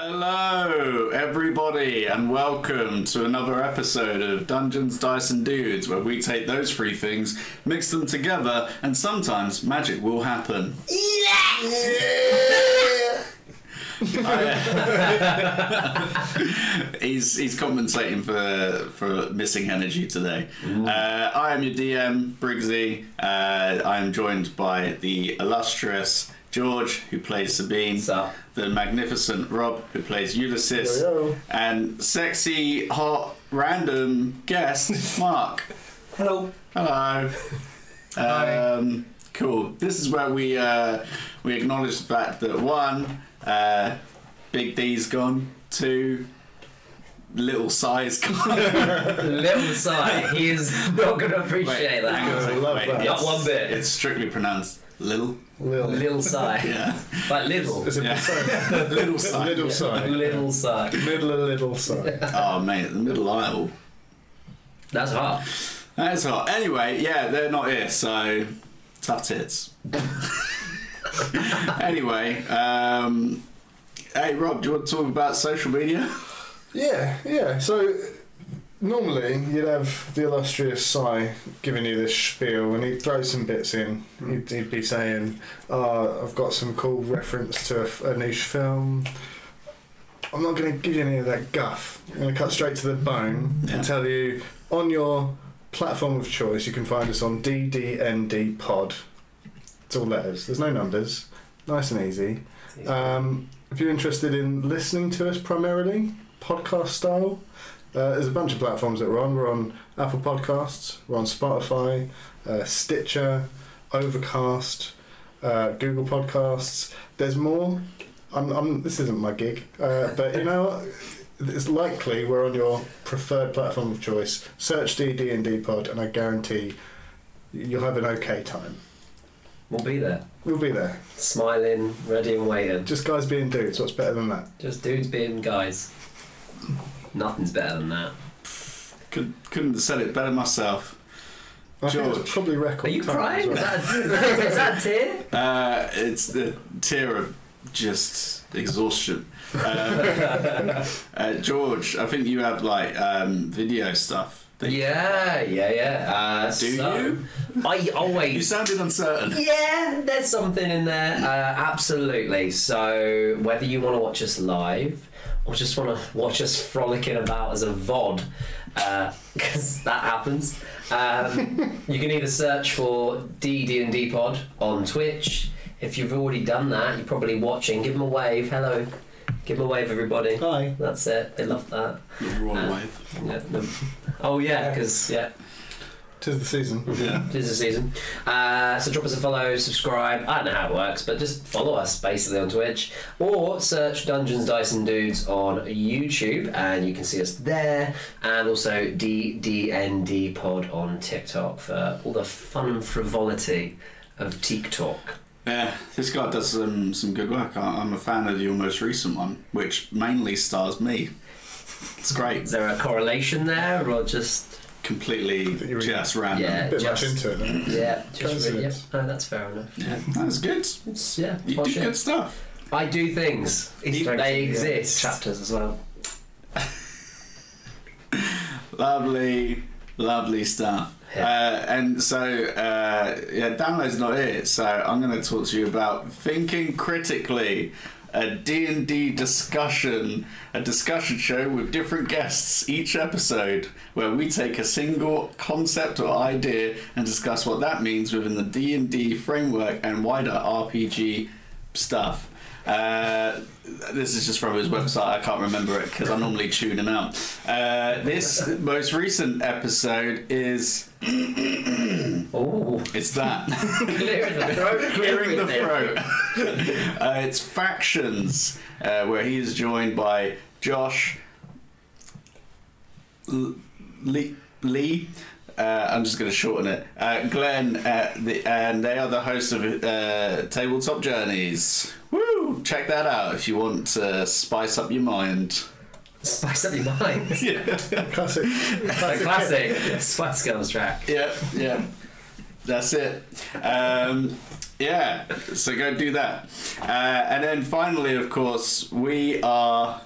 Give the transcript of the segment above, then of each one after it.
Hello, everybody, and welcome to another episode of Dungeons, Dice, and Dudes, where we take those three things, mix them together, and sometimes magic will happen. he's he's compensating for for missing energy today. Uh, I am your DM Briggsy. Uh, I am joined by the illustrious George, who plays Sabine, What's the magnificent Rob, who plays Ulysses, Yo, yo. and sexy, hot, random guest Mark. Hello. Hello. Um, cool. This is where we uh, we acknowledge the fact that one, uh, Big D's gone. Two, Little Si's gone. Little sigh. He is not going to appreciate that. hang on a second, I love wait, that. it's- Not one bit. It's strictly pronounced Little. Little. Little sigh. Yeah. Like little. Is it Yeah. sorry, Little Si. Little side. Little sigh. Middle of little side. Oh mate, the middle aisle. That's hot. That's hot. Anyway, yeah, they're not here, so tough tits. anyway, um, hey Rob, do you want to talk about social media? Yeah, yeah. So normally you'd have the illustrious Sai giving you this spiel, and he'd throw some bits in. He'd, he'd be saying, oh, "I've got some cool reference to a niche film." I'm not going to give you any of that guff. I'm going to cut straight to the bone Yeah. and tell you on your platform of choice, you can find us on DDND Pod. It's all letters. There's no numbers. Nice and easy. Um, if you're interested in listening to us primarily, podcast style, uh, there's a bunch of platforms that we're on. We're on Apple Podcasts, we're on Spotify, uh, Stitcher, Overcast, uh, Google Podcasts. There's more. I'm, I'm, this isn't my gig, uh, but you know, it's likely we're on your preferred platform of choice. Search DD&D Pod, and I guarantee you'll have an okay time. We'll be there. We'll be there. Smiling, ready and waiting. Just guys being dudes. What's better than that? Just dudes being guys. Nothing's better than that. Could, couldn't have said it better myself. I think George. it's probably record. Are you time crying? as Is well. that, is that a tear? Uh, it's the tier of just exhaustion. Uh, uh, George, I think you have like um, video stuff. that you- Yeah, yeah, yeah. Uh, Do so, you? I always. You sounded uncertain. Yeah, there's something in there. Uh, absolutely. So whether you want to watch us live or just want to watch us frolicking about as a VOD, because that happens, um, you can either search for DD&D Pod on Twitch. If you've already done that, you're probably watching. Give them a wave. Hello. Give them a wave, everybody. Hi. That's it. They love that. The raw Uh, wave. Yeah, the- oh yeah, because yeah, Tis the season. Yeah. Tis the season. Uh, so drop us a follow, subscribe. I don't know how it works, but just follow us basically on Twitch or search Dungeons, Dice and Dudes on YouTube and you can see us there. And also DDND Pod on TikTok for all the fun and frivolity of TikTok. Yeah, this guy does some, some good work. I- I'm a fan of your most recent one, which mainly stars me. It's great. Is there a correlation there or just Completely You're- just random. Yeah. A bit much Just- into it. Then. yeah? Just really, yep. Coincidence. No, that's fair enough. Yeah, that's good. It's, yeah, You do it. good stuff. I do things. They exist. Chapters as well. Lovely, lovely stuff. Yeah. Uh, and so, uh, yeah, download's not it. So I'm going to talk to you about thinking critically, a D&D discussion, a discussion show with different guests each episode, where we take a single concept or idea and discuss what that means within the D&D framework and wider RPG stuff. Uh, this is just from his website. I can't remember it because I normally tune him out. Uh, this most recent episode is Oh, it's that clearing the throat. clearing the throat. uh, it's factions uh, where he is joined by Josh L- Lee. Lee uh, I'm just going to shorten it. Uh, Glenn, uh, the, and they are the hosts of uh, Tabletop Journeys. Woo! Check that out if you want to spice up your mind. Spice up your mind. Classic. A Classic. classic Spice Girls track. Yeah, yeah. That's it. Um, Yeah, so go do that. Uh, and then finally, of course, we are.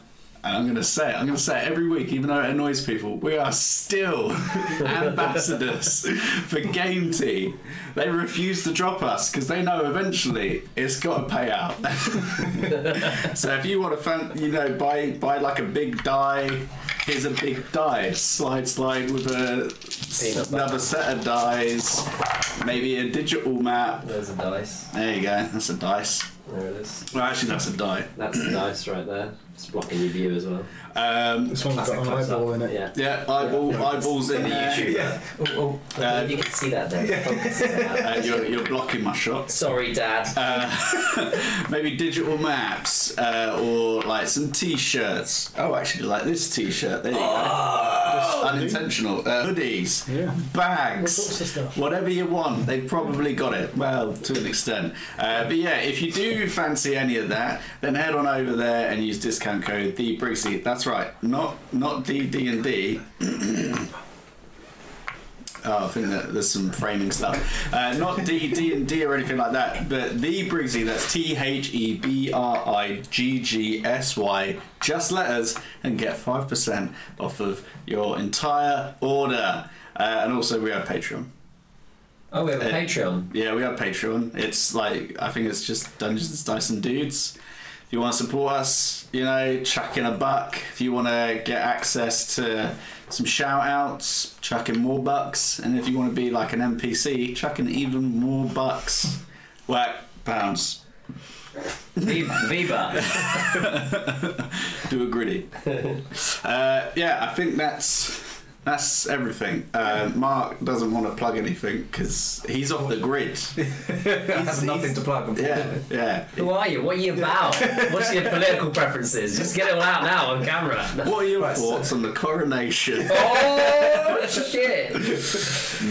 And I'm going to say it, I'm going to say it every week, even though it annoys people. We are still ambassadors for GameTee. They refuse to drop us because they know eventually it's got to pay out. so if you want to, fan, you know, buy buy like a big die, here's a big die. Slide, slide with a Peanut butter. another set of dies, maybe a digital map. There's a dice. There you go. That's a dice. There it is. Well, actually, that's a die. That's a dice right there. It's blocking your view as well. Um, This one's got an Close up. eyeball in it. Yeah. yeah, eyeball, eyeballs in there. Yeah. Oh, oh. Uh, you can see that there. Focus it out. Uh, you're, you're blocking my shot. Sorry, Dad. Uh, maybe digital maps uh, or like some t-shirts. Oh, actually, like this t-shirt. There you go. Unintentional. Uh, hoodies, Yeah. bags, All sorts of stuff. whatever you want. They've probably got it. Well, to an extent. Uh, but yeah, if you do fancy any of that, then head on over there and use discount code the Briggsy. That's right. Not not D D and D. Oh, I think that there's some framing stuff. Uh, not D D and D or anything like that, but the Briggsy. That's T H E B R I G G S Y. Just letters and get five percent off of your entire order. Uh, and also, we have Patreon. Oh, we have a Uh, Patreon. Yeah, we have Patreon. It's like I think it's just Dungeons Dice and Dudes. If you want to support us, you know, chuck in a buck. If you want to get access to some shout outs, chuck in more bucks. And if you want to be like an NPC, chuck in even more bucks. Whack pounds. V- Viva. Do a gritty. uh, yeah, I think that's that's everything. Uh, Mark doesn't want to plug anything because he's off the grid. I have nothing to plug. Yeah, yeah. Who are you? What are you about? What's your political preferences? Just get it all out now on camera. What are your Right, so- thoughts on the coronation? Oh shit!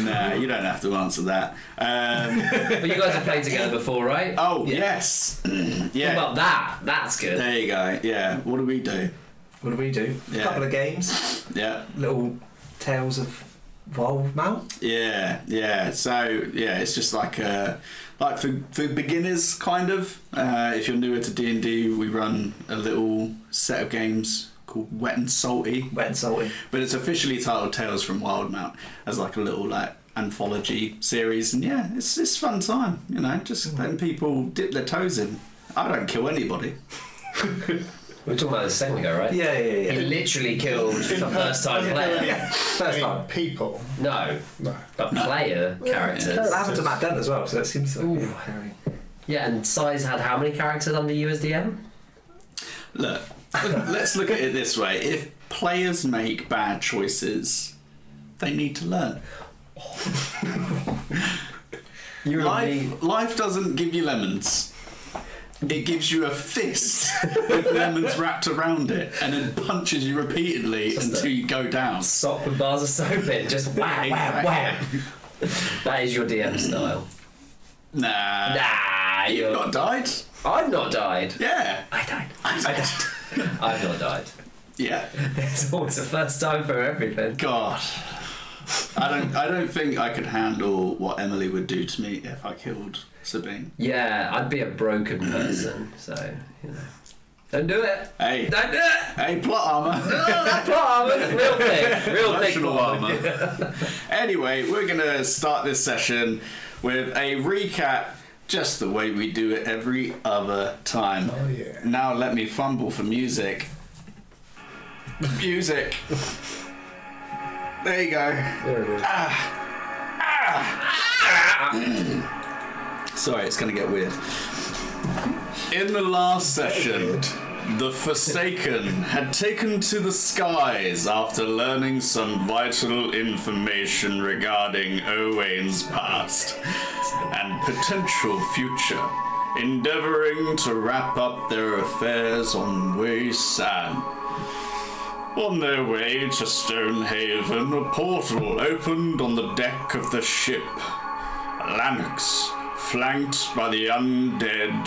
nah, you don't have to answer that. Um, But you guys have played together before, right? oh Yeah. yes, What yeah. about that? That's good. There you go. Yeah. What do we do? What do we do? Yeah. A couple of games, Yeah, little tales of Wildemount. yeah, yeah. So yeah, it's just like uh, like for for beginners, kind of. Uh, if you're newer to D and D, we run a little set of games called Wet and Salty. Wet and salty. but it's officially titled Tales from Wildemount as like a little like anthology series, and yeah, it's it's fun time, you know, just letting people dip their toes in. I don't kill anybody. We were talking about this a second ago, right? Yeah, yeah, He literally killed the first time player. yeah. First I mean, time. people. No, No. but player characters. That happened to Matt Dent as well, so that seems like Ooh. yeah, very. Yeah, and Size had how many characters under you as DM? Look, let's look at it this way: if players make bad choices, they need to learn. You Life, life doesn't give you lemons. It gives you a fist with lemons wrapped around it, and then punches you repeatedly Just until you go down. sock with bars of soap in, just wham, wham, wham. That is your DM style. Nah, Nah, you've not died. I've not died. Yeah, I died. I died. I've not died. Yeah. It's always the first time for everything. God. I don't I don't think I could handle what Emily would do to me if I killed Sabine. Yeah, I'd be a broken mm. person, so you know. Don't do it. Hey. Don't do it. Hey, plot armor. no, that plot armor, real thing, real thing. Emotional plot armor. anyway, we're gonna start this session with a recap, just the way we do it every other time. Oh yeah. Now let me fumble for music. Music. There you go. There it is. Ah. Sorry, it's gonna get weird. In the last session, the Forsaken had taken to the skies after learning some vital information regarding Owain's past and potential future, endeavoring to wrap up their affairs on Way Sam. On their way to Stonehaven, a portal opened on the deck of the ship. Lanex, flanked by the undead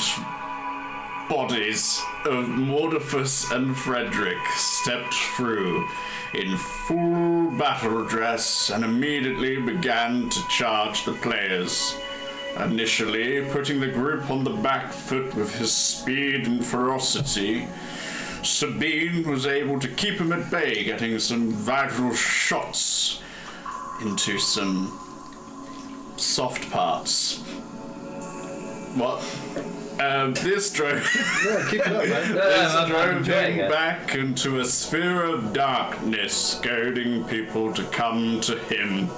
bodies of Mordefus and Frederick, stepped through in full battle dress and immediately began to charge the players. Initially, putting the group on the back foot with his speed and ferocity, Sabine was able to keep him at bay, getting some vital shots into some soft parts. What? Um, this drove. Yeah, keep it up, man. This no, I'm, I'm drove enjoying him it. back into a sphere of darkness, goading people to come to him.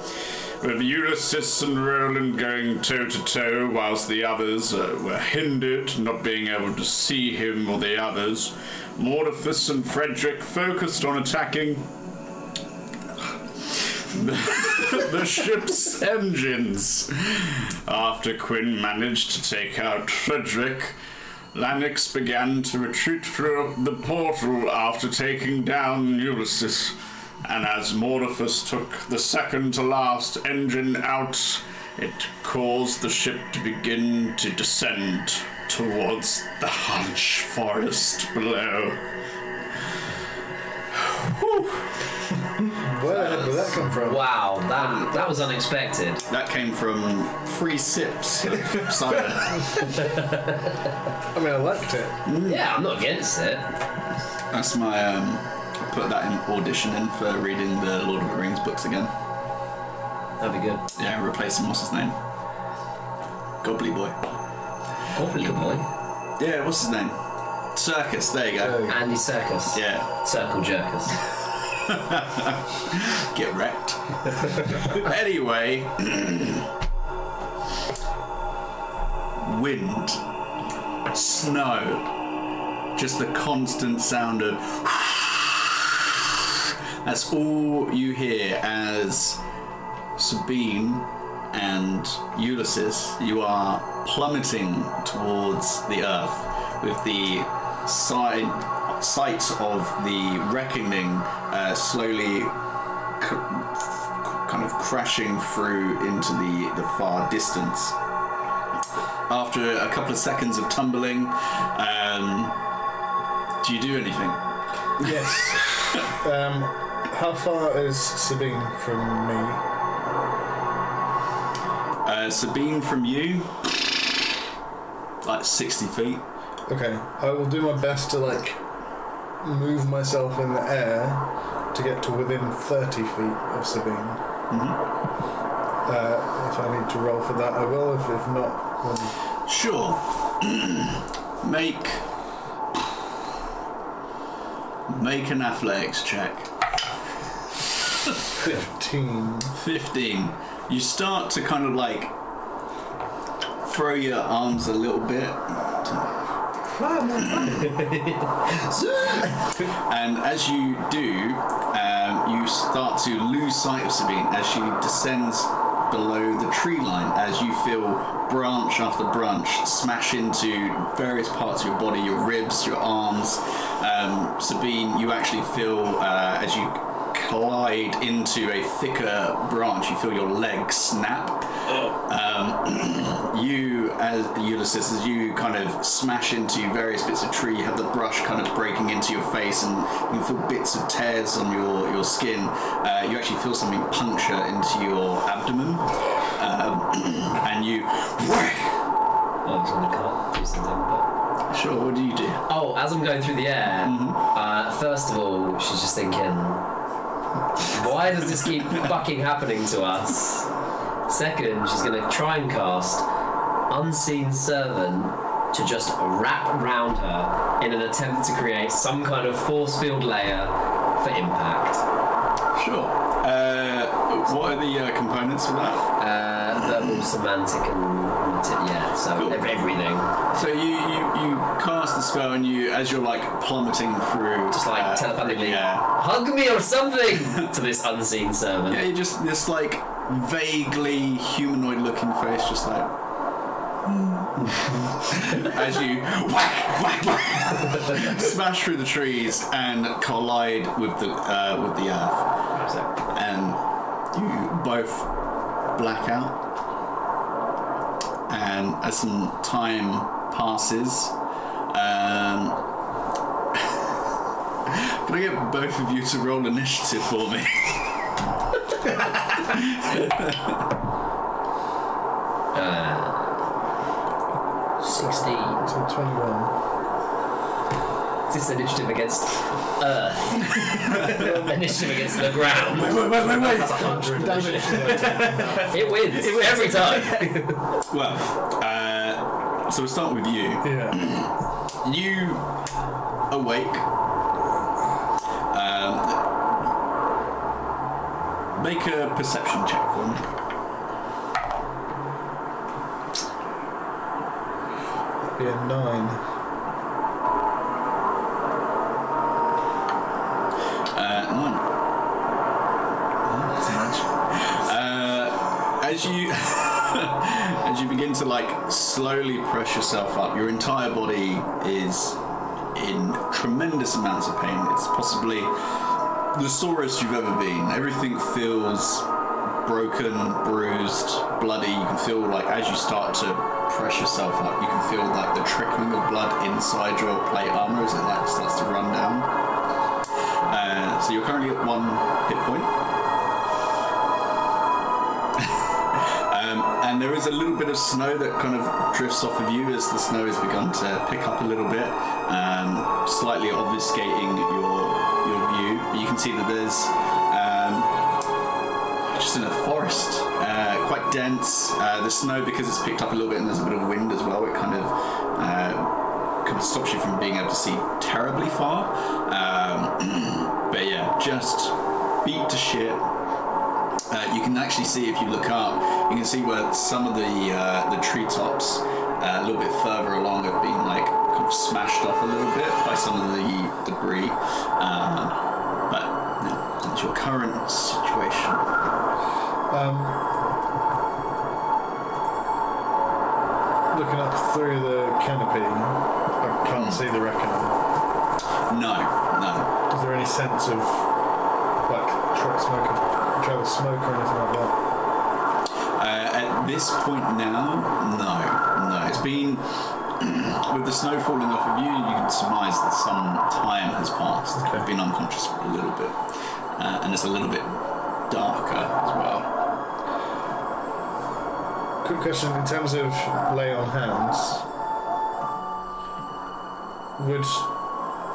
With Ulysses and Roland going toe to toe, whilst the others uh, were hindered, not being able to see him or the others, Mortiphus and Frederick focused on attacking the, the ship's engines. After Quinn managed to take out Frederick, Lanex began to retreat through the portal after taking down Ulysses. And as Mortiphus took the second to last engine out, it caused the ship to begin to descend towards the Hainch Forest below. Where the heck did that come from? Wow, that that was unexpected. That came from three sips of cider. I mean, I liked it. Yeah, I'm not against it. That's my um. Put that in audition in for reading the Lord of the Rings books again. That'd be good. Yeah, replacing what's his name? Gobbly boy. Goblin boy. Yeah, what's his name? Serkis. There you go. Oh. Andy Serkis. Yeah, Circle jerkers. get wrecked. anyway, wind, snow, just the constant sound of. That's all you hear as Sabine and Ulysses, you are plummeting towards the earth with the side sight of the reckoning uh, slowly c- kind of crashing through into the, the far distance. After a couple of seconds of tumbling, um, do you do anything? Yes. um, how far is Sabine from me? Uh, Sabine, from you, like 60 feet. Okay, I will do my best to like move myself in the air to get to within 30 feet of Sabine. Uh, if I need to roll for that, I will. If, if not, then Sure. make make an athletics check. 15. 15. You start to kind of like throw your arms a little bit. and as you do, um, you start to lose sight of Sabine as she descends below the tree line as you feel branch after branch smash into various parts of your body, your ribs, your arms. Um, Sabine, you actually feel uh, as you collide into a thicker branch, you feel your leg snap. Um, you, as Ulysses, as you kind of smash into various bits of tree, you have the brush kind of breaking into your face, and you can feel bits of tears on your, your skin. Uh, you actually feel something puncture into your abdomen, um, and you. I was gonna cut, do something, but. Sure, what do you do? Oh, as I'm going through the air, uh, first of all, she's just thinking, why does this keep fucking happening to us? Second, she's going to try and cast Unseen Servant to just wrap around her in an attempt to create some kind of force field layer for impact. Sure. Uh, what are the uh, components for that? Uh, verbal, somatic, and yeah, so Cool. everything. So you, you, you cast the spell, and you, as you're like plummeting through, Just like uh, telepathically, yeah, hug me or something to this unseen servant. yeah, you just this like vaguely humanoid-looking face, just like. as you whack, whack, whack, smash through the trees and collide with the uh, with the earth, and you both black out. And as some time passes, um, can I get both of you to roll initiative for me? Uh, 16. So 21. Is this initiative against Earth? initiative against the ground. Wait, wait, wait, wait, wait. That's a hundred Damage initiative. to the It wins every time. Well, uh, so we'll start with you. Yeah. You awake. Um, make a perception check for me. Be a as you begin to like slowly press yourself up, your entire body is in tremendous amounts of pain. It's possibly the sorest you've ever been. Everything feels broken, bruised, bloody. You can feel like as you start to press yourself up, you can feel like the trickling of blood inside your plate armor as it like starts to run down. Uh, so you're currently at one hit point. And there is a little bit of snow that kind of drifts off of you as the snow has begun to pick up a little bit, um, slightly obfuscating your your view. But you can see that there's um, just in a forest, uh, quite dense. Uh, the snow, because it's picked up a little bit and there's a bit of wind as well, it kind of uh, kind of stops you from being able to see terribly far. Um, but yeah, just beat to shit. You can actually see if you look up, you can see where some of the uh, the treetops uh, a little bit further along have been like kind of smashed off a little bit by some of the debris. Um, but yeah, that's your current situation. Um, looking up through the canopy, I can't see the reckoner. No, no. Is there any sense of like truck smoke, trail of smoke or anything like that? Uh, at this point now, no, no. It's been with the snow falling off of you. You can surmise that some time has passed. Okay. You've been unconscious for a little bit, uh, and it's a little bit darker as well. Quick question in terms of lay on hands, would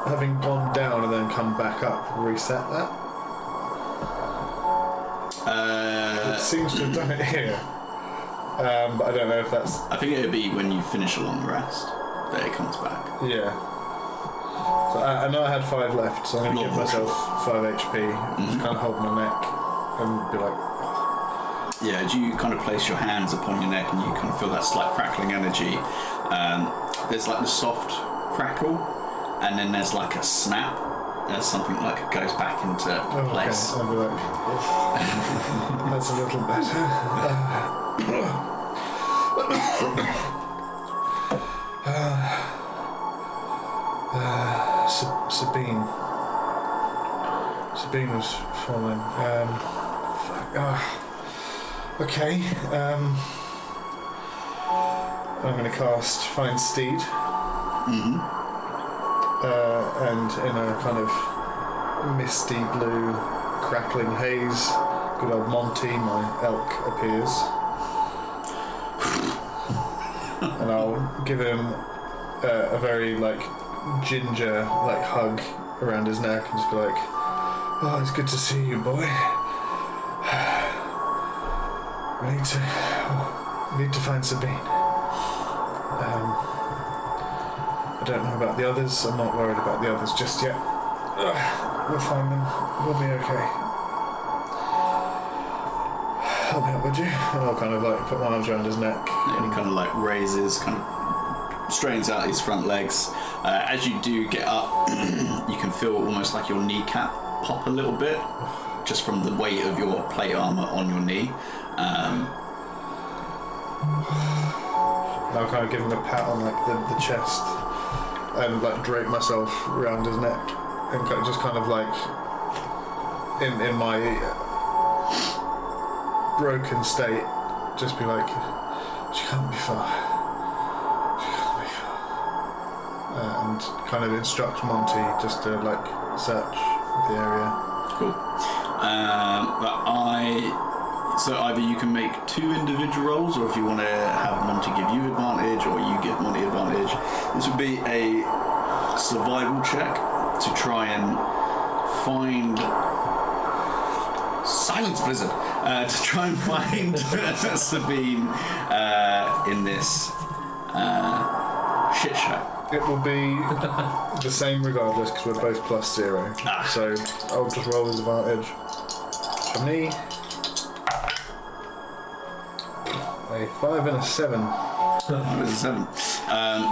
having gone down and then come back up reset that? Seems to have done it here. Um, but I don't know if that's I think it would be when you finish a long rest that it comes back. yeah. So I, I know I had five left, so I'm gonna give rest. myself five HP, just kind of hold my neck, and be like, Yeah, as you kind of place your hands upon your neck and you kind of feel that slight crackling energy, um, there's like the soft crackle, and then there's like a snap. There's something like goes back into oh, place. okay. I'll be like, that's a little better. Uh, Sa- Sabine. Sabine was falling. Um, fuck. ah. okay. Um, I'm going to cast Find Steed. hmm Uh, and in a kind of misty blue, crackling haze, good old Monty, my elk, appears. and I'll give him uh, a very like ginger like hug around his neck and just be like, "Oh, it's good to see you, boy. We need to we need to find Sabine." I don't know about the others. I'm not worried about the others just yet. Ugh, we'll find them. We'll be okay. Help me out, would you? And I'll kind of like put my arms around his neck. And he kind of like raises, kind of strains out his front legs. Uh, as you do get up, you can feel almost like your kneecap pop a little bit, just from the weight of your plate armor on your knee. Um, I'll kind of give him a pat on like the, the chest and like drape myself around his neck and just kind of like in in my broken state, just be like, she can't be far. She can't be far. Uh, and kind of instruct Monty just to like search the area. Cool. Um, but I so either you can make two individual rolls, or if you want to have Monty give you advantage, or you give Monty advantage, this would be a survival check to try and find silence blizzard uh, to try and find Sabine uh, in this uh, shit show. It will be the same regardless because we're both plus zero. Ah. So I'll just roll his advantage. For me, a five and a seven. A seven. Um,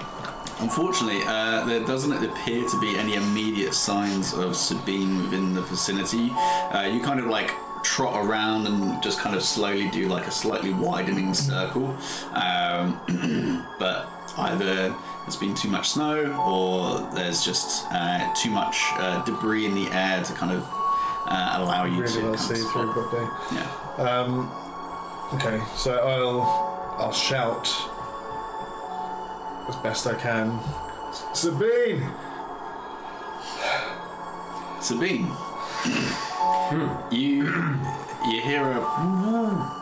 unfortunately, uh, there doesn't appear to be any immediate signs of Sabine within the vicinity. Uh, you kind of like trot around and just kind of slowly do like a slightly widening circle. Um, but either there's been too much snow or there's just uh, too much uh, debris in the air to kind of uh, allow you Really to well see through. Yeah. Um, okay, so I'll I'll shout as best I can. Sabine, Sabine, you you hear a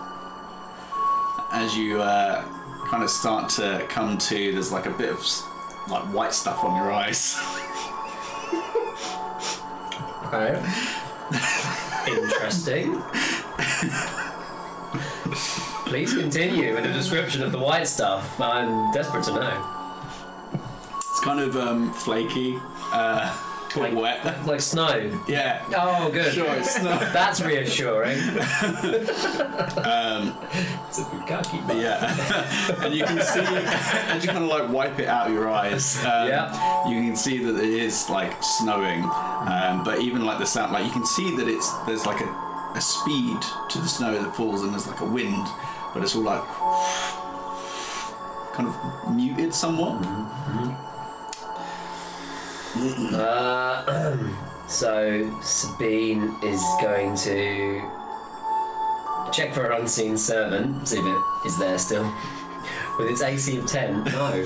as you uh, kind of start to come to. There's like a bit of s- like white stuff on your eyes. Okay. Interesting. Please continue with the description of the white stuff. I'm desperate to know. It's kind of um, flaky, uh, but Like- wet. Like snow. Yeah. Oh, good. Sure, it's not. That's reassuring. Um, It's a bukkake. but yeah, and you can see as you kind of like wipe it out your eyes. Um, Yeah. You can see that it is like snowing, um, but even like the sound, like you can see that it's there's like a, a speed to the snow that falls, and there's like a wind, but it's all like kind of muted somewhat. Uh, so Sabine is going to check for an unseen servant, see if it is there still. With its AC of 10, no.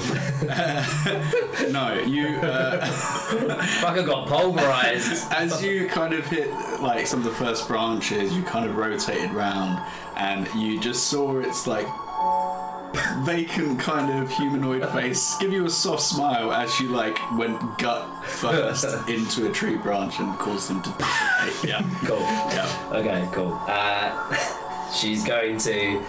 No, you. Uh, Fucker got pulverized. as you kind of hit like some of the first branches, you kind of rotated round, and you just saw its like vacant kind of humanoid face give you a soft smile as you like went gut first into a tree branch and caused them to dissipate. Yeah, Cool. yeah. Okay, cool. Uh, she's going to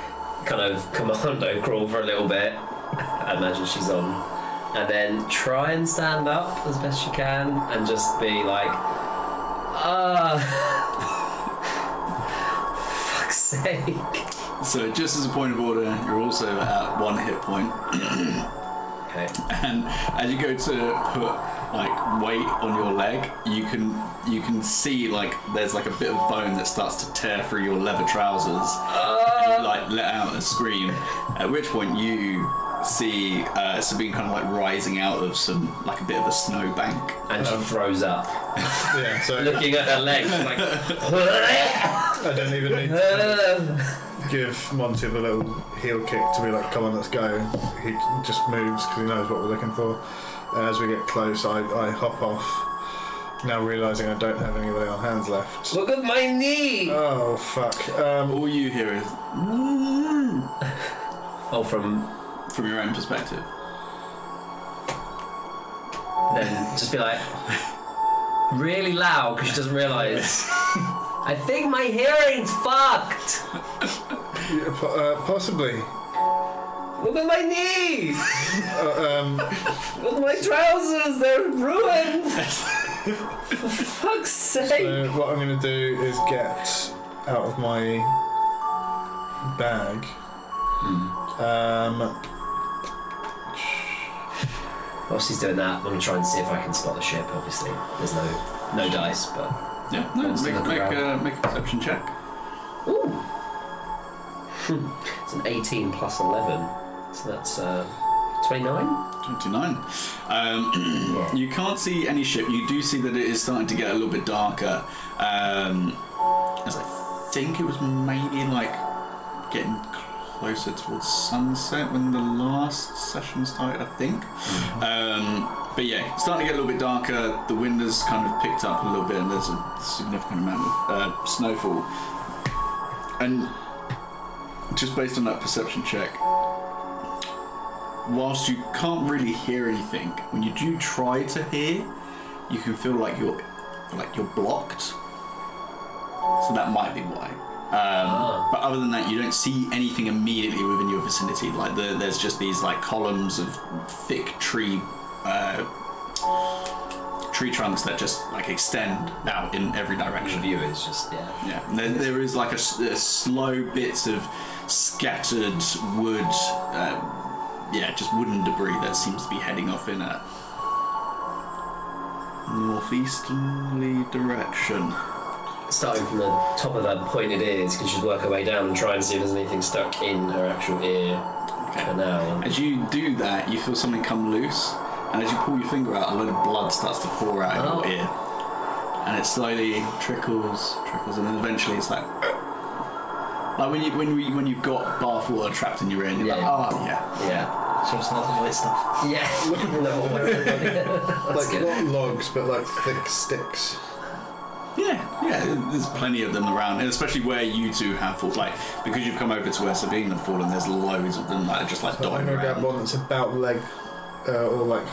kind of commando crawl for a little bit. I imagine she's on. And then try and stand up as best she can and just be like, ah. fuck's sake. So just as a point of order, you're also at one hit point. Okay. and as you go to put like weight on your leg you can you can see like there's like a bit of bone that starts to tear through your leather trousers and you like let out a scream at which point you see uh, Sabine kind of like rising out of some like a bit of a snow bank And she throws up. yeah. So Looking at her legs, like, I don't even need to give Monty a little heel kick to be like, "Come on, let's go." He just moves because he knows what we're looking for. As we get close, I, I hop off. Now realizing I don't have anybody on hands left. Look at my knee! Oh fuck! Um, all you hear is Oh, from from your own perspective then just be like really loud because she doesn't realise. I think my hearing's fucked. yeah, po- uh, possibly. Look at my knee. Uh, um, Look at my trousers. They're ruined. For fuck's sake. so what I'm going to do is get out of my bag. Um, While she's doing that, I'm gonna try and see if I can spot the ship. Obviously, there's no no dice, but yeah no, make, look make, around. a, make a perception check ooh, it's an 18 plus 11, so that's uh, 29. 29. Um, you can't see any ship. You do see that it is starting to get a little bit darker. Um, as I think it was maybe like getting closer towards sunset when the last session started, I think. Um, but yeah, starting to get a little bit darker. The wind has kind of picked up a little bit, and there's a significant amount of uh, snowfall. and just based on that perception check, whilst you can't really hear anything, when you do try to hear, you can feel like you're like you're blocked. So that might be why. Um, But other than that, you don't see anything immediately within your vicinity. Like the, there's just these like columns of thick tree uh, tree trunks that just like extend out in every The direction. view is just yeah. Yeah, and there, there is like a slow bits of scattered wood, uh, yeah, just wooden debris that seems to be heading off in a northeasterly direction. Starting from the top of that pointed ears, can just work her way down and try and see if there's anything stuck in her actual ear canal. As you do that, you feel something come loose, and as you pull your finger out, a load of blood starts to pour out of Oh. your ear, and it slowly trickles, trickles, and then eventually it's like. Like when you when we when you've got bath water trapped in your ear, and you're Yeah. like, oh yeah, Yeah. So it's not the white stuff. Yeah. no, like good. not logs, but like thick sticks. Yeah, yeah, there's plenty of them around, and especially where you two have fallen. Like, because you've come over to where Sabine have fallen, there's loads of them that are just like So I'm dotted gonna grab around. one that's about leg, uh, or like,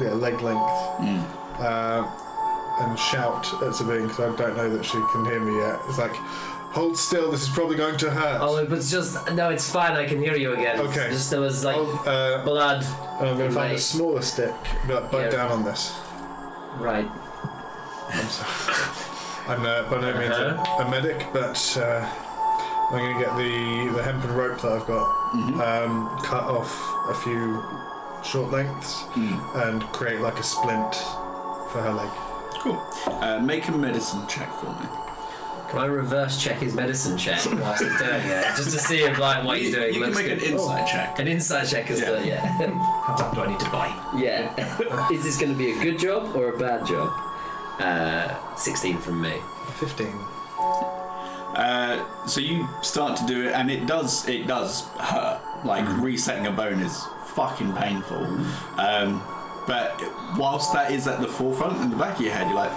yeah, leg length, Mm. uh, and shout at Sabine because I don't know that she can hear me yet. It's like, hold still. This is probably going to hurt. Oh, but it's just no, it's fine. I can hear you again. Okay. Just there was like Oh, uh, blood. and I'm going to find a Right. smaller stick. Be like, bite Yeah. down on this. Right. I'm sorry. I'm uh, by no means Uh-huh. a, a medic, but uh, I'm going to get the, the hempen rope that I've got, Mhm. um, cut off a few short lengths, Mm. and create like a splint for her leg. Cool. Uh, make a medicine check for me. Can I reverse check his medicine check whilst he's doing it, just to see if like what he's doing you can looks make good? an insight check. An inside check is Yeah. the yeah. How much do I need to buy? yeah. is this going to be a good job or a bad job? Uh, 16 from me. 15. Uh, so you start to do it, and it does it does hurt. Like resetting a bone is fucking painful. Um, but whilst that is at the forefront in the back of your head, you're like,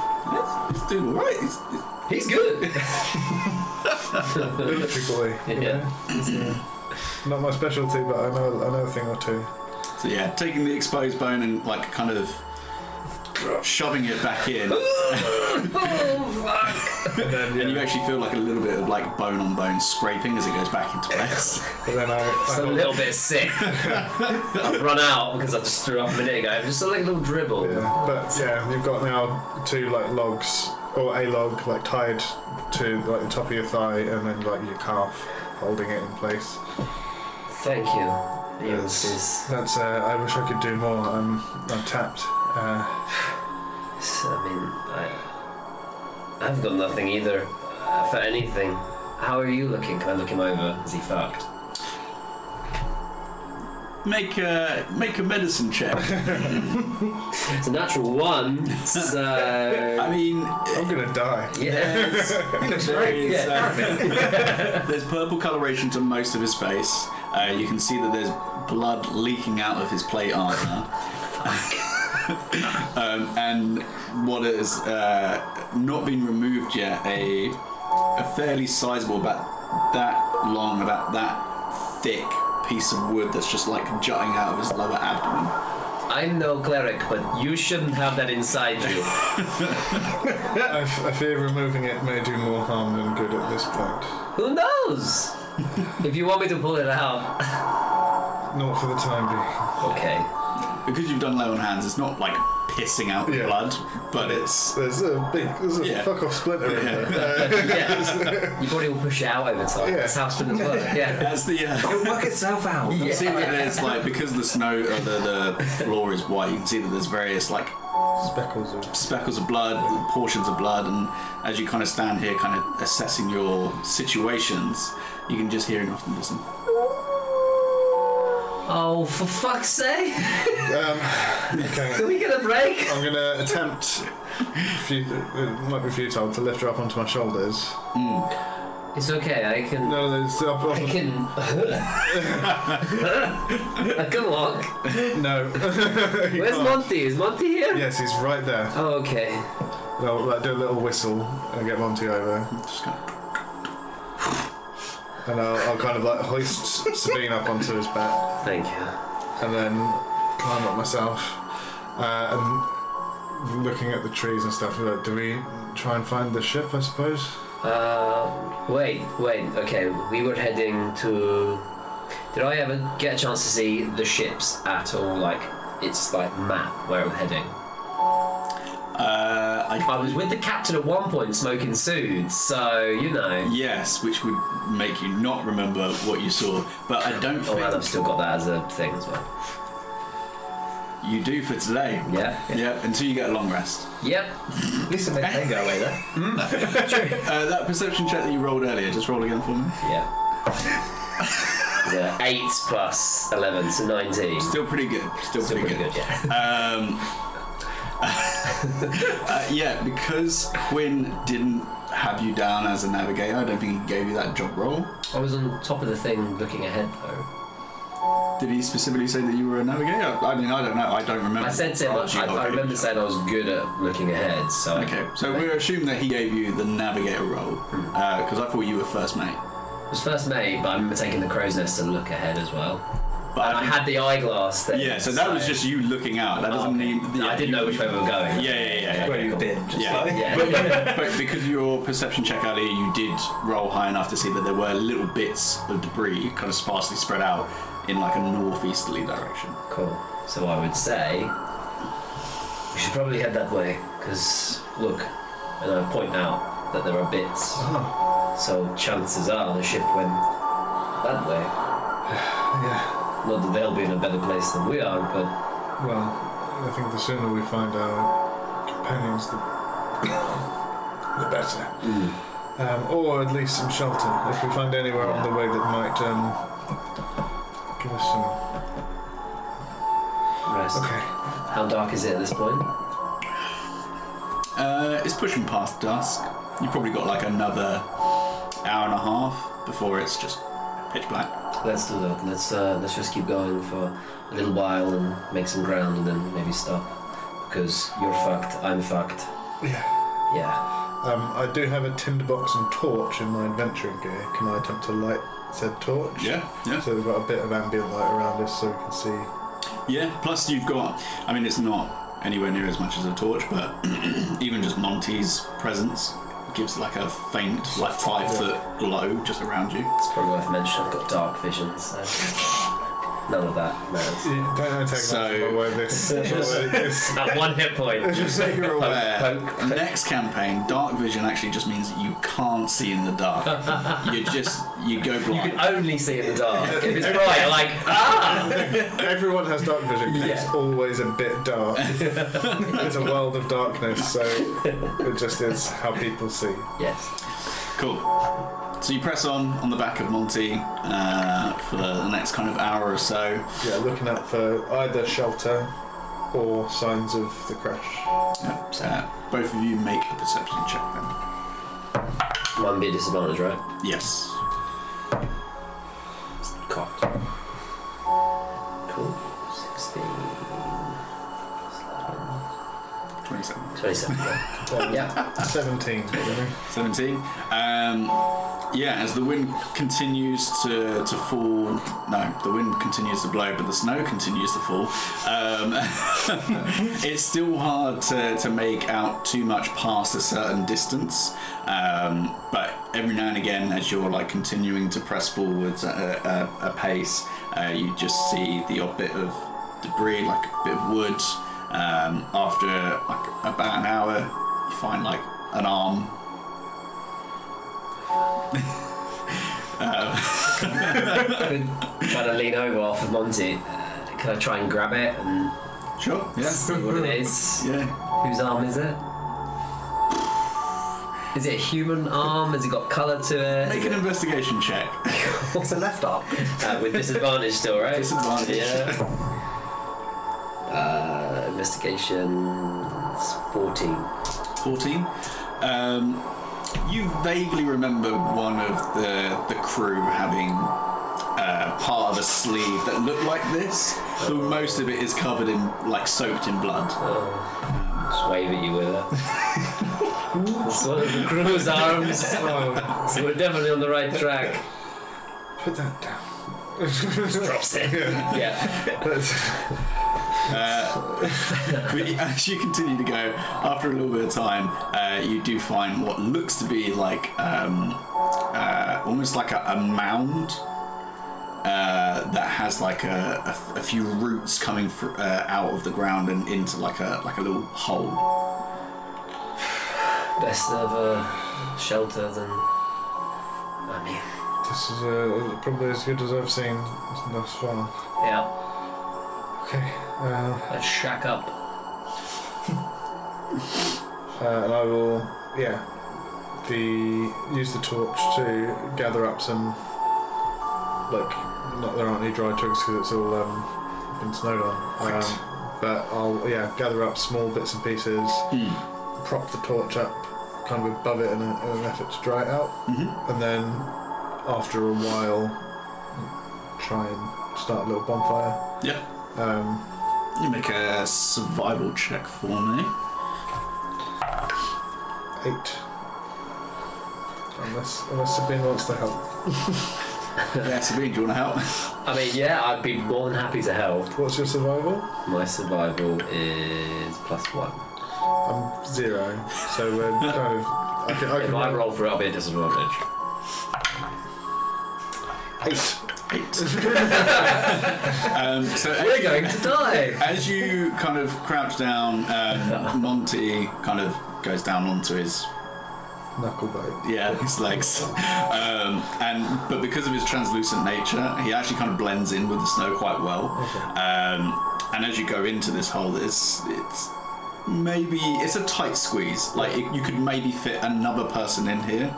it's, it's doing all right. It's, it's, He's good. Military boy. you Yeah. know? It's, uh, Not my specialty, but I know I know a thing or two. So yeah, taking the exposed bone and like kind of shoving it back in, oh fuck! And then, and you actually feel like a little bit of like bone on bone scraping as it goes back into place. but then I, Just I a little bit sick. I've run out because I just threw up a minute ago. Just a little dribble. Yeah, but yeah, you've got now two like logs or a log like tied to like the top of your thigh and then like your calf holding it in place. Thank you. Yes. This. That's uh, I wish I could do more. I'm I'm tapped. Uh, I mean, I, I've got nothing either uh, for anything. How are you looking? Can I look him over? Is he fucked? Make a make a medicine check. It's a natural one, so. I mean, I'm gonna die. Yes. there is, Yeah. uh, there's purple coloration to most of his face. Uh, you can see that there's blood leaking out of his plate armor. um, and what has uh, not been removed yet, a, a fairly sizable, about that long, about that thick piece of wood that's just like jutting out of his lower abdomen. I'm no cleric, but you shouldn't have that inside you. I, f- I fear removing it may do more harm than good at this point. Who knows? if you want me to pull it out. Not for the time being. Okay. Because you've done lay on hands, it's not like pissing out Yeah. blood, but it's There's a big, there's a Yeah. fuck off splinter in Yeah. there. Uh, Yeah. you probably will push it out over time. Yeah. That's how spinners work. Yeah. as the uh, It'll work itself out. You Yeah. see that there's like because the snow, uh, the the floor is white. You can see that there's various like speckles of. speckles of blood, portions of blood, and as you kind of stand here, kind of assessing your situations, you can just hear enough to listen. Oh, for fuck's sake! Um, okay. Can we get a break? I'm gonna attempt. Fu- it might be futile to lift her up onto my shoulders. It's okay. I can. No, there's up, I can. I can walk. no. You Where's can't. Monty? Is Monty here? Yes, he's right there. Oh, okay. I'll like, do a little whistle and get Monty over. Just kind of and I'll, I'll kind of like hoist Sabine up onto his back, Thank you. and then climb up myself, uh, and looking at the trees and stuff. Like, do we try and find the ship? I suppose. Uh, wait, wait. Okay, we were heading to. Did I ever get a chance to see the ships at all? Like, it's like map where we're heading. Uh, I, I was with the captain at one point smoking suits, so you know. yes, which would make you not remember what you saw, but I don't Oh, think I've still got that as a thing as well. you do for today. Yeah. Yeah, until you get a long rest. Yep. At least it go away there. Uh, that perception check that you rolled earlier, just roll again for me. Yeah. yeah. Eight plus eleven, so nineteen. Still pretty good. Still, Still pretty, pretty good. good, yeah. Um, uh, yeah, because Quinn didn't have you down as a navigator, I don't think he gave you that job role. I was on top of the thing looking ahead though. Did he specifically say that you were a navigator? I mean, I don't know. I don't remember. I said to him, I, I remember saying I was good at looking ahead, so. Okay, so we're assuming that he gave you the navigator role because I thought you were first mate. It was first mate, but I remember taking the crow's nest to look ahead as well. But And I think- had the eyeglass thing. yeah, so that was just you looking out. That doesn't Oh, okay. mean I didn't know which way we were going. Yeah, yeah, yeah. yeah. Where you've been, just Yeah. like. Yeah. But, but, but because of your perception check earlier, you did roll high enough to see that there were little bits of debris kind of sparsely spread out in like a northeasterly direction. Cool. So I would say we should probably head that way because look, and I point out that there are bits. Oh. So chances are the ship went that way. Yeah. Not that they'll be in a better place than we are, but Well, I think the sooner we find our companions, the, the better. Um, or at least some shelter. If we find anywhere on the way that might um, give us some. rest. Okay. How dark is it at this point? Uh, it's pushing past dusk. You've probably got like another hour and a half before it's just pitch black. Let's do that. Let's uh, let's just keep going for a little while and make some ground and then maybe stop. Because you're fucked, I'm fucked. Yeah. Yeah. Um, I do have a tinderbox and torch in my adventuring gear. Can I attempt to light said torch? Yeah, yeah. So we've got a bit of ambient light around us so we can see. Yeah, plus you've got, I mean, it's not anywhere near as much as a torch, but even just Monty's presence gives like a faint, like five foot glow just around you. It's probably worth mentioning I've got dark vision, so none of that matters. Don't take So- much away this. this At one hit point. Just so you're aware, poke, poke. next campaign, dark vision actually just means you can't see in the dark. you just, you go You blind. can only see in the dark. If it's bright, you're like, ah! Everyone has dark vision. 'cause It's Yeah. always a bit dark. it's a world of darkness, so it just is how people see. Yes. Cool. So you press on on the back of Monty uh, for the next kind of hour or so. Yeah, looking out for either shelter or signs of the crash. Yeah, so both of you make a perception check then. One be a disadvantage, right? Yes. Cocked. Cool. 16. 27. 27. Yeah. yeah. 17. 17. Um, yeah, as the wind continues to, to fall, no, the wind continues to blow, but the snow continues to fall. Um, it's still hard to, to make out too much past a certain distance. Um, but every now and again, as you're like continuing to press forwards at a, a, a pace, uh, you just see the odd bit of debris, like a bit of wood. Um, after like about an hour, you find like an arm Trying to lean over off of Monty. Uh, can I try and grab it and Sure. Yeah. see what it is? Yeah. Whose arm is it? Is it a human arm? Has it got colour to it? Make an investigation check. It's a left arm. Uh, with disadvantage still, right? Disadvantage. Yeah. Uh, investigation 14. 14. Um, you vaguely remember one of the the crew having uh, part of a sleeve that looked like this, but most of it is covered in like soaked in blood. Oh, just wave at you with it. it's one of the crew's arms. Oh, So we're definitely on the right track. Put that down. Drops it. yeah. That's, Uh, but as you continue to go, after a little bit of time, uh, you do find what looks to be like um, uh, almost like a, a mound uh, that has like a, a, a few roots coming fr- uh, out of the ground and into like a like a little hole. Best of a shelter than. I mean, this is uh, probably as good as I've seen thus far. yeah. Okay. Uh, Let's shack up. uh, and I will, yeah, the use the torch to gather up some, like, not there aren't any dry twigs because it's all um, been snowed on. Um, but I'll, yeah, gather up small bits and pieces, prop the torch up kind of above it in, a, in an effort to dry it out, Mm-hmm. and then after a while, try and start a little bonfire. Yeah. Um, You make a survival check for me. eight. Unless, unless Sabine wants to help. yeah, Sabine, do you want to help? I mean, yeah, I'd be more than happy to help. What's your survival? My survival is plus one. I'm zero, so we're kind of. I can, I If can I roll for it, I'll be at disadvantage. eight. Eight. um, so as We're you- going to die! As you kind of crouch down, um, Monty kind of goes down onto his Knuckle bite. yeah his legs, um, and but because of his translucent nature, he actually kind of blends in with the snow quite well. Um, and as you go into this hole, it's it's maybe it's a tight squeeze. Like it, you could maybe fit another person in here,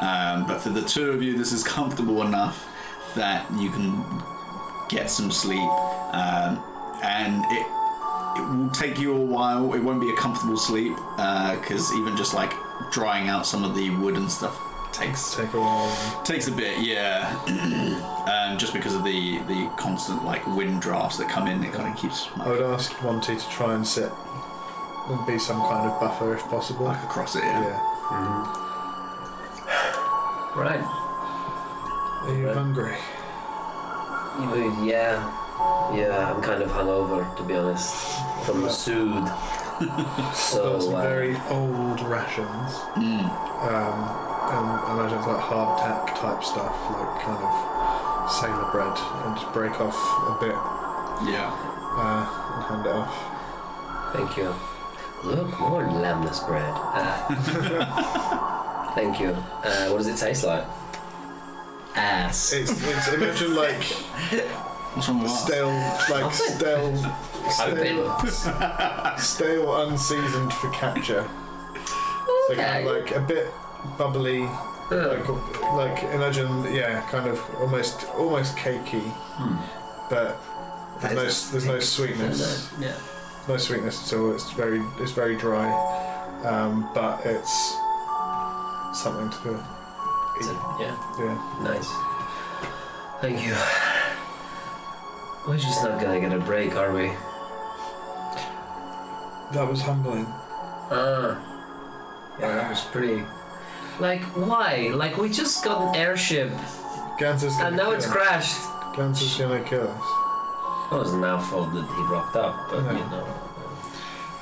um, but for the two of you, this is comfortable enough that you can get some sleep, um, and it it will take you a while. It won't be a comfortable sleep because even just like drying out some of the wood and stuff takes Take a while. takes a bit. Yeah, um, just because of the the constant like wind drafts that come in, it kind of keeps I would ask Monty to try and sit and be some kind of buffer if possible. like across it. Yeah. Yeah. Right. Are you Right. hungry? Yeah. Yeah, I'm kind of hungover, to be honest. From the soothe. Got so, some uh, very old rations. Mm. Um, and I imagine it's like hardtack type stuff, like kind of sailor bread, and just break off a bit Yeah. uh, and hand it off. thank you. Look, more lembas bread. Uh, thank you. Uh, what does it taste like? Ass. It's, it's imagine like What's wrong with that? stale, like stale, stale, stale, unseasoned focaccia. So kind of like a bit bubbly, like like imagine yeah, kind of almost almost cakey, but there's no there's no sweetness, Yeah. no sweetness at all. It's very it's very dry, um, but it's something to Is it- yeah. yeah. Nice. Thank you. We're just not gonna get a break, are we? That was humbling. Ah. Yeah, that was pretty. Like, why? Like, we just got an airship Ganser's gonna and now kill it's us. crashed. Ganser's gonna kill us. It wasn't our fault that he rocked up, but No. you know.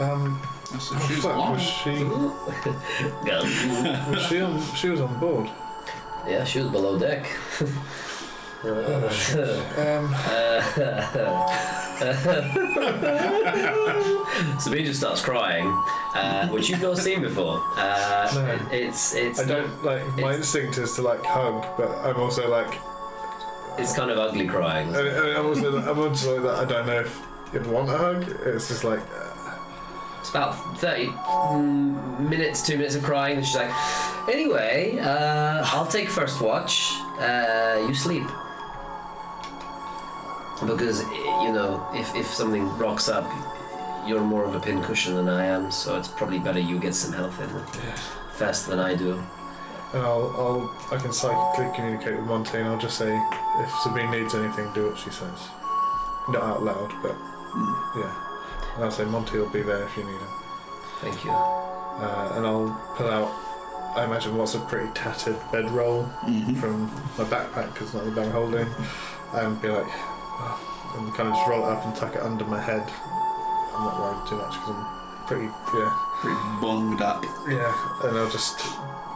Um, That's oh, the shoes fuck, along. was she Go. was she on? She was on board. Yeah, she was below deck. Um, Sabine just starts crying, uh, which you've not seen before. Uh, No. It's it's I don't like. My It's- instinct is to like hug, but I'm also like. it's kind of ugly crying. I, I- I'm also. I'm also like that. I don't know if you'd want a hug. It's just like. It's about 30 mm, minutes, two minutes of crying, and she's like, Anyway, uh, I'll take first watch. Uh, you sleep. Because, you know, if, if something rocks up, you're more of a pincushion than I am, so it's probably better you get some health in faster than I do. And I'll. I'll. I can psychically communicate with Monty, and I'll just say if Sabine needs anything, do what she says. Not out loud, but yeah. And I'll say Monty will be there if you need him. Thank you. Uh, and I'll pull out I imagine what's a pretty tattered bedroll Mhm. from my backpack because not the bag holding, and be like, "Oh," and kind of just roll it up and tuck it under my head. I'm not worried too much because I'm pretty, yeah, Pretty bunged up. yeah, and I'll just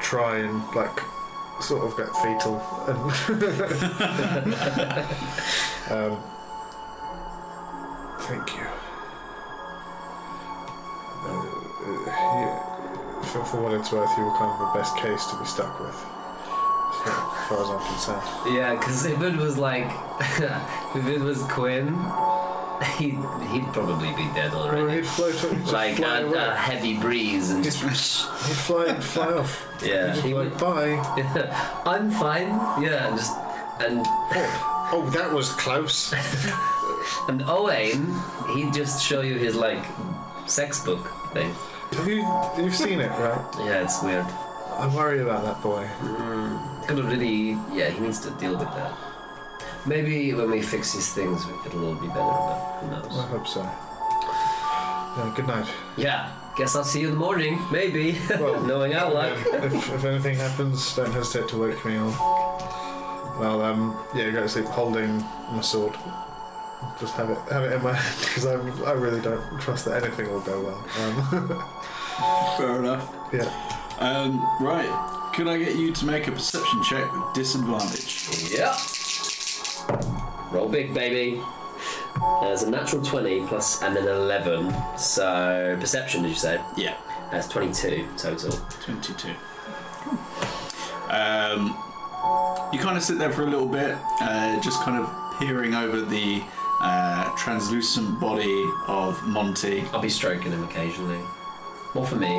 try and like sort of get fetal and um, thank you. Uh, you for, for what it's worth, you were kind of the best case to be stuck with, as far, as I'm concerned. Yeah, because if it was like, if it was Quinn, he'd, he'd probably be dead Well, already. he'd float, he'd Like a, a heavy breeze and just. He'd fly, he'd fly off. Yeah, He'd he be would- like, bye. I'm fine. Yeah, and just and oh, oh, that was close. and Owain, he'd just show you his like sex book thing. Have you, you've seen it, right? Yeah, it's weird. I worry about that boy. Mm, gonna really, yeah, he needs to deal with that. Maybe when we fix his things, it'll all be better. But who knows? I hope so. Yeah, good night. Yeah, guess I'll see you in the morning. Maybe, Well, knowing our luck. if, if anything happens, don't hesitate to wake me up. Well, um, yeah, go to sleep holding my sword. Just have it, have it in my head because I, I really don't trust that anything will go well. Um, Fair enough. yeah, Um, right. Could I get you to make a perception check with disadvantage? Yeah. Roll big, baby. There's a natural 20 plus and an 11. So, perception, did you say? Yeah. That's 22 total. 22. Um, you kind of sit there for a little bit, uh, just kind of peering over the uh, translucent body of Monty. I'll be stroking him occasionally. More for me.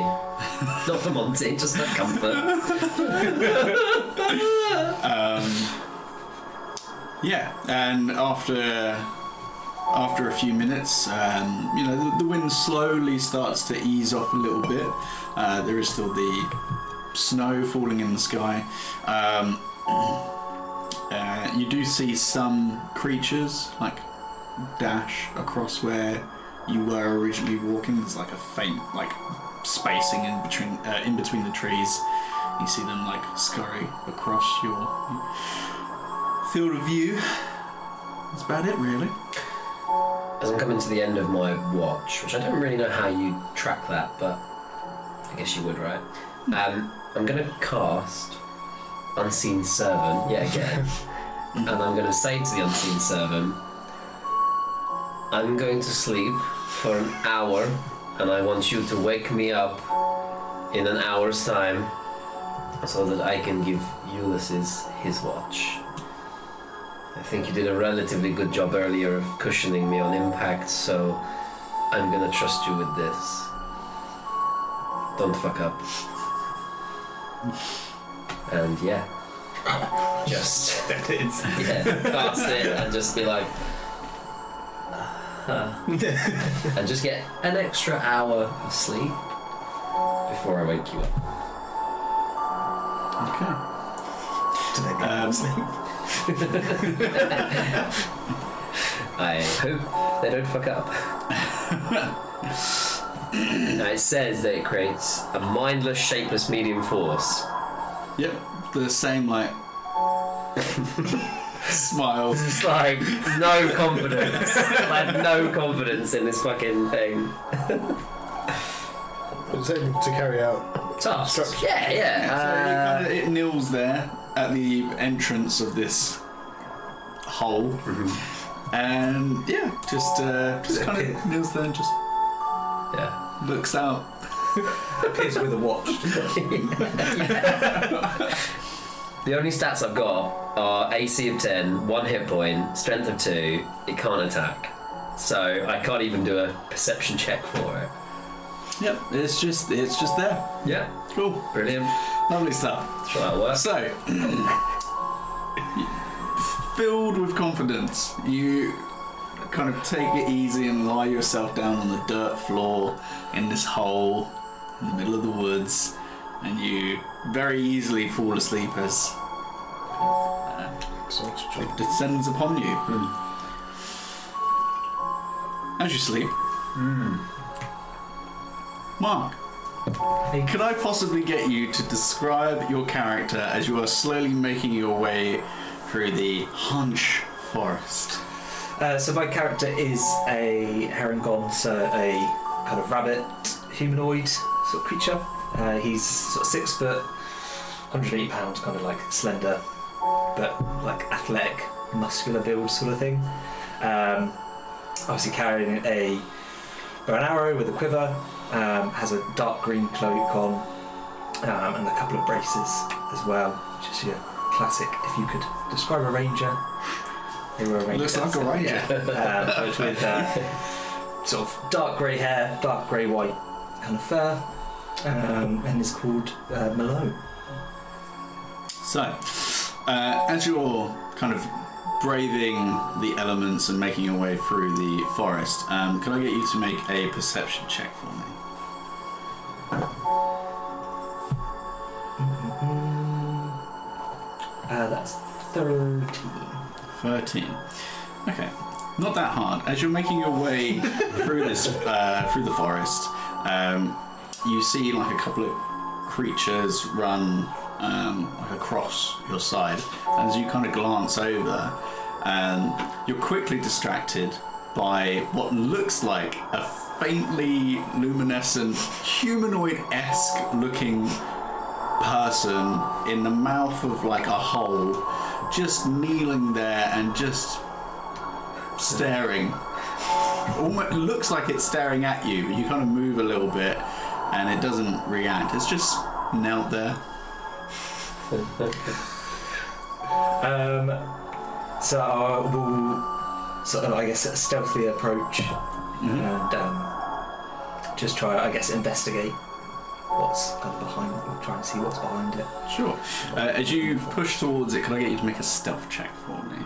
Not for Monty, just for comfort. Um, yeah, and after after a few minutes, um, you know, the, the wind slowly starts to ease off a little bit. Uh, there is still the snow falling in the sky. Um, uh, you do see some creatures like dash across where you were originally walking. There's like a faint like spacing in between uh, in between the trees. You see them like scurry across your field of view. That's about it, really. As I'm coming to the end of my watch, which I don't really know how you track that, but I guess you would, right? Um, I'm going to cast Unseen Servant yet again. and I'm going to say to the Unseen Servant, I'm going to sleep for an hour, and I want you to wake me up in an hour's time so that I can give Ulysses his watch. I think you did a relatively good job earlier of cushioning me on impact, so I'm gonna trust you with this. Don't fuck up. And yeah. Just yeah, cast it and just be like and just get an extra hour of sleep before I wake you up. Okay. Do they get Um, sleep? I hope they don't fuck up. now it says that it creates a mindless, shapeless medium force. Yep. The same like smiles. It's like no confidence. like no confidence in this fucking thing. it's able to carry out. Tasks. Structure. Yeah, So yeah. it, kinda, it kneels there at the entrance of this hole, and yeah, just uh, just kind of kneels there and just Uh, yeah. looks out. Appears with a watch. The only stats I've got are AC of 10, 1 hit point, strength of 2, it can't attack. So I can't even do a perception check for it. Yep. It's just it's just there. Yeah, Cool. brilliant. Lovely stuff. Sure work. So, filled with confidence, you kind of take it easy and lie yourself down on the dirt floor in this hole in the middle of the woods, and you very easily fall asleep as uh, Exhaustion. it descends upon you. Hmm. As you sleep, hmm. Mark, Could I possibly get you to describe your character as you are slowly making your way through the Hainch Forest? Uh, so my character is a Harengon, so a kind of rabbit humanoid sort of creature. Uh, he's sort of six foot, 180 pounds, kind of like slender, but like athletic, muscular build sort of thing. Um, obviously carrying a bow and arrow with a quiver, um, has a dark green cloak on, um, and a couple of braces as well, which is your classic. If you could describe a ranger, they were a ranger. Looks like a ranger. yeah. um, with uh, sort of dark grey hair, dark grey white kind of fur, um, and is called uh, Malone. So, uh, as you're kind of braving the elements and making your way through the forest, um, can I get you to make a perception check for me? Uh, that's 13. 13. Okay, not that hard. As you're making your way through this, uh, through the forest, um, you see like a couple of creatures run um, across your side. And as you kind of glance over, um, you're quickly distracted by what looks like a faintly luminescent, humanoid-esque looking person in the mouth of like a hole, just kneeling there and just staring. Almost looks like it's staring at you. You kind of move a little bit, and it doesn't react. It's just knelt there. Um, so I will sort of, I guess, stealthy approach and um, just try, I guess, investigate what's kind of behind, try and see what's behind it. Sure. Uh, as you push towards it, can I get you to make a stealth check for me?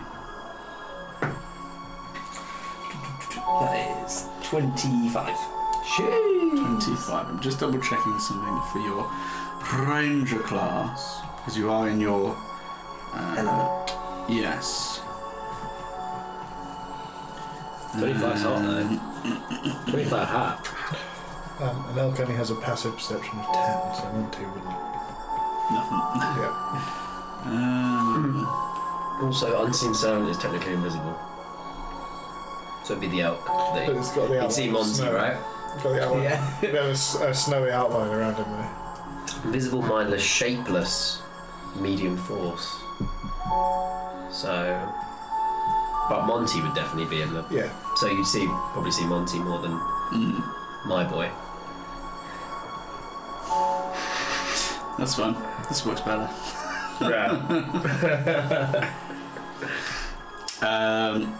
That is 25. Twenty-five. I'm just double checking something for your ranger class because you are in your uh, Element. Yes. 25 hot though. 25 hot. Um, an elk only has a passive perception of 10, so Monty wouldn't. Nothing. Yeah. Um, Also, unseen servant is technically invisible. So it'd be the elk. But it's got the you'd see Monty, snow. right? It's got the outline. Yeah. There's a s- a snowy outline around him there. Invisible, mindless, shapeless, medium force. So. But Monty would definitely be in the. Yeah. So you'd see probably see Monty more than mm, my boy. that's fun. This works better. Yeah. Um,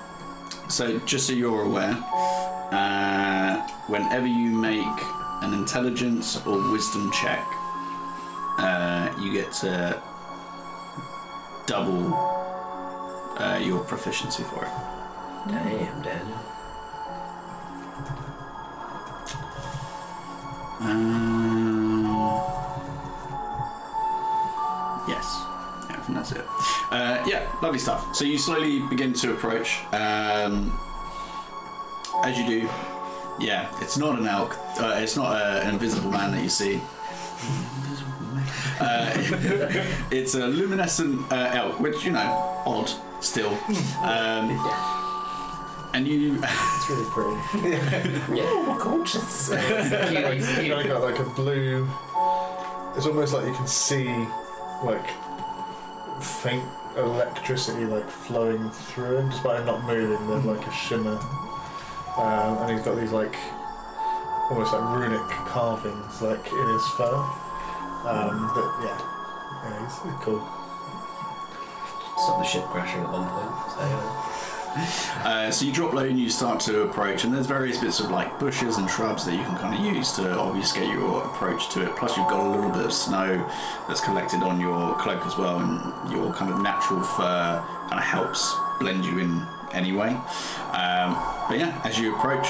so, just so you're aware, uh, whenever you make an intelligence or wisdom check, uh, you get to double uh, your proficiency for it. Damn, Daniel. Um, yes. Yeah, I think that's it. Uh, yeah, lovely stuff. So you slowly begin to approach. Um, as you do, yeah, it's not an elk. Uh, it's not a, an invisible man that you see. Uh, it's a luminescent uh, elk, which you know, odd still. Um, and you, It's really pretty. Yeah. Gorgeous. It's kind of got like a blue. It's almost like you can see like faint electricity like flowing through him, despite him not moving. There's like a shimmer, um, and he's got these like almost like runic carvings like in his fur. Um, that yeah, yeah, he's cool. Stopped the ship crashing at one point. So, yeah. Uh, so you drop low and you start to approach, and there's various bits of like bushes and shrubs that you can kind of use to obfuscate your approach to it. Plus, you've got a little bit of snow that's collected on your cloak as well, and your kind of natural fur kind of helps blend you in anyway. Um, but yeah, as you approach,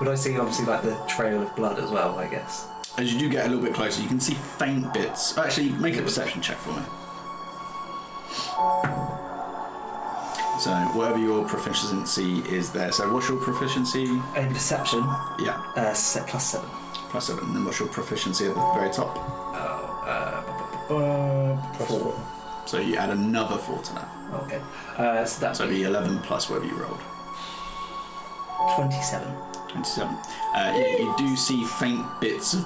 Would I see obviously like the trail of blood as well? I guess. as you do get a little bit closer, you can see faint bits. Actually, make a perception check for me. So whatever your proficiency is there. So what's your proficiency? In perception, Yeah. uh, set plus seven. Plus seven. And then what's your proficiency at the very top? Oh, uh, bu- bu- Plus four. four. So you add another four to that. Okay. Uh, so that's So it'd be 11 plus whatever you rolled. 27. 27. Uh, you, you do see faint bits of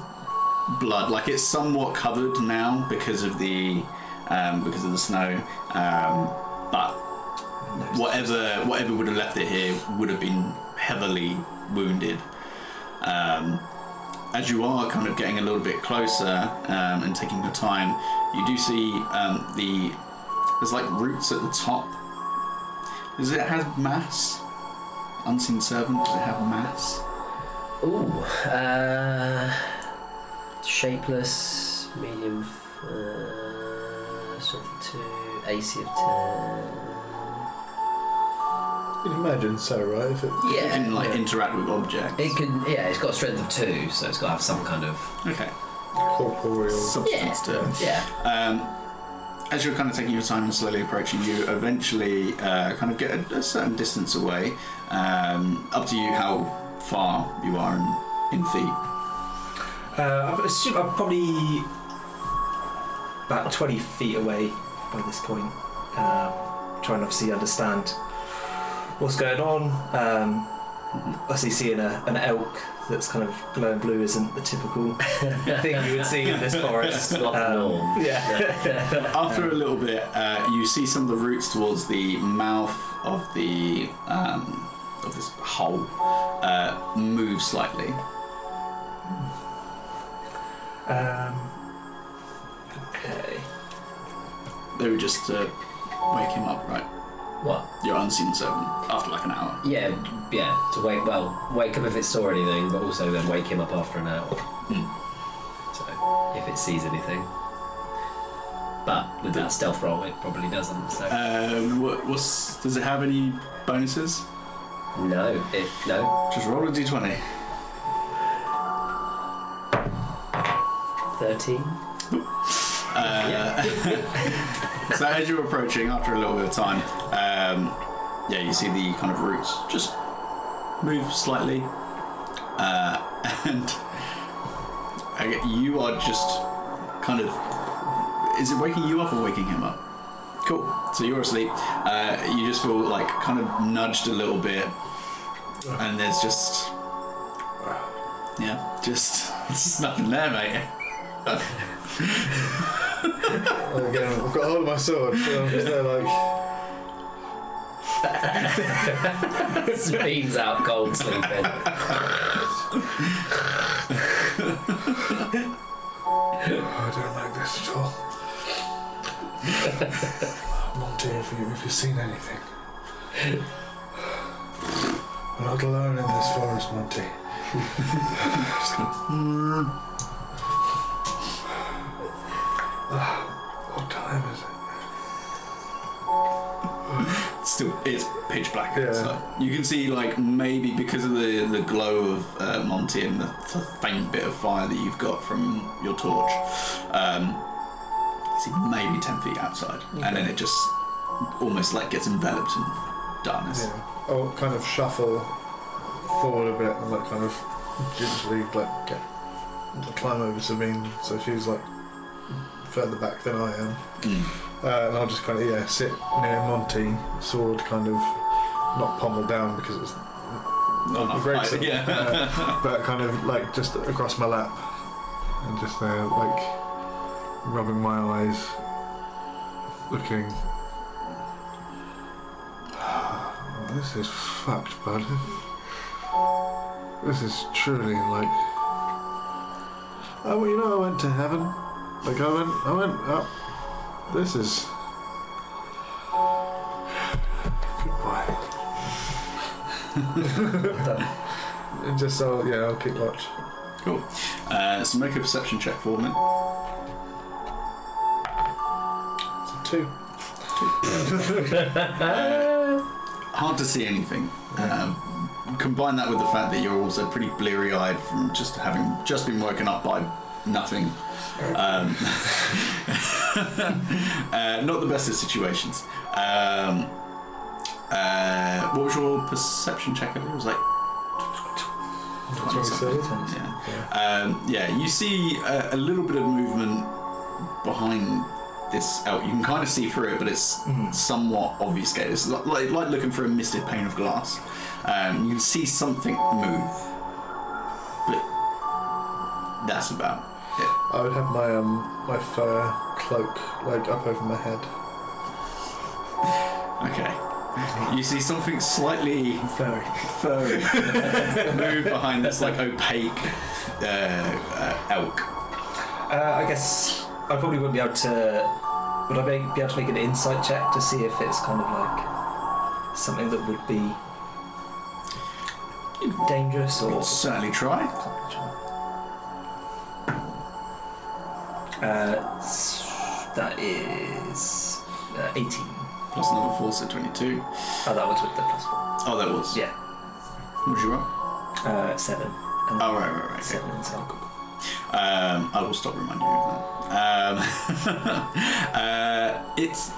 blood. Like it's somewhat covered now because of the um, because of the snow. Um, but whatever whatever would have left it here would have been heavily wounded. Um, as you are kind of getting a little bit closer um, and taking your time, you do see um, the there's like roots at the top. Does it have mass? Unseen servant. Does it have mass? Ooh, uh, shapeless, medium, uh, strength two, AC of ten. You can imagine so, right? If it, You Yeah, can like interact with objects. it can. Yeah, it's got a strength of two, so it's got to have some kind of. Okay. corporeal. Substance to it. Yeah. Um, as you're kind of taking your time and slowly approaching, you eventually uh, kind of get a, a certain distance away. Um, up to you how far you are in, in feet. Uh, I assume I'm probably about 20 feet away by this point. Um, trying to obviously understand what's going on. Um, obviously, seeing a, an elk that's kind of glowing blue isn't the typical thing you would see in this forest. Not Um, norm. Yeah. After a little bit, uh, you see some of the roots towards the mouth of the um, of this hole uh, move slightly. um, okay. They were just to wake him up, right? What? Your unseen servant after like an hour. Yeah, yeah. To wake, well, wake up if it saw anything, but also then wake him up after an hour. So if it sees anything. But with that stealth roll, it probably doesn't. So Um, what, what's does it have any bonuses? no, it no. Just roll a d20. Thirteen. Uh, so as you're approaching, after a little bit of time, um, yeah, you see the kind of roots just move slightly, uh, and I get- you are just kind of. Is it waking you up or waking him up? Cool. So you're asleep. Uh, you just feel like kind of nudged a little bit, and there's just. Yeah, just, just nothing there, mate. Oh, Again, I've got hold of my sword, so I'm just there like, Speeds out cold sleeping. oh, I don't like this at all. Monty, if, you, if you've seen anything. We're not alone in this forest, Monty. Hmm. What time is it? still it's pitch black Yeah. outside. You can see like maybe because of the the glow of uh, Monty and the, the faint bit of fire that you've got from your torch. Um, you see maybe ten feet outside, and then it just almost like gets enveloped in darkness. Yeah. I'll kind of shuffle forward a bit and like kind of gingerly like get climb over Sabine so she's like further back than I am. Mm. Uh, and I'll just kind of yeah sit near Monty, sword kind of not pommeled down because it's Not enough yeah. uh, but kind of like just across my lap and just there like rubbing my eyes, looking. Oh, this is fucked, bud. This is truly like. Oh, well, you know, I went to heaven. Like I went, I went up. This is. Goodbye. And just so, yeah, I'll keep watch. Cool. Uh, so make a perception check for me. So two. Hard to see anything. Um, combine that with the fact that you're also pretty bleary-eyed from just having just been woken up by nothing. Um, uh, not the best of situations. Um, uh, what was your perception check? It was like Twenty seven. Yeah. Um, yeah, you see a, a little bit of movement behind this elk. You can kind of see through it, but it's Mhm. somewhat obfuscated. It's li- like, like looking through a misted pane of glass. Um, you can see something move, but that's about. I would have my um my fur cloak like up over my head. Okay. You see something slightly Very. furry move behind this like opaque uh, uh, elk. Uh, I guess I probably wouldn't be able to. Would I be be able to make an insight check to see if it's kind of like something that would be dangerous or? Certainly try. Uh, that is uh, 18. Plus another four, so 22. Oh, that was with the plus four. Oh, that was. Yeah, What was you roll? uh, seven. And Oh, right, right, right. 7 Okay. Seven inside. Um, I will stop reminding you of that. Um, uh, it's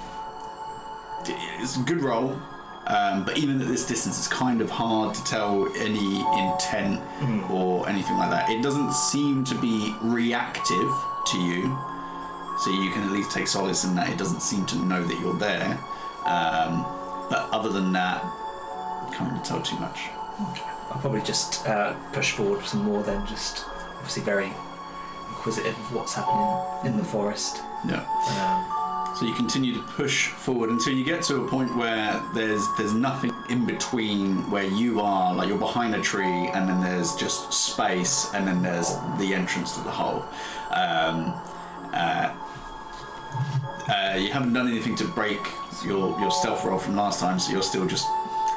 it's a good roll, um, but even at this distance, it's kind of hard to tell any intent Mhm. or anything like that. It doesn't seem to be reactive to you, so you can at least take solace in that it doesn't seem to know that you're there. Um, but other than that, can't really tell too much. I'll probably just uh, push forward some more then, just obviously very inquisitive of what's happening in the forest. Yeah. Um, So you continue to push forward until you get to a point where there's there's nothing in between where you are, like you're behind a tree, and then there's just space, and then there's the entrance to the hole. Um, uh, uh, you haven't done anything to break your your stealth roll from last time, so you're still just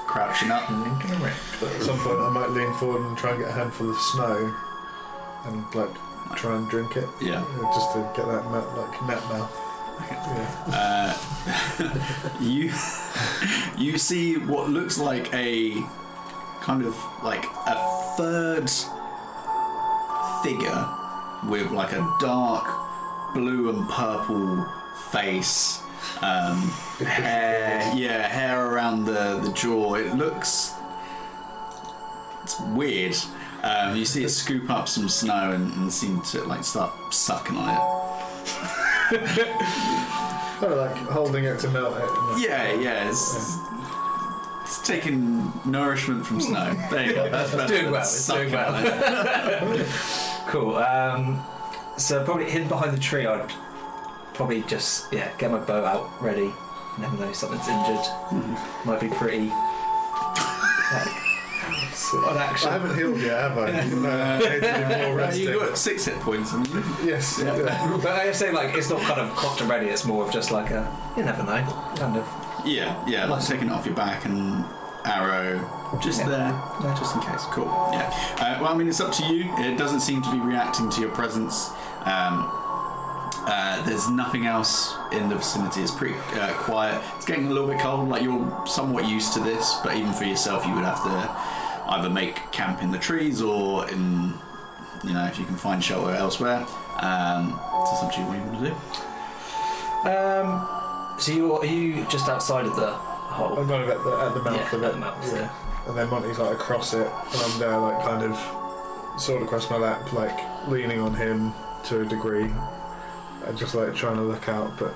crouching up. And But at some point, I might lean forward and try and get a handful of snow, and like try and drink it, Yeah. uh, just to get that mouth, like net mouth. Uh, you you see what looks like a kind of like a third figure with like a dark blue and purple face um, hair yeah hair around the, the jaw. It looks it's weird. Um, you see it scoop up some snow and, and seem to like start sucking on it Kind of like holding it to melt it. Yeah, yeah, it's, it's taking nourishment from snow. There you go. That's better doing than well, it's sucking doing well. on it. Cool. Um, so probably hidden behind the tree, I'd probably just yeah get my bow out ready. Never know, something's injured. Might be pretty. Like, So- on action. I haven't healed yet, have I? No, I need to do more Uh, resting. you got six hit points. haven't you? Yes. Yeah. yeah. But I say like it's not kind of cocked and ready. It's more of just like a you never know kind of. Yeah, yeah, like taking it off your back and arrow just Yeah. there, Yeah. just in case. Cool. Yeah. Uh, well, I mean, it's up to you. It doesn't seem to be reacting to your presence. Um, uh, there's nothing else in the vicinity. It's pretty uh, quiet. It's getting a little bit cold. Like you're somewhat used to this, but even for yourself, you would have to either make camp in the trees or in, you know, if you can find shelter elsewhere. Um, so it's up to you what you want to do. Um, so you are you just outside of the hole? I'm kind of at the, at the mouth Yeah, of at it. the mouth, yeah. And then Monty's like across it, and I'm there, like kind of sword across my lap, like leaning on him to a degree, and just like trying to look out, but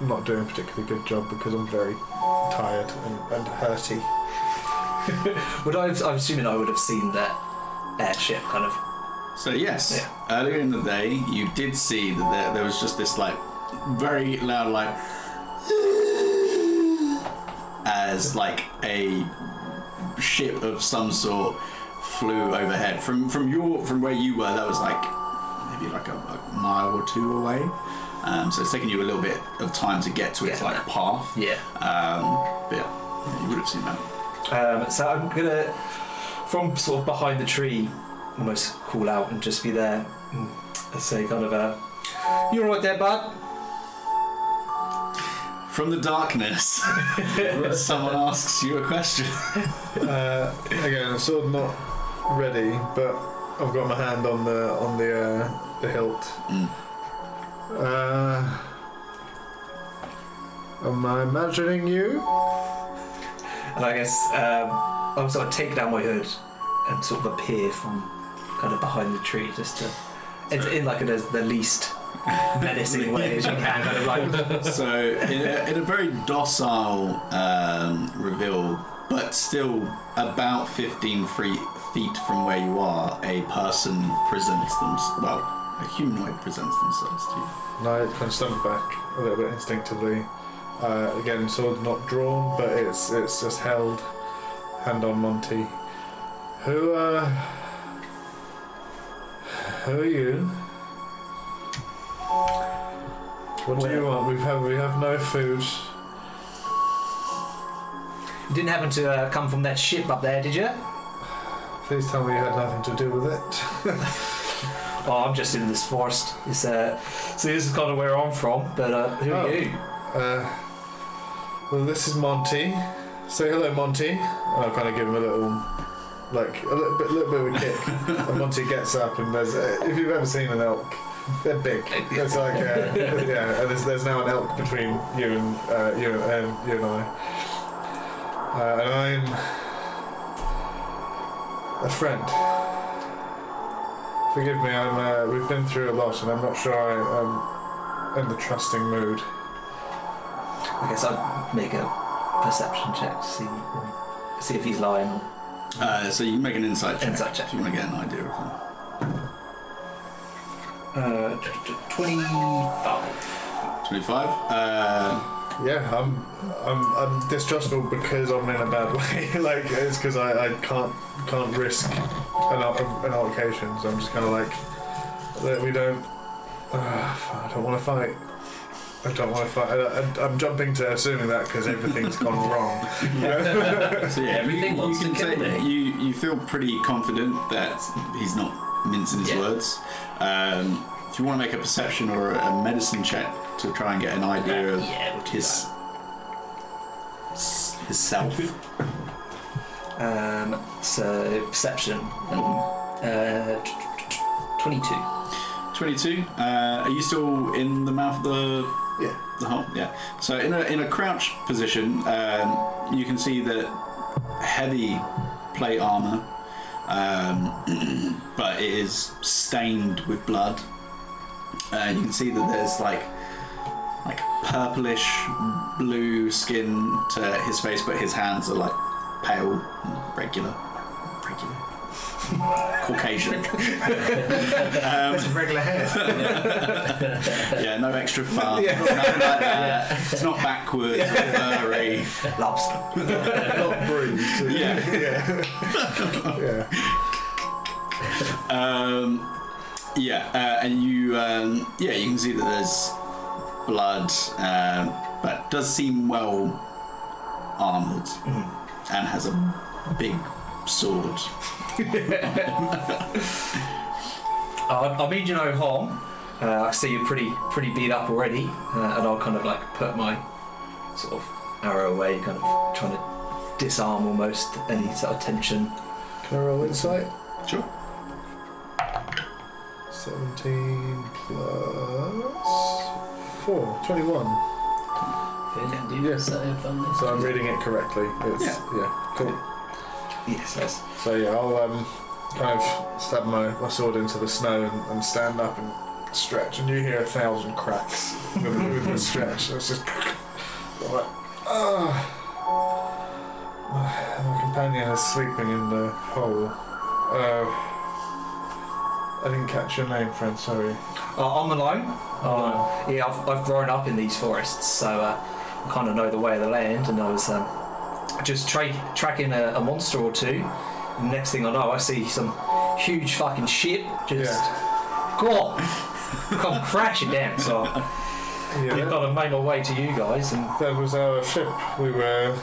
not doing a particularly good job because I'm very tired and, and hurty. Would I? Have, I'm assuming I would have seen that airship kind of. So yes, earlier in the day, you did see that there, there was just this like very loud like as like a ship of some sort flew overhead from from your from where you were. That was like maybe like a, a mile or two away. Um, so it's taken you a little bit of time to get to its Get like path. Yeah. Um, but yeah, you would have seen that. Um, so I'm gonna, from sort of behind the tree, almost call out and just be there. And say kind of a, "You're right there, bud?" From the darkness, someone asks you a question. Uh, again, of not ready, but I've got my hand on the on the uh, the hilt. Mm. Uh, am I imagining you? And I guess um, I'll sort of take down my hood and sort of appear from kind of behind the tree, just to it's in like the, the least menacing way as you can, kind of like So, in a, in a very docile um, reveal, but still about 15 free feet from where you are, a person presents themselves. Well, a humanoid presents themselves to you. And I kind of stumble back a little bit instinctively. Uh, again, sword not drawn, but it's it's just held. Hand on Monty. Who uh Who are you? What do you want? We've we have no food. You didn't happen to uh, come from that ship up there, did you? Please tell me you had nothing to do with it. Oh, I'm just in this forest. It's, uh, so this is kind of where I'm from, but uh, who are Oh. you? Uh, well, this is Monty. Say hello, Monty. And I'll kind of give him a little, like a little bit, little bit of a kick. and Monty gets up, and there's, uh, if you've ever seen an elk, they're big. There's like, uh, yeah, and there's, there's now an elk between you and uh, you, um, you and I. Uh, and I'm a friend. Forgive me, I'm. Uh, we've been through a lot, and I'm not sure I, I'm in the trusting mood. I guess I'd make a perception check to see see if he's lying. Or... Uh, so you can make an insight check. Insight check. If you want to get an idea of them. Uh, twenty-five. 25. Uh, Yeah, I'm, I'm, I'm distrustful because I'm in a bad way. like it's because I, I can't can't risk an, al- an altercation. So I'm just kind of like that we don't. Uh, I don't want to fight. I don't want to fight. I, I, I'm jumping to assuming that because everything's gone wrong. You so yeah, Everything you, wants you to can kill say me. you you feel pretty confident that he's not mincing his Yeah. words. Um, if you want to make a perception or a medicine check to try and get an idea of Yeah, we'll do his s- his self. Um, so perception. Uh, t- t- t- twenty-two. 22. Uh, are you still in the mouth of the yeah. the hole? Yeah. So in a in a crouch position, um, you can see that heavy plate armor, um, but it is stained with blood. Uh, you can see that there's like like purplish blue skin to his face, but his hands are like pale, and regular. Caucasian. um, Regular hair. yeah, no extra fun. Nothing like that. It's not backwards or furry. Lobster. Not bruised. Yeah. yeah. Um, yeah, uh, and you, um, yeah, you can see that there's blood, um, but does seem well armored and has a big sword. I mean you no harm. Uh, I see you're pretty pretty beat up already, uh, and I'll kind of like put my sort of arrow away, kind of trying to disarm almost any sort of tension. Can I roll insight? Sure. 17 plus 4, 21. Yeah, do you Yes. so? So I'm reading it correctly. It's, Yeah. yeah. Cool. Yes, yes. So yeah, I'll um, kind of stab my, my sword into the snow and, and stand up and stretch, and you hear a thousand cracks with, with the stretch. It's just like, ah. My, my companion is sleeping in the hole. Uh, I didn't catch your name, friend. Sorry. Uh, I'm alone. Uh, yeah, I've, I've grown up in these forests, so uh, I kind of know the way of the land, and I was um, just tra- tracking a, a monster or two. Next thing I know, I see some huge fucking ship just go on, come crashing down. So I've got to make my way to you guys, and That was our ship. We were,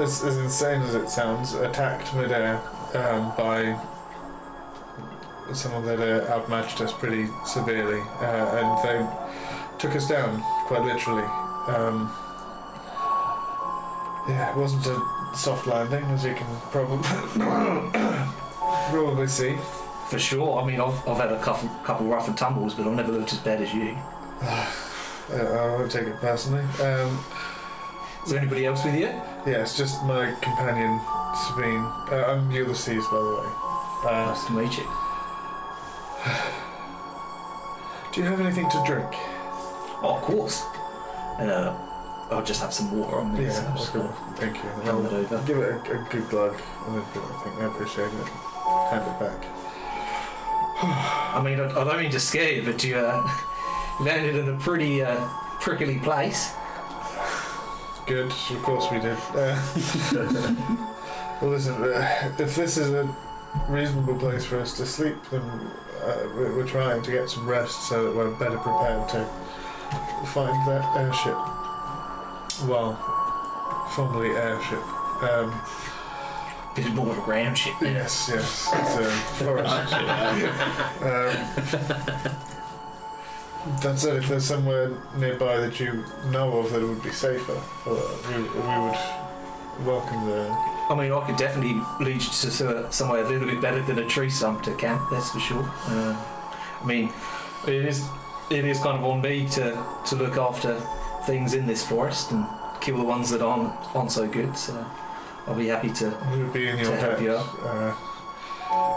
as, as insane as it sounds, attacked midair um, by someone that uh, outmatched us pretty severely, uh, and they took us down quite literally. Um, yeah, it wasn't a soft landing, as you can probably probably see. for sure. I mean, I've, I've had a couple, couple rough and tumbles, but I've never looked as bad as you. I won't take it personally. Um, Is there anybody else with you? Yeah, it's just my companion, Sabine. Uh, I'm Ulysses, by the way. Uh, Nice to meet you. do you have anything to drink? Oh, of course. Uh, I'll just have some water on me. Yeah, so. Thank you. And hand it I'll over. give it a, a good glug, and then I think I appreciate it. Hand it back. I mean, I, I don't mean to scare you, but you uh, landed in a pretty uh, prickly place. Good, of course we did. Uh, well, listen, uh, if this is a reasonable place for us to sleep, then uh, we're, we're trying to get some rest so that we're better prepared to find that airship. Well, formerly airship. Um, Bit more of a ground ship. then. yes, yes, it's a forest. um, that said, if there's somewhere nearby that you know of that would be safer, uh, we, we would welcome the I mean, I could definitely lead you to so- somewhere a little bit better than a tree stump to camp. That's for sure. Uh, I mean, it is it is kind of on me to to look after things in this forest and kill the ones that aren't aren't so good. So I'll be happy to. We would be in your To help debt. you Uh,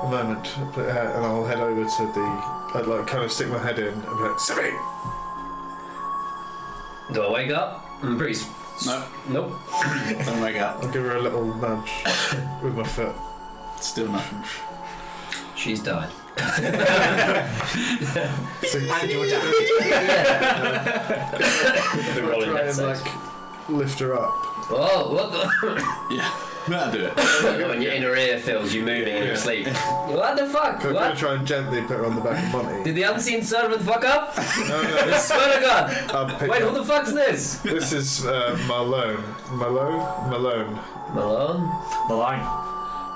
a moment, but, uh, and I'll head over to the. I'd like kind of stick my head in and be like, Sabine! Do I wake up? I'm pretty. s- No, Nope. don't wake up. I'll give her a little nudge with my foot. Still nothing. She's died. So, And lift her up. Oh, what the? Yeah, that'll do it. when your inner ear fills you moving in your sleep. What the fuck? I'm going to What? try and gently put her on the back of Monty. Did the unseen servant fuck up? No, I no, swear to God. I'll pick Wait, who the fuck's this? This is uh, Malone. Malone? Malone. Malone? the line.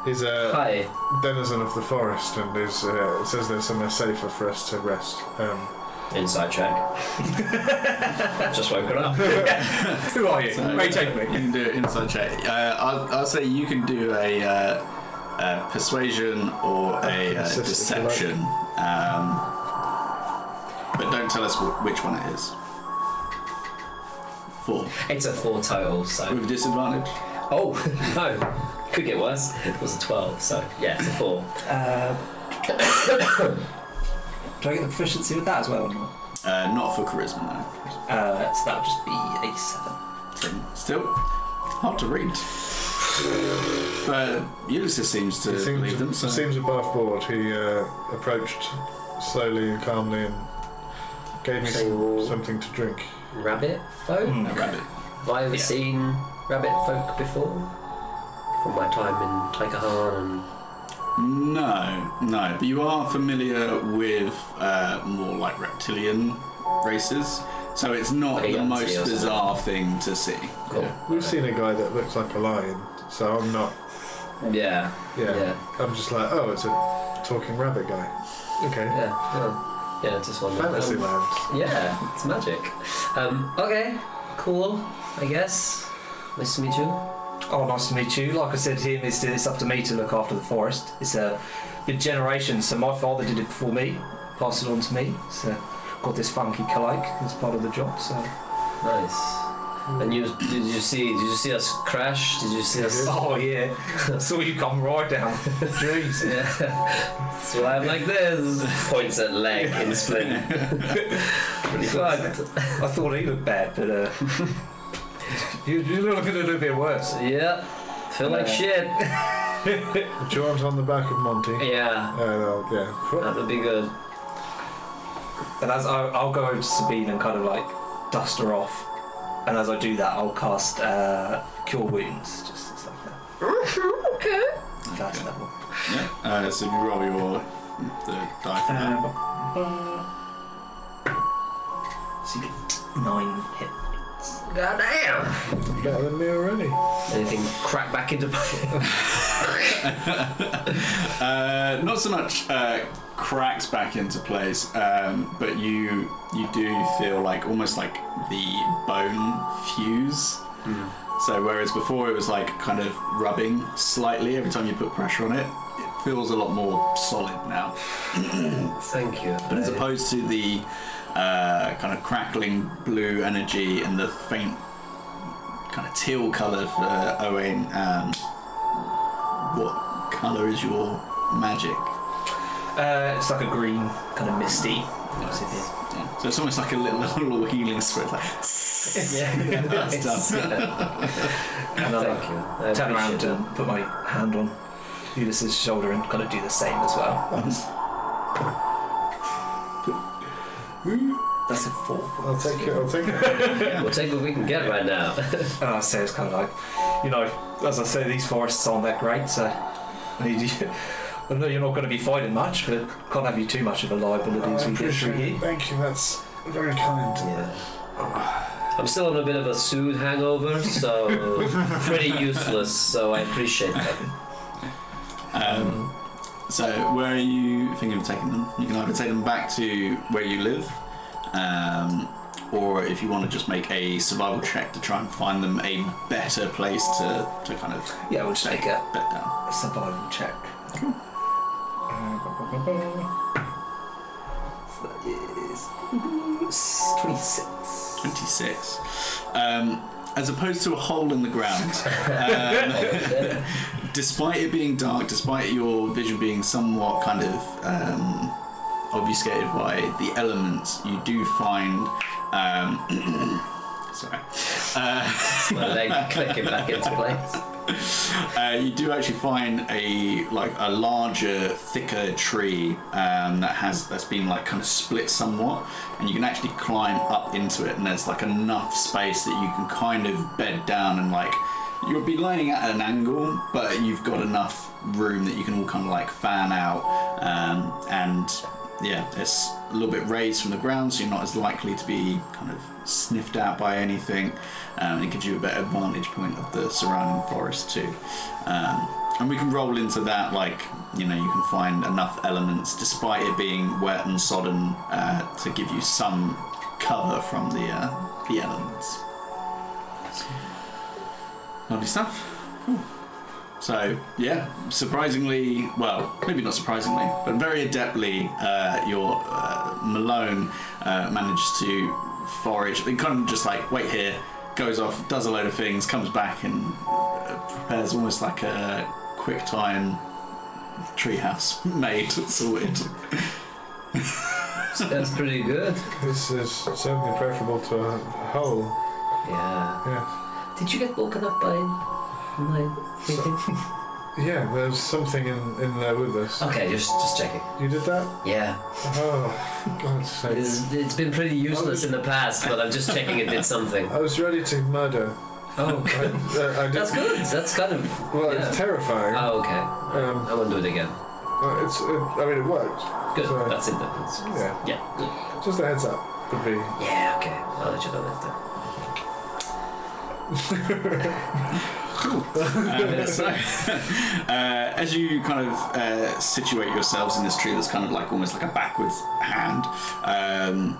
He's a Hi. denizen of the forest and is, uh, says there's somewhere safer for us to rest. Um, Inside check. Just woken up. Who are you? So- May take You me. can do an inside check. Uh, I'll, I'll say you can do a, uh, a persuasion or a uh, Assist, if deception. Um, but don't tell us wh- which one it is. Four. It's a four total, so. With disadvantage? Oh, no. Could get worse. It was a 12, so yeah, it's a four. Uh, do I get the proficiency with that as well? Or not? Uh, not for charisma, no. Uh, so that would just be a seven. So, still hard to read. But Ulysses seems to he seems, believe them. So. seems above board. He uh, approached slowly and calmly and gave me some, So- something to drink. Rabbit folk? Mm. a rabbit. Have I ever Yeah. seen rabbit folk before? From my time in Taikahan and. No, no. But you are familiar with uh, more like reptilian races, so it's not Like a the Yahtzee most or bizarre thing to see. Cool. Yeah. We've seen a guy that looks like a lion, so I'm not. Yeah. Yeah, Yeah. I'm just like, oh, it's a talking rabbit guy. Okay. Yeah. Yeah. Yeah, just one. Fantasy um, land. Yeah, it's magic. Um, okay, cool, I guess. Nice to meet you. Oh, nice to meet you. Like I said to him, it's, it's up to me to look after the forest. It's a big generation, so my father did it before me, passed it on to me. So got this funky cloak as part of the job. So Nice. And you did you see did you see us crash? Did you see us? oh yeah, I saw you come right down. Jeez. Yeah. So I'm like this. Points at leg in splint. Pretty fucked. I thought he looked bad, but uh, you, you look a little bit worse. Yeah. Feel like shit. Do on the back of Monty? Yeah. Uh, no, yeah. That would be good. And as I, I'll go over to Sabine and kind of like dust her off. And as I do that, I'll cast uh, Cure Wounds, just as like that. Okay. First level. Yeah. Uh, so you roll your the die for that. Um, so you get nine hit. God damn. Better than me already. Anything crack back into place? Uh, not so much uh, cracks back into place, um, but you you do feel like almost like the bone fuse. So whereas before it was like kind of rubbing slightly every time you put pressure on it, it feels a lot more solid now. Thank you. But as opposed to the uh, kind of crackling blue energy and the faint kind of teal colour for Owain. Um, what colour is your magic? Uh, it's like a green, kind of misty. obsidian. Yeah. So it's almost like a little, little healing spray. Like, yeah, That's done. I'll Thank you. I turn around appreciate and put my hand on Ulysses' shoulder and kind of do the same as well. That's a four. I'll take it. I'll take it. it. We'll take what we can get right now. And I say it's kind of like, you know, as I say, these forests aren't that great, so I need you. I know you're not going to be fighting much, but can't have you too much of a liability as we get through here. Thank you. That's very kind. Yeah. I'm still on a bit of a soothe hangover, so pretty useless. So I appreciate that. Um, so where are you thinking of taking them? You can either take them back to where you live, um, or if you want to just make a survival check to try and find them a better place to, to kind of Yeah, we'll just make a bed down. a survival check. Cool. So that is 26. 26. Um, as opposed to a hole in the ground, um, despite it being dark, despite your vision being somewhat kind of um, obfuscated by the elements, you do find. Um, sorry. Uh, My leg clicking back into place. uh, you do actually find a like a larger, thicker tree um, that has that's been like kind of split somewhat, and you can actually climb up into it, and there's like enough space that you can kind of bed down and like you'll be laying at an angle, but you've got enough room that you can all kind of like fan out, um, and yeah, it's a little bit raised from the ground, so you're not as likely to be kind of sniffed out by anything. Um, it gives you a better vantage point of the surrounding forest too. Um, and we can roll into that, like you know, you can find enough elements, despite it being wet and sodden, uh, to give you some cover from the uh, the elements. Lovely stuff. So yeah, surprisingly, well, maybe not surprisingly, but very adeptly, uh, your uh, Malone uh, managed to forage. They kind of just like wait here, goes off, does a load of things, comes back and uh, prepares almost like a quick time treehouse made sorted. That's pretty good. This is certainly preferable to a hole. Yeah. Yeah. Did you get woken up by my thinking? Yeah, there's something in, in there with us. Okay, just just checking. You did that? Yeah. Oh, God's sake. It's, it's been pretty useless in the past, but I'm just checking it did something. I was ready to murder. Oh, I, uh, I did, that's good. That's kind of. Well, yeah. it's terrifying. Oh, okay. Um, I won't do it again. uh, it's, it, I mean, it worked. Good. So- That's it then. It's- Yeah. Yeah. Good. Just a heads up would be. Yeah. Okay. I'll let you know next time. Uh, so, uh, as you kind of uh, situate yourselves in this tree that's kind of like almost like a backwards hand, um,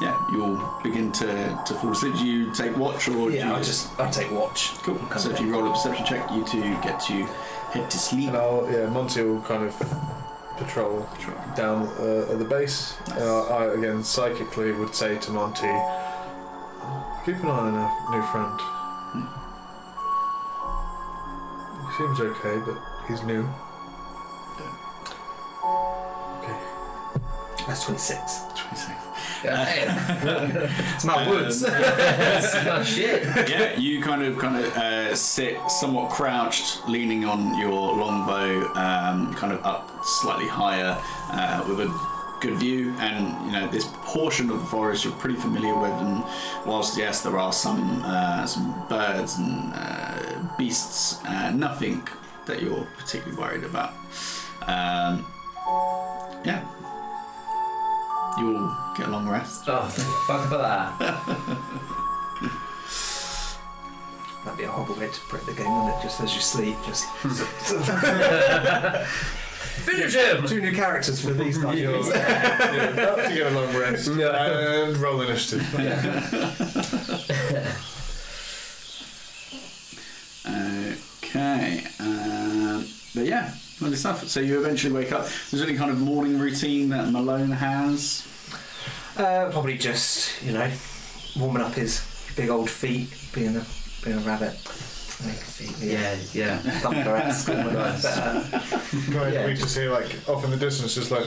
yeah, you'll begin to, to fall asleep. Do you take watch or do Yeah, you I'll just I'll take watch. Cool. Come So if you roll a perception check, you two get to head to sleep. And I'll, yeah, Monty will kind of patrol Sure. down uh, at the base. And I, I, again, psychically would say to Monty, keep an eye on our new friend. Seems okay, but he's new. Okay. That's 26. 26. Hey, It's my woods. that's not shit. yeah, you kind of kind of uh, sit somewhat crouched, leaning on your longbow, um, kind of up slightly higher, uh, with a good view. And you know this portion of the forest you're pretty familiar with. And whilst yes, there are some uh, some birds and uh, beasts, uh, nothing that you're particularly worried about. Um, yeah, you'll get a long rest. Oh, thank fuck for that. That'd be a horrible way to break the game, wouldn't it? Just as you sleep, just Finish him. two new characters for these guys. You're, yeah, to get a long rest. Yeah. And roll initiative. Okay. Um, but yeah, lovely stuff. So you eventually wake up. Is there any kind of morning routine that Malone has? Uh, probably just, you know, warming up his big old feet, being a being a rabbit. Yeah, yeah. Thunderous. Nice. Right, Yeah. we just hear like off in the distance, just like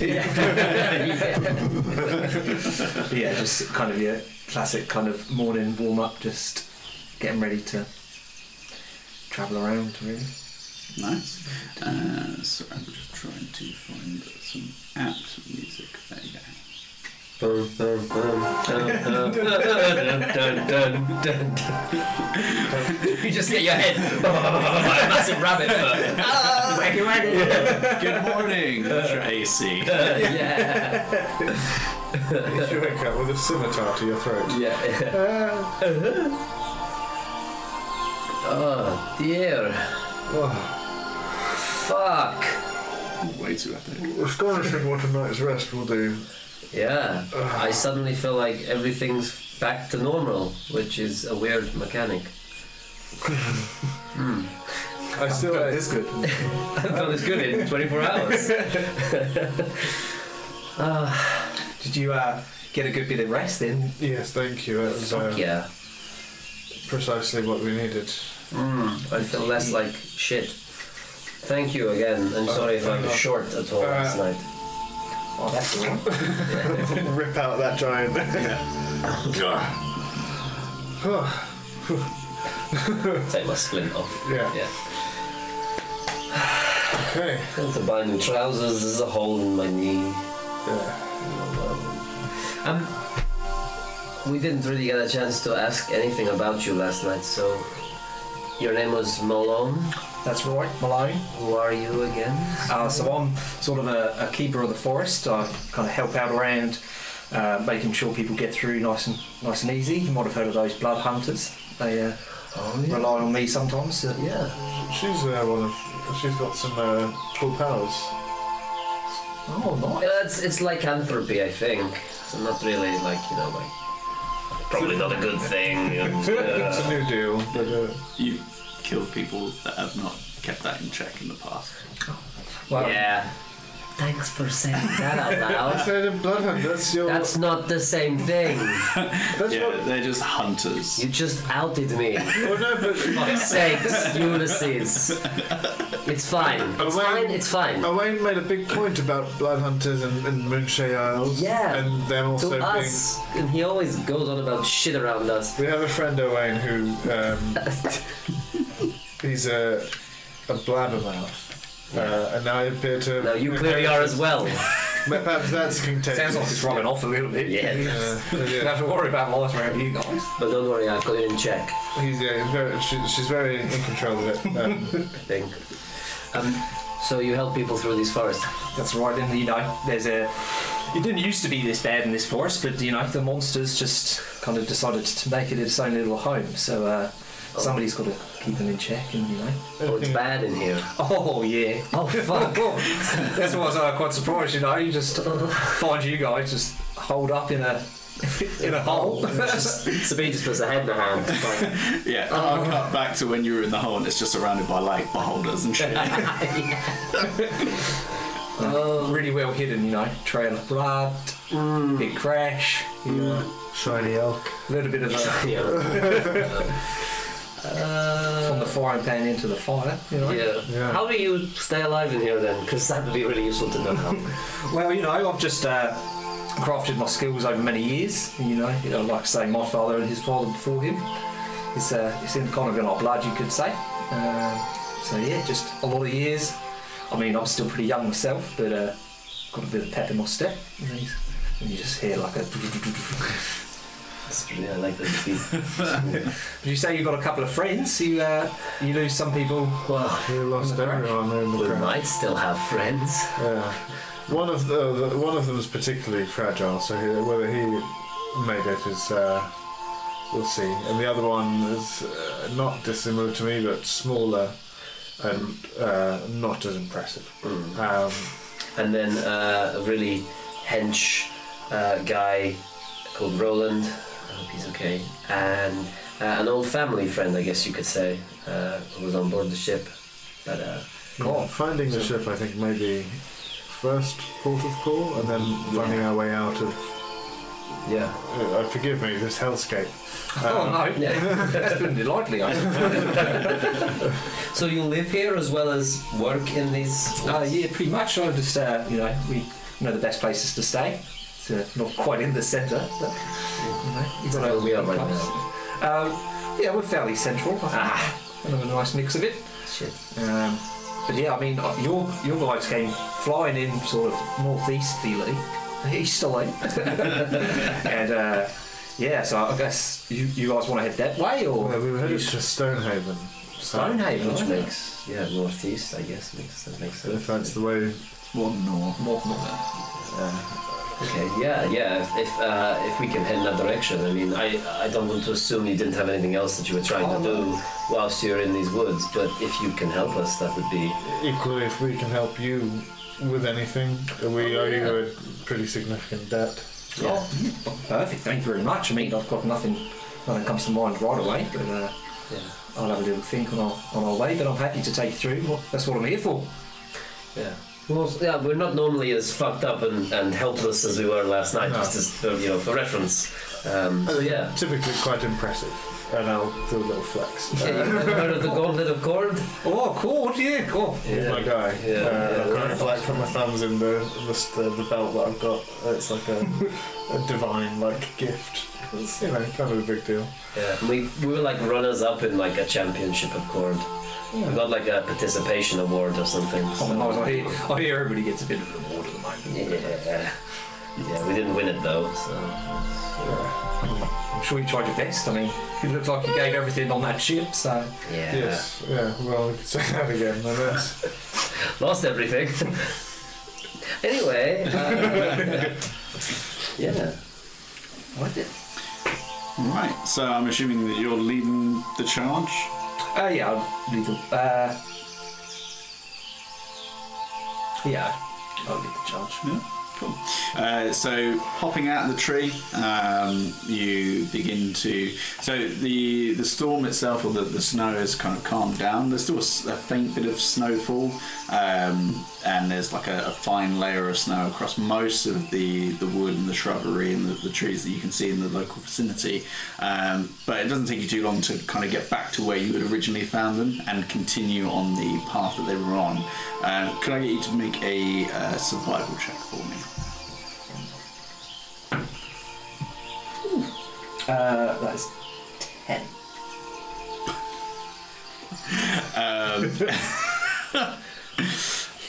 yeah. But yeah, just kind of your classic kind of morning warm up, just getting ready to travel around, really. Nice. Uh, so I'm just trying to find some apt music. There you go. Boom, boom, boom. Dun, dun, dun, dun, dun, dun, dun. You just get your head. Oh, massive rabbit foot. Ah. Wacky, wacky. Good morning, uh, Tracy. Yeah. you wake up with a scimitar to your throat. Yeah. Uh-huh. Oh dear. Oh, Fuck. Way too epic. astonishing what a night's rest will do. Yeah. I suddenly feel like everything's back to normal, which is a weird mechanic. Hmm. I still Felt ate, this good. I felt it's good in 24 hours. Ah, Did you uh, get a good bit of rest in? Yes, thank you. That was uh, fuck yeah. Precisely what we needed. Mm, I feel less like shit. Thank you again. I'm sorry if I was short at all last night. Oh, that's all right. Rip out that giant. Take my splint off. Yeah. Yeah. okay. Going to buy new trousers. There's a hole in my knee. Yeah. Um, we didn't really get a chance to ask anything about you last night, so your name was Malone. That's right, Malone. Who are you again? Uh, so I'm sort of a, a keeper of the forest. I kind of help out around, uh, making sure people get through nice and nice and easy. You might have heard of those blood hunters. They uh, Oh rely on me sometimes. Uh, Yeah. She's uh, one of. She's got some uh, cool powers. oh, nice. Yeah, it's it's lycanthropy, I think. So not really like you know like probably not a good thing. and, it's a uh, new deal, but uh, You killed people that have not kept that in check in the past. Well, yeah. Thanks for saying that out loud. I loud. said a bloodhound. That's your. That's not the same thing. that's yeah, what. they're just hunters. You just outed me. Well, no, but Fuck's sakes, Ulysses. It's fine. It's Owain- fine. It's fine. Owain made a big point about blood hunters and, and Moonshae Isles. Yeah, And them also to being. and he always goes on about shit around us. We have a friend Owain who um, he's a a blabbermouth. Uh, and I appear to. Now you clearly are as well. Perhaps that's contagious. sounds like it's rubbing off a little bit. Yeah. Uh, You don't have to worry about life around you guys. But don't worry, I've got it in check. He's yeah, he's very, she, she's very in control of it. Um, I think. Um, so you help people through these forests. That's right, and you know, there's a. It didn't used to be this bad in this forest, but you know, the monsters just kind of decided to make it its own little home. So uh, somebody's got to keep them in check, and you know. Oh, it's bad in here. Oh yeah. Oh fuck. That's why I was uh, quite surprised. You know, you just find you guys just hold up in a in a hole. Sabine just puts a head in her hand. Like, Yeah, I'll cut back to when you were in the hole and it's just surrounded by like beholders and shit. oh, really well hidden, you know. Trail of blood, big crash, you know, shiny elk. a little bit of a, yeah. From the frying pan into the fire, you know. Yeah. Yeah. How do you stay alive in here then? Because that would be really useful to know. How. Well, you know, I've just uh, crafted my skills over many years. You know, you know, like I say, my father and his father before him. It's uh, it's in kind of in our blood, you could say. Um, so yeah, just a lot of years. I mean, I'm still pretty young myself, but uh, got a bit of pep in my step. And you just hear like a. It's really, I like that speed. But you say you've got a couple of friends. You uh, you lose some people. Well, you lost In the everyone in the we crash. might still have friends. Yeah. One of the, the one of them is particularly fragile, so he, whether he made it is uh, we'll see. And the other one is uh, not dissimilar to me, but smaller and uh, not as impressive. Um, And then uh, a really hench uh, guy called Roland. I hope he's okay. And uh, an old family friend, I guess you could say, uh, who was on board the ship. But uh, yeah, finding the ship, I think, maybe first port of call, and then finding our way out of Yeah. uh, forgive me, this hellscape. oh no, Yeah. it's been delightfully. I so you live here as well as work in these. Uh, yeah, pretty much. I just, uh, you know, we know the best places to stay. It's uh, not quite in the centre, but you know, you've got where we are right place. Um, yeah, we're fairly central. I think. Ah, Kind of a nice mix of it. shit. Um, but yeah, I mean, uh, your your guys came flying in sort of northeasterly, easterly, and uh, yeah. So I guess you, you guys want to head that way or Well, we were headed to Stonehaven. so Stonehaven? Which right? makes yeah northeast, I guess makes that makes sense. If that's the way. More north. More, more. Okay, yeah, yeah. If if, uh, if we can head in that direction, I mean, I I don't want to assume you didn't have anything else that you were trying Oh, to do whilst you're in these woods. But if you can help us, that would be Equally, if we can help you with anything, we Oh, owe yeah. you a pretty significant debt. yeah. Oh, perfect. Thank you very much. I mean, I've got nothing, nothing comes to mind right away, but uh, yeah. I'll have a little think on our, on our way. But I'm happy to take you through. That's what I'm here for. Yeah. Well, yeah, we're not normally as fucked up and, and helpless as we were last night, No. just as for, you know for reference. Um, so yeah. Typically quite impressive. And I'll do a little flex. Yeah, you ever heard of the Gauntlet of Kord? Oh, cool. Yeah, cool. He's my guy. Yeah, uh, yeah, I've got yeah. a flag from my thumbs in the the, the, the belt that I've got. It's like a, a divine like gift. It's you know kind of a big deal. Yeah. We we were like runners up in like a championship of Kord. We got like a participation award or something. Oh, so- nice. I hear, I hear everybody gets a bit of an award at the moment. Yeah. Yeah, we didn't win it though, so. I'm sure you tried your best. I mean, it looked like you gave everything on that ship, so. Yeah. Yes. Yeah. Well, we could say that again. I guess. Lost everything. anyway. Uh, yeah. What did? Right, so I'm assuming that you're leading the charge. Uh, yeah, I'll lead the. Uh, yeah, I'll lead the charge. Yeah, Uh, so hopping out of the tree, um, you begin to. So the the storm itself, or the, the snow, has kind of calmed down. There's still a faint bit of snowfall, um, and there's like a, a fine layer of snow across most of the the wood and the shrubbery and the, the trees that you can see in the local vicinity. Um, but it doesn't take you too long to kind of get back to where you had originally found them and continue on the path that they were on. Um, could I get you to make a uh, survival check for me? Uh, that is ten.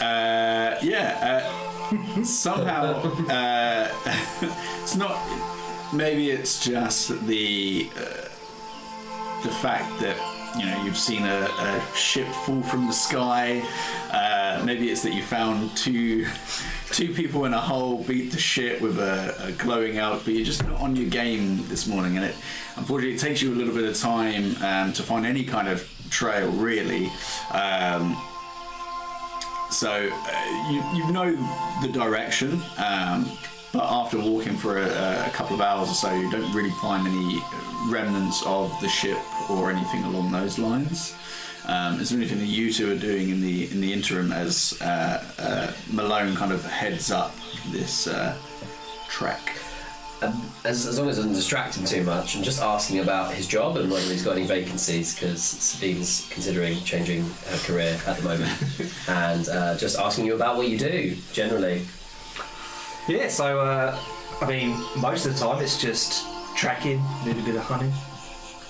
Uh, yeah. Uh, somehow, uh, it's not. Maybe it's just the uh, the fact that you know you've seen a, a ship fall from the sky. Uh, maybe it's that you found two two people in a hole beat the shit with a, a glowing out, but you're just not on your game this morning, and it unfortunately it takes you a little bit of time um, to find any kind of trail really. Um, so uh, you, you know the direction, um, but after walking for a, a couple of hours or so, you don't really find any remnants of the ship or anything along those lines. Um, is there anything that you two are doing in the in the interim as uh, uh, Malone kind of heads up this uh, trek? Um, as, as long as it doesn't distract him too much, and just asking about his job and whether he's got any vacancies, because Sabine's considering changing her career at the moment, and uh, just asking you about what you do generally. Yeah, so uh, I mean, most of the time it's just tracking, a little bit of hunting,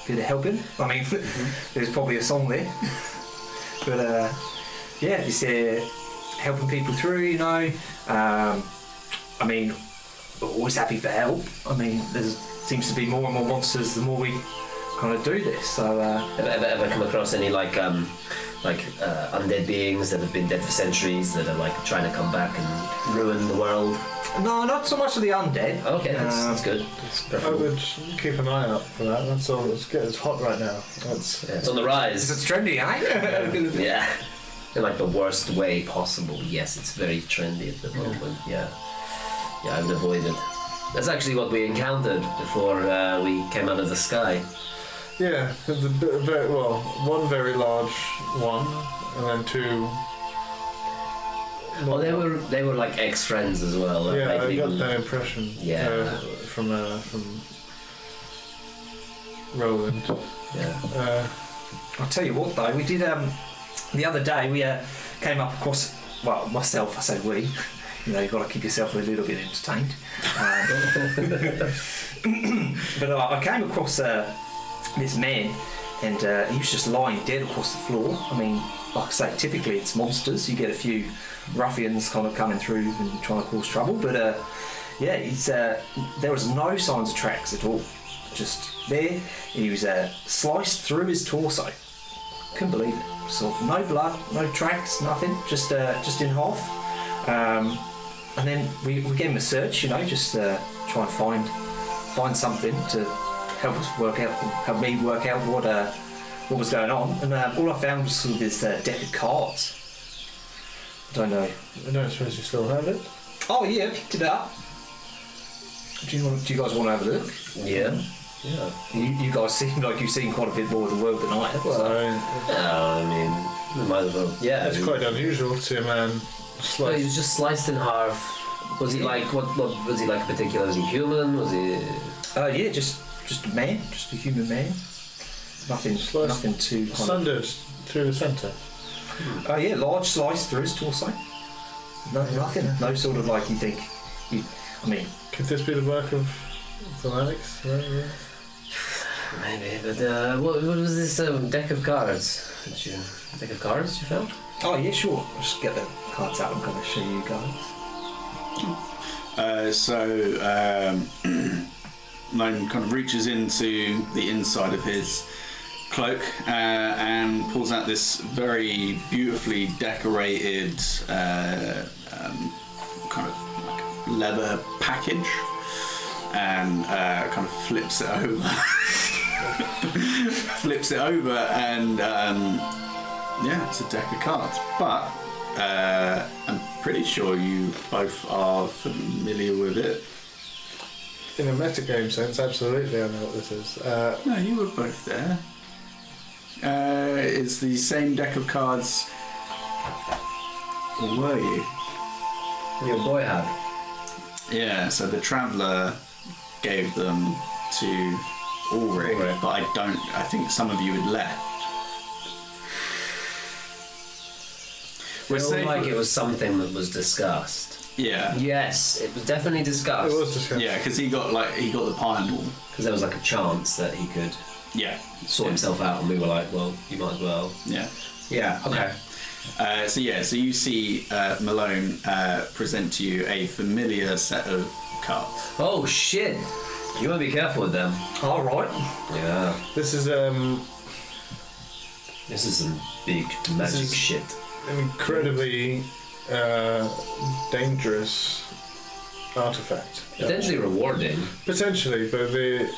bit of helping. I mean, there's probably a song there, but uh, yeah, just uh, helping people through. You know, um, I mean, always happy for help. I mean, there seems to be more and more monsters the more we kind of do this. So uh, Ever, ever, ever come across any like um, like uh, undead beings that have been dead for centuries that are like trying to come back and ruin the world? No, not so much of the undead. Okay, that's, Um, that's good. That's I preferable. would keep an eye out for that. That's all. It's, good. it's hot right now. That's it's on the rise. It's trendy, eh? Yeah. In like the worst way possible. Yes, it's very trendy at the moment. Yeah. Yeah, I would avoid it. That's actually what we encountered before uh, we came out of the sky. yeah. The, the, very, well, one very large one, and then two Oh, they were they were like ex friends as well. like, Yeah, I maybe got even- that impression. Yeah. Uh, from uh, from Roland. Yeah. Uh, I'll tell you what though, we did um the other day we uh, came up across well myself I say we you know you've got to keep yourself a little bit entertained um, but uh, I came across uh, this man and uh, he was just lying dead across the floor I mean like I say typically it's monsters you get a few ruffians kind of coming through and trying to cause trouble but uh, yeah he's uh, there was no signs of tracks at all just there he was uh, sliced through his torso couldn't believe it. So no blood, no tracks, nothing, just uh, just in half. Um, and then we, we gave him a search, you know, just uh, try and find find something to help us work out, help me work out what uh, what was going on. And all I found was sort of this deck of cards. I don't know. I don't suppose you still have it. Oh yeah, picked it up. Do you, want, do you guys want to have a look? Yeah. Yeah. You, you guys seem like you've seen quite a bit more of the world than I have. Well, so- I mean, I mean, we might as well. Yeah. it's I mean- quite unusual to see a man No, he was just sliced in half. Was he like what? What was he like? A particular? Was he human? Was he? Uh, yeah, just just a man, just a human man. Nothing, Sliced- nothing too kind. Sundered through the centre. Oh yeah, large slice through his torso. No, nothing. No sort of like you think. You, I mean, Could this be the work of Lanex? Maybe, but uh, what, what was this um, deck of cards? Did you deck of cards you found? oh yeah, sure. I'll just get the cards out. I'm going to show you guys. Uh, so um, Lone kind of reaches into the inside of his cloak uh, and pulls out this very beautifully decorated uh, um, kind of like leather package and uh, kind of flips it over. flips it over and um, yeah, it's a deck of cards. But uh, I'm pretty sure you both are familiar with it. In a metagame sense, absolutely, I know what this is. Uh, No, you were both there. Uh, it's the same deck of cards. Or were you? Your boy had. Yeah, so the Traveller gave them to Ulrich, Ulrich. but I don't. I think some of you had left. We're Feel safe- like it was something that was discussed. Yeah. Yes, it was definitely discussed. it was discussed. Yeah, because he got like he got the Pyramid. Because there was like a chance that he could Yeah. sort Yeah. himself out, and we were like, well, you might as well. Yeah. Yeah. Okay. Uh, so yeah, so you see uh, Malone uh, present to you a familiar set of cards. Oh shit! You want to be careful with them. All right. Yeah. This is um, This is some big magic is- shit. incredibly uh, dangerous artifact. Potentially rewarding. Potentially, but the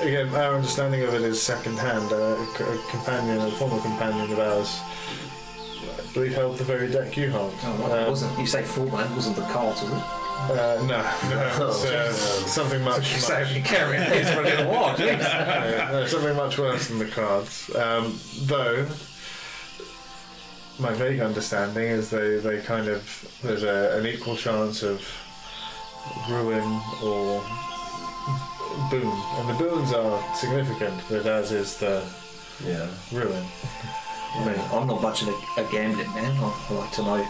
again, our understanding of it is second-hand. Uh, a c- a companion, a former companion of ours, I believe held the very deck you hold. Oh. It Um, wasn't you say full man? Wasn't the cards? Was it? uh, no, no, it's, uh, something much, much So you this for a little while, jeez. yeah, no, something much worse than the cards. Um, though, my vague understanding is they, they kind of there's a, an equal chance of ruin or boon, and the boons are significant, but as is the Yeah. ruin. I mean, I'm not much of a, a gambling man. I, I like to know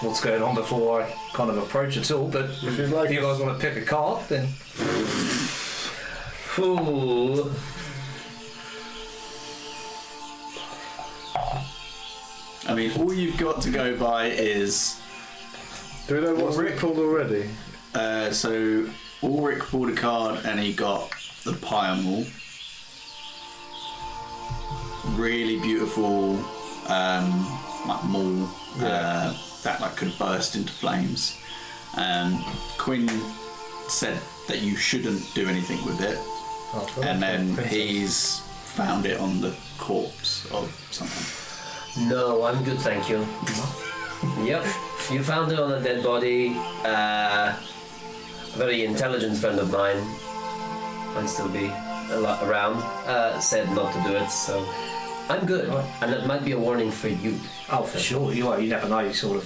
what's going on before I kind of approach it all. But If you'd like, if you guys want to pick a card, then Ooh. I mean, all you've got to go by is do we know what's Rick- Rick pulled already? uh, so Ulrich pulled a card and he got the Pyramid. Really beautiful, um, like maul uh, that like could burst into flames. Um, Quinn said that you shouldn't do anything with it, Oh, well, and then he's found it on the corpse of someone. No, I'm good, thank you. yep. You found it on a dead body. Uh, a very intelligent friend of mine might still be a lot around. Uh, said not to do it, so I'm good. Right. And that might be a warning for you. oh, for sure. You, well, you never know. You Sort of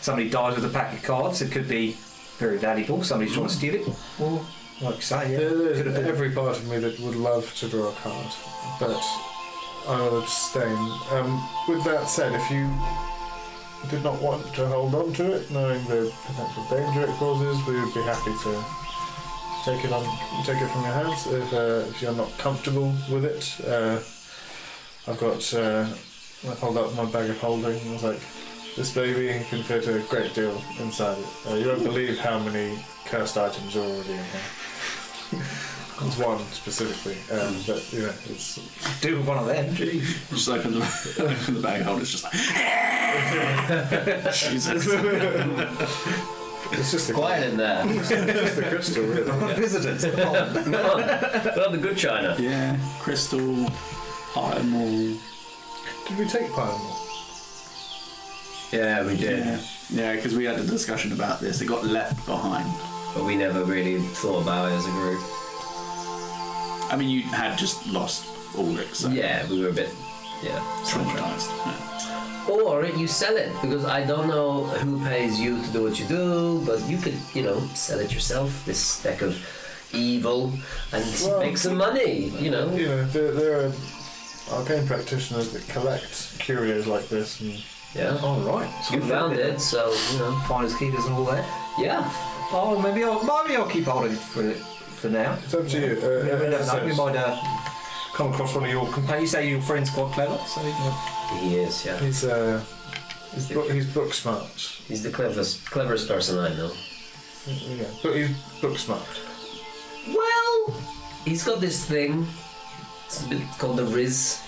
somebody dies with a pack of cards. It could be very valuable. Somebody's trying to steal it, or like you say, yeah, There- there's could have been. every part of me that would love to draw a card, but I'll abstain. Um, with that said, if you did not want to hold on to it, knowing the potential danger it causes, we would be happy to take it on, take it from your hands. If, uh, if you're not comfortable with it, uh, I've got. Uh, I hold up my bag of holding. I was like, this baby can fit a great deal inside it. Uh, you won't believe how many cursed items are already in here. There's one specifically, um, but yeah, it's do one of them. Gee. Just open the, open the bag hold. It's just like Jesus. it's just a Quiet in there. it's just the crystal, really. Visitors. Come on. Put on the good china. Yeah, crystal, Pyramol. Did we take Pyramol? Yeah, we did. Yeah, yeah, because we had a discussion about this. It got left behind. But we never really thought about it as a group. I mean, you had just lost Ulrich, so Yeah, we were a bit, yeah, traumatized. Yeah. Or you sell it because I don't know who pays you to do what you do, but you could, you know, sell it yourself. This deck of evil and Well, make some money. You know. You know, there, there are arcane practitioners that collect curios like this, and Yeah. All right. So You found it, so you know. Finders keepers and all that. Yeah. Oh, maybe I'll maybe I'll keep holding it for for now. it's up to you. Uh, We never know. We might uh, come across one of your companions. You say your friend's quite clever, so you know. He is. Yeah. he's uh, he's, book, he's book smart. He's the cleverest, cleverest person I know. Yeah, but he's book smart. Well, he's got this thing. It's a bit called the Riz.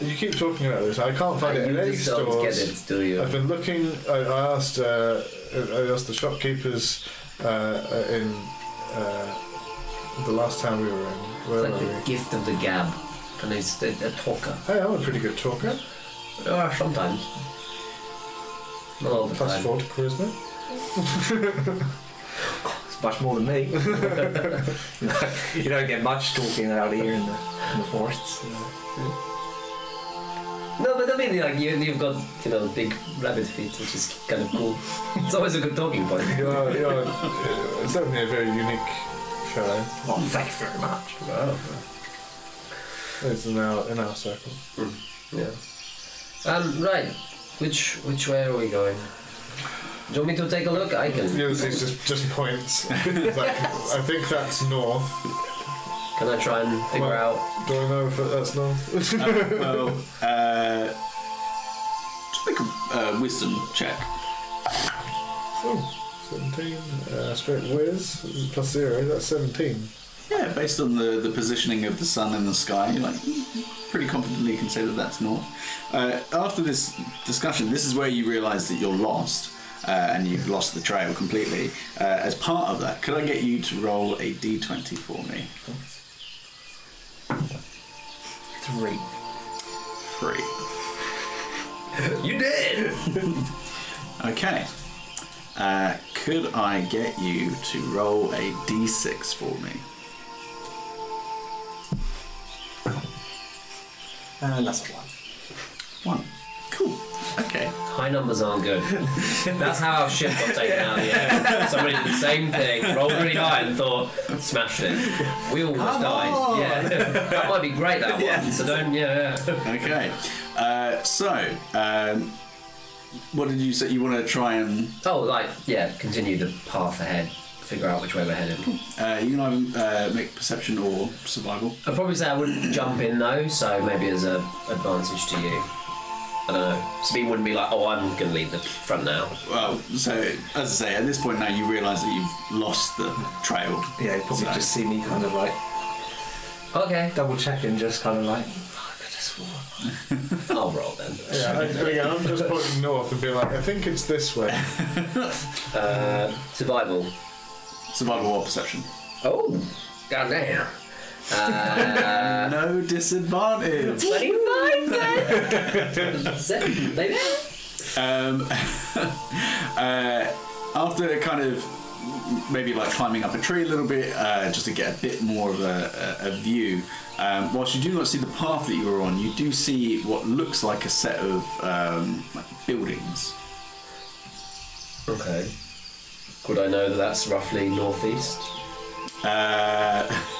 You keep talking about this. I can't find it in you any just don't stores. get it, do you? I've been looking. I, I asked. Uh, I asked the shopkeepers uh, uh, in uh, the last time we were in. Where It's like were the we? gift of the gab. And he's a, a talker. Hey, I'm a pretty good talker. Uh, sometimes. Not all the Plus time. four to charisma. It's much more than me. you don't get much talking out here in the, in the forests. you know. No, but I mean, like you, you've got you know big rabbit feet, which is kind of cool. it's always a good talking point. You are, you are uh, certainly a very unique fellow. Oh, thank you very much. It's in our in our circle. Yeah. Um. Right. Which which way are we going? Do you want me to take a look? I can. Ulysses just just points. It's like, I think that's north. Can I try and figure Well- out? Do I know if that's north? Uh, well, uh, just make a uh, wisdom check. oh, 17. Uh, straight whiz. Plus zero. That's 17. Yeah, based on the, the positioning of the sun in the sky, you're like pretty confidently can say that that's north. Uh, after this discussion, this is where you realise that you're lost. Uh, and you've lost the trail completely. Uh, as part of that, could I get you to roll a d20 for me? Three. Three. You did. Okay. Uh, could I get you to roll a d6 for me? And that's a one. One. Cool. Okay. High numbers aren't good. That's how our ship got taken out of the air. Somebody did the same thing, rolled really high and thought, smashed it. We almost Come died. on. Yeah. that might be great, that one. Yeah. So don't, yeah. yeah. Okay. Uh, so, um, what did you say? You want to try and Oh, like, yeah, continue the path ahead. Figure out which way we're headed. uh, you can either uh, make perception or survival. I'd probably say I wouldn't jump in though, so maybe as an advantage to you. I don't know. Speed wouldn't be like, oh, I'm going to lead the front now. Well, so as I say, at this point now you realise that you've lost the trail. Yeah, you probably So- just see me kind of like Okay, double checking, just kind of like, I just swore. I'll roll then. Yeah, I, and again, I'm just pointing north and being like, I think it's this way. Uh, survival. Survival or perception. Oh, goddamn. Uh, no disadvantage. 25 baby. Um, uh, after kind of maybe like climbing up a tree a little bit, uh, just to get a bit more of a, a, a view. Um, whilst you do not see the path that you were on, you do see what looks like a set of um, buildings. Okay. Would I know that that's roughly northeast? Uh,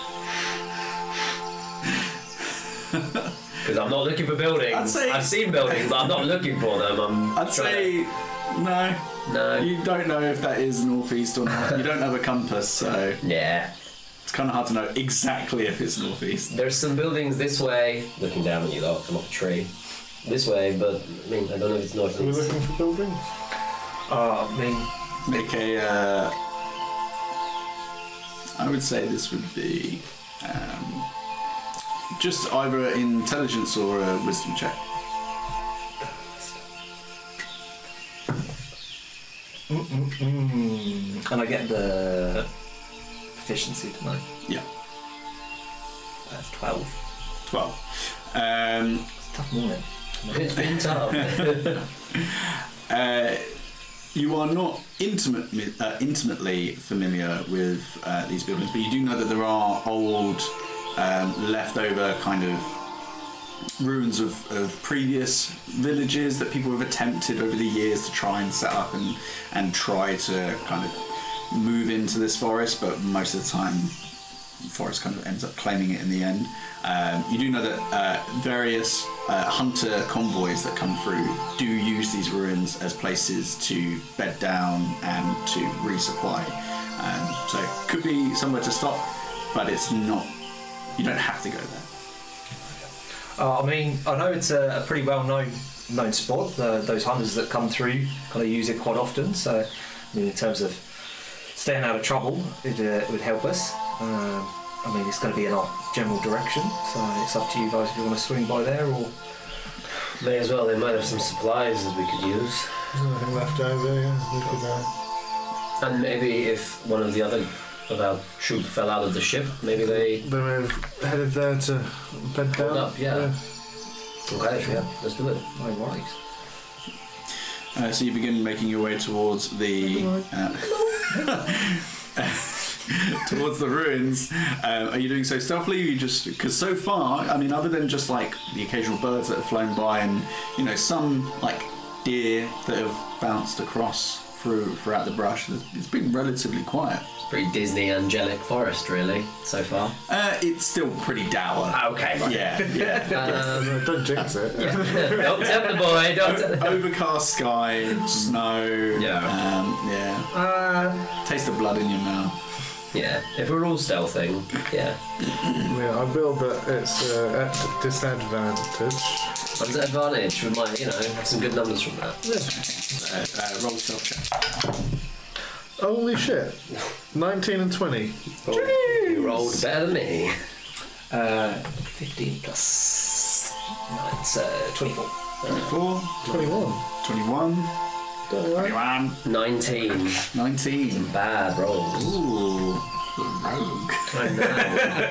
Because I'm not looking for buildings. I'd say- I've seen buildings, but I'm not looking for them. I'm I'd trying say no. to- no. You don't know if that is northeast or not. You don't have a compass, so Yeah. it's kind of hard to know exactly if it's northeast. There's some buildings this way, looking down at you lot, I'm off a tree. This way, but I mean, I don't know if it's northeast. Are we looking for buildings? Uh, I mean, Make a. Uh, I would say this would be um, just either intelligence or a wisdom check. mm, and I get the efficiency tonight. Yeah, That's 12. twelve. Um, It's a tough morning. It's been tough. Uh, you are not intimate, uh, intimately familiar with uh, these buildings, but you do know that there are old, um, leftover kind of ruins of, of previous villages that people have attempted over the years to try and set up and, and try to kind of move into this forest, but most of the time, forest kind of ends up claiming it in the end. Um, you do know that uh, various uh, hunter convoys that come through do use these ruins as places to bed down and to resupply. Um, so could be somewhere to stop, but it's not. You don't have to go there. Uh, I mean, I know it's a, a pretty well known known spot. Uh, those hunters that come through kind of use it quite often. So, I mean, in terms of staying out of trouble, it uh, would help us. Um, I mean, it's going to be in our general direction, so it's up to you guys if you want to swing by there or. May as well, they might have some supplies that we could use. There's nothing left over, yeah. We could, uh, And maybe if one of the other of our troop fell out of the ship, maybe they. they may have headed there to bed down. up, yeah. Okay, yeah, let's do it. No worries. Uh, so you begin making your way towards the uh, towards the ruins. Um, are you doing so stealthily? Or you just because so far, I mean, other than just like the occasional birds that have flown by and you know some like deer that have bounced across through throughout the brush, it's it's been relatively quiet. It's pretty Disney angelic forest, really, so far. Uh, it's still pretty dour. Okay, right. Yeah, yeah. Um, don't jinx it. don't tempt the boy, don't tempt Overcast sky, snow. Yeah. um, yeah. Uh, Taste the blood in your mouth. Yeah, if we're all stealthing, yeah. Yeah, I will, but it's uh, at disadvantage. What's the advantage? We might, you know, have some good numbers from that. Uh, uh, roll stealth check. Holy shit. 19 and 20. You rolled better than me. uh, 15 plus 9, so 24. 24, 21. 21, Don't worry. 21, 19. 19. Bad rolls. Ooh, the rogue. I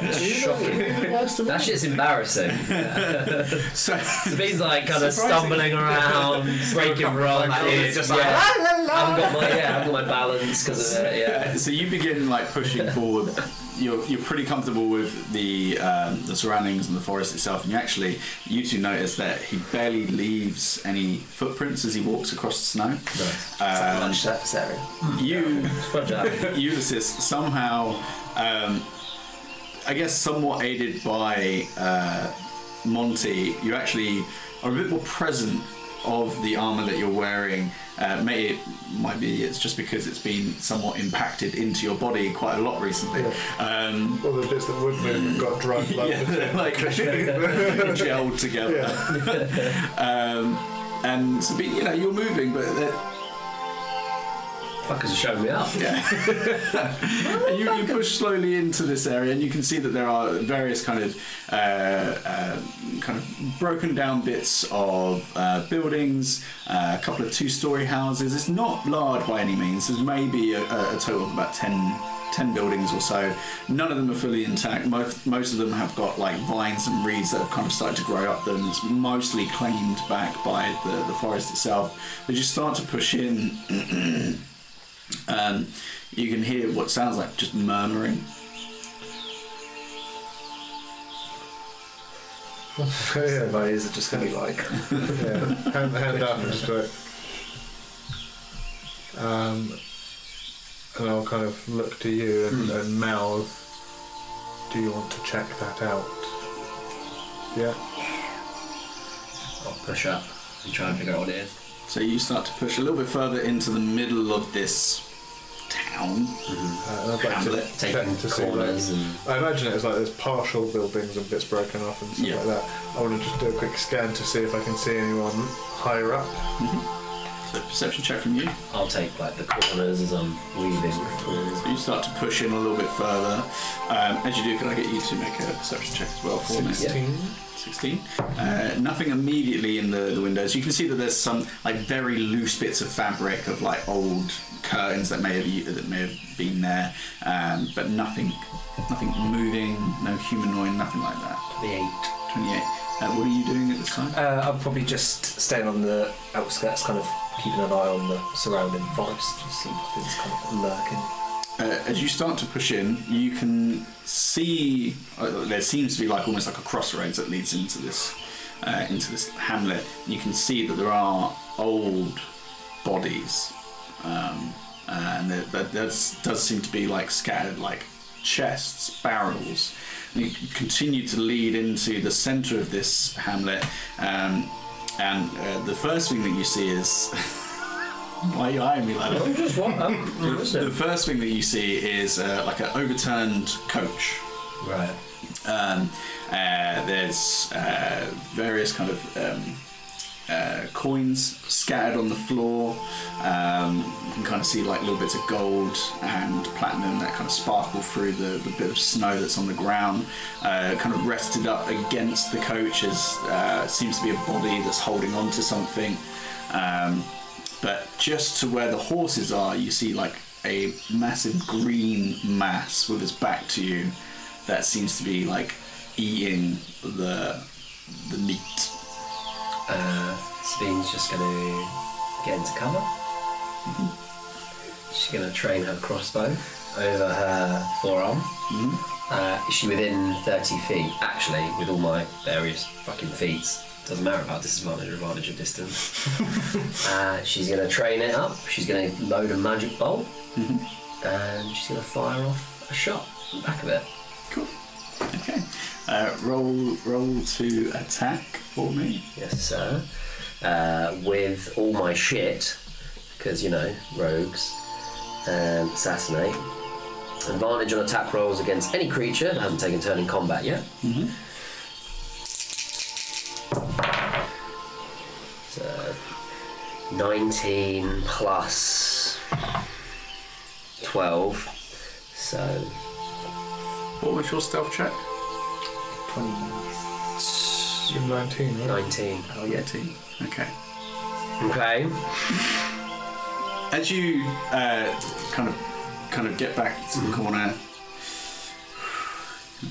know. Shocking. Nice to meet That shit's embarrassing. So, It means like kind of Surprising. stumbling around, breaking runs. It's just like, yeah. I haven't got my yeah, I haven't got my balance because of it. Yeah. so you begin like pushing forward. You're, you're pretty comfortable with the um, the surroundings and the forest itself, and you actually you two notice that he barely leaves any footprints as he walks across the snow. Um, lunch surface area. you Sponge. Ulysses somehow, um, I guess, somewhat aided by uh, Monty, you actually are a bit more present of the armor that you're wearing. Uh, may it might be it's just because it's been somewhat impacted into your body quite a lot recently. Um, All the bits that would move have got dry blood. yeah, like gelled together. um, and so, but, you know, you're moving, but Fuckers are showing me up. And you, you push slowly into this area, and you can see that there are various kind of uh, uh, kind of broken down bits of uh, buildings, uh, a couple of two-story houses. It's not large by any means. There's maybe a, a total of about 10, 10 buildings or so. None of them are fully intact. Most most of them have got like vines and reeds that have kind of started to grow up them. It's mostly claimed back by the, the forest itself. They just start to push in. Um, you can hear what sounds like just murmuring. yeah. My ears are just going to be like, yeah. Hand, hand up and just go. Um, and I'll kind of look to you and, Hmm. and mouth. Do you want to check that out? Yeah. I'll push up and try and figure out what it is. So you start to push a little bit further into the middle of this town. Uh, and I'd like Hamlet, to check to see. Like, and I imagine it's like there's partial buildings and bits broken off and stuff Yeah. like that. I want to just do a quick scan to see if I can see anyone higher up. So perception check from you. I'll take like the corners as I'm weaving through. So you start to push in a little bit further. Um, as you do, can I get you to make a perception check as well for me? 16. 16. Uh, nothing immediately in the, the windows. You can see that there's some like very loose bits of fabric of like old curtains that may have that may have been there, um, but nothing, nothing moving, no humanoid, nothing like that. The eight. 28. Uh, what are you doing at this time? Uh, I'm probably just staying on the outskirts, kind of keeping an eye on the surrounding forest, just see if it's kind of lurking. Uh, as you start to push in, you can see uh, there seems to be like almost like a crossroads that leads into this uh, into this hamlet. You can see that there are old bodies, um, and there, that that's, does seem to be like scattered like chests, barrels. And you continue to lead into the centre of this hamlet, um, and uh, the first thing that you see is. Why are you eyeing me like that? Just what? Um, The first thing that you see is uh, like an overturned coach. right. Um, uh, there's uh, various kind of um, uh, coins scattered on the floor. Um, you can kind of see like little bits of gold and platinum that kind of sparkle through the, the bit of snow that's on the ground. Uh, kind of rested up against the coach is uh, seems to be a body that's holding on to something. Um, but just to where the horses are, you see like a massive green mass with its back to you that seems to be like eating the the meat. Uh, Sabine's just going to get into cover. She's going to train her crossbow over her forearm. Uh, is she within 30 feet? Actually, with all my various fucking feats, doesn't matter about disadvantage or advantage of distance. uh, she's going to train it up. She's going to load a magic bolt. And she's going to fire off a shot back of it. Cool. Okay. Uh, roll roll to attack for me. Yes, sir. Uh, with all my shit, because you know, rogues, and assassinate. Advantage on attack rolls against any creature that hasn't taken turn in combat yet. Mm-hmm. So, 19 plus 12. So, What was your stealth check? 20. You're 19, right? 19. Oh yeah, team. Okay. Okay. As you uh, kind of kind of get back to the corner,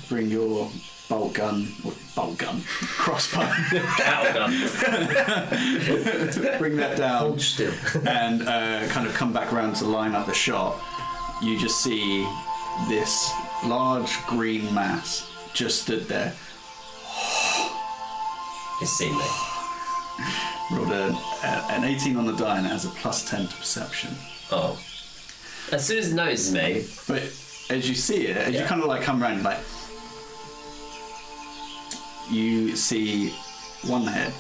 bring your bolt gun, or bolt gun, crossbow, bring that down. Hold still. and uh, kind of come back around to line up the shot, you just see this large green mass just stood there. It's seen me. Rolled a, a, uh, an 18 on the die and it has a plus 10 to perception. Oh. As soon as it notices me, But as you see it, as you Yeah. kind of like come around, like you see one head,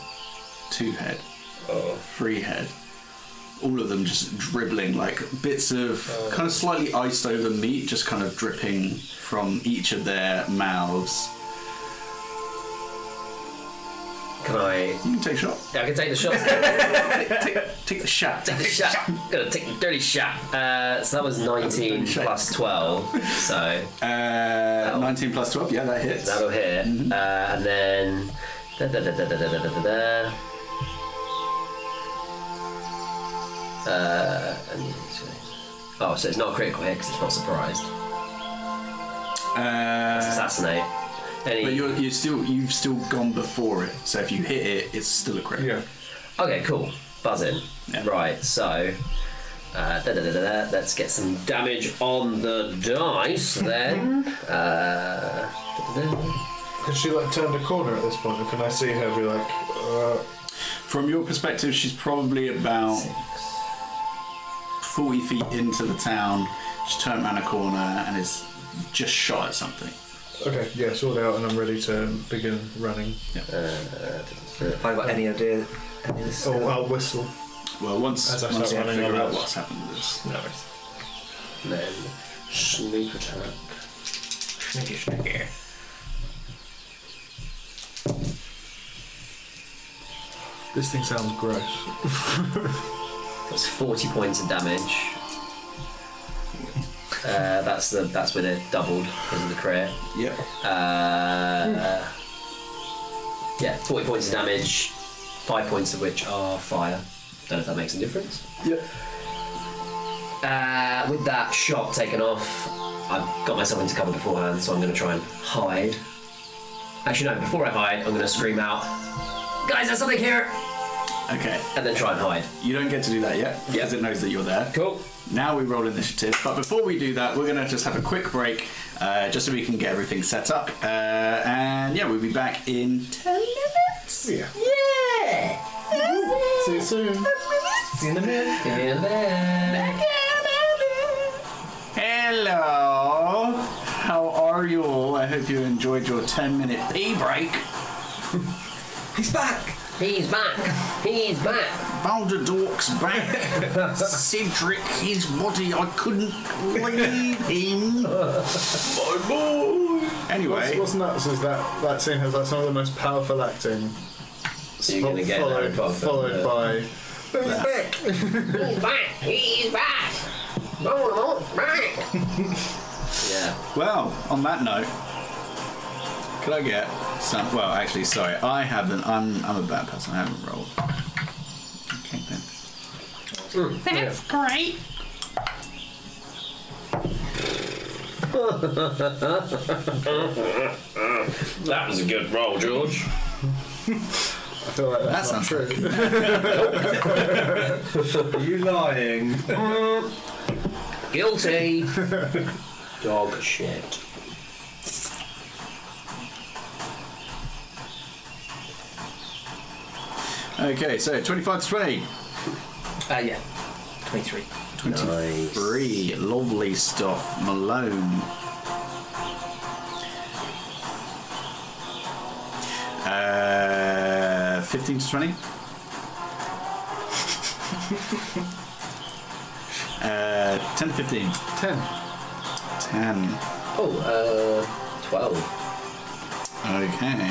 two head, oh, three head, all of them just dribbling like bits of kind of slightly iced over meat, just kind of dripping from each of their mouths. can I? You can take a shot. Yeah, I can take the shot. Take, take the shot. take the shot. Gonna take the dirty shot. Uh, so that was 19 shot. plus 12. So Uh, 19 plus 12, yeah, that hits. that'll hit. Uh, and then. Da, da, da, Uh, and, oh, so it's not a critical hit because it's not surprised. It's Uh, assassinate. Any, but you're, you're still, you've still gone before it, so if you hit it, it's still a crit. Yeah. Okay, cool. Buzzing. Yeah. Right, so uh, da, da, da, da, da. let's get some damage on the dice then. uh. Has she like turned a corner at this point, or can I see her be like, uh, From your perspective, she's probably about 40 feet into the town, just turned around a corner and is just shot at something. Okay, yeah, sword out, and I'm ready to begin running. Uh, have I got any idea? Any of this? Oh, I'll whistle. Well, once, As I once start we running, figure I'll out ask. what's happened to this. No worries. Then sneak attack. Sneaky, sneaky. This thing sounds gross. That's 40 points of damage. Uh, that's the that's with it doubled because of the crit. Yep. Uh, yeah, 40 points of damage, five points of which are fire. Don't know if that makes a difference. Yep. Uh, with that shot taken off, I've got myself into cover beforehand, so I'm going to try and hide. Actually, no, before I hide, I'm going to scream out, Guys, there's something here! Okay. And then try and hide. You don't get to do that yet because Yeah. it knows that you're there. Cool. Now we roll initiative, but before we do that, we're going to just have a quick break uh, just so we can get everything set up. Uh, and yeah, we'll be back in 10 minutes. Yeah. Yeah! See you soon. See you in a minute. And then... Hello. How are you all? I hope you enjoyed your 10 minute pee break. He's back. He's back! He's back! Balderdork's back. Cedric, his body, I couldn't leave him. My boy. Anyway, What's, what's nuts is that that scene has like some of the most powerful acting. So you're gonna get followed, Harry Potter, followed yeah. by. He's back! He's back! Voldemort's back! yeah. well, on that note, could I get some? Well, actually, sorry, I haven't. I'm I'm a bad person. I haven't rolled. Okay then. Mm, that's great. That was a good roll, George. I feel like that's That not true. Are you lying? Guilty! Dog shit. Okay, so 25 to 20. Uh, yeah. 23. 23. Lovely stuff. Malone. Uh, 15 to 20. uh, 10 to 15. Ten. 10. Oh, uh, 12. Okay.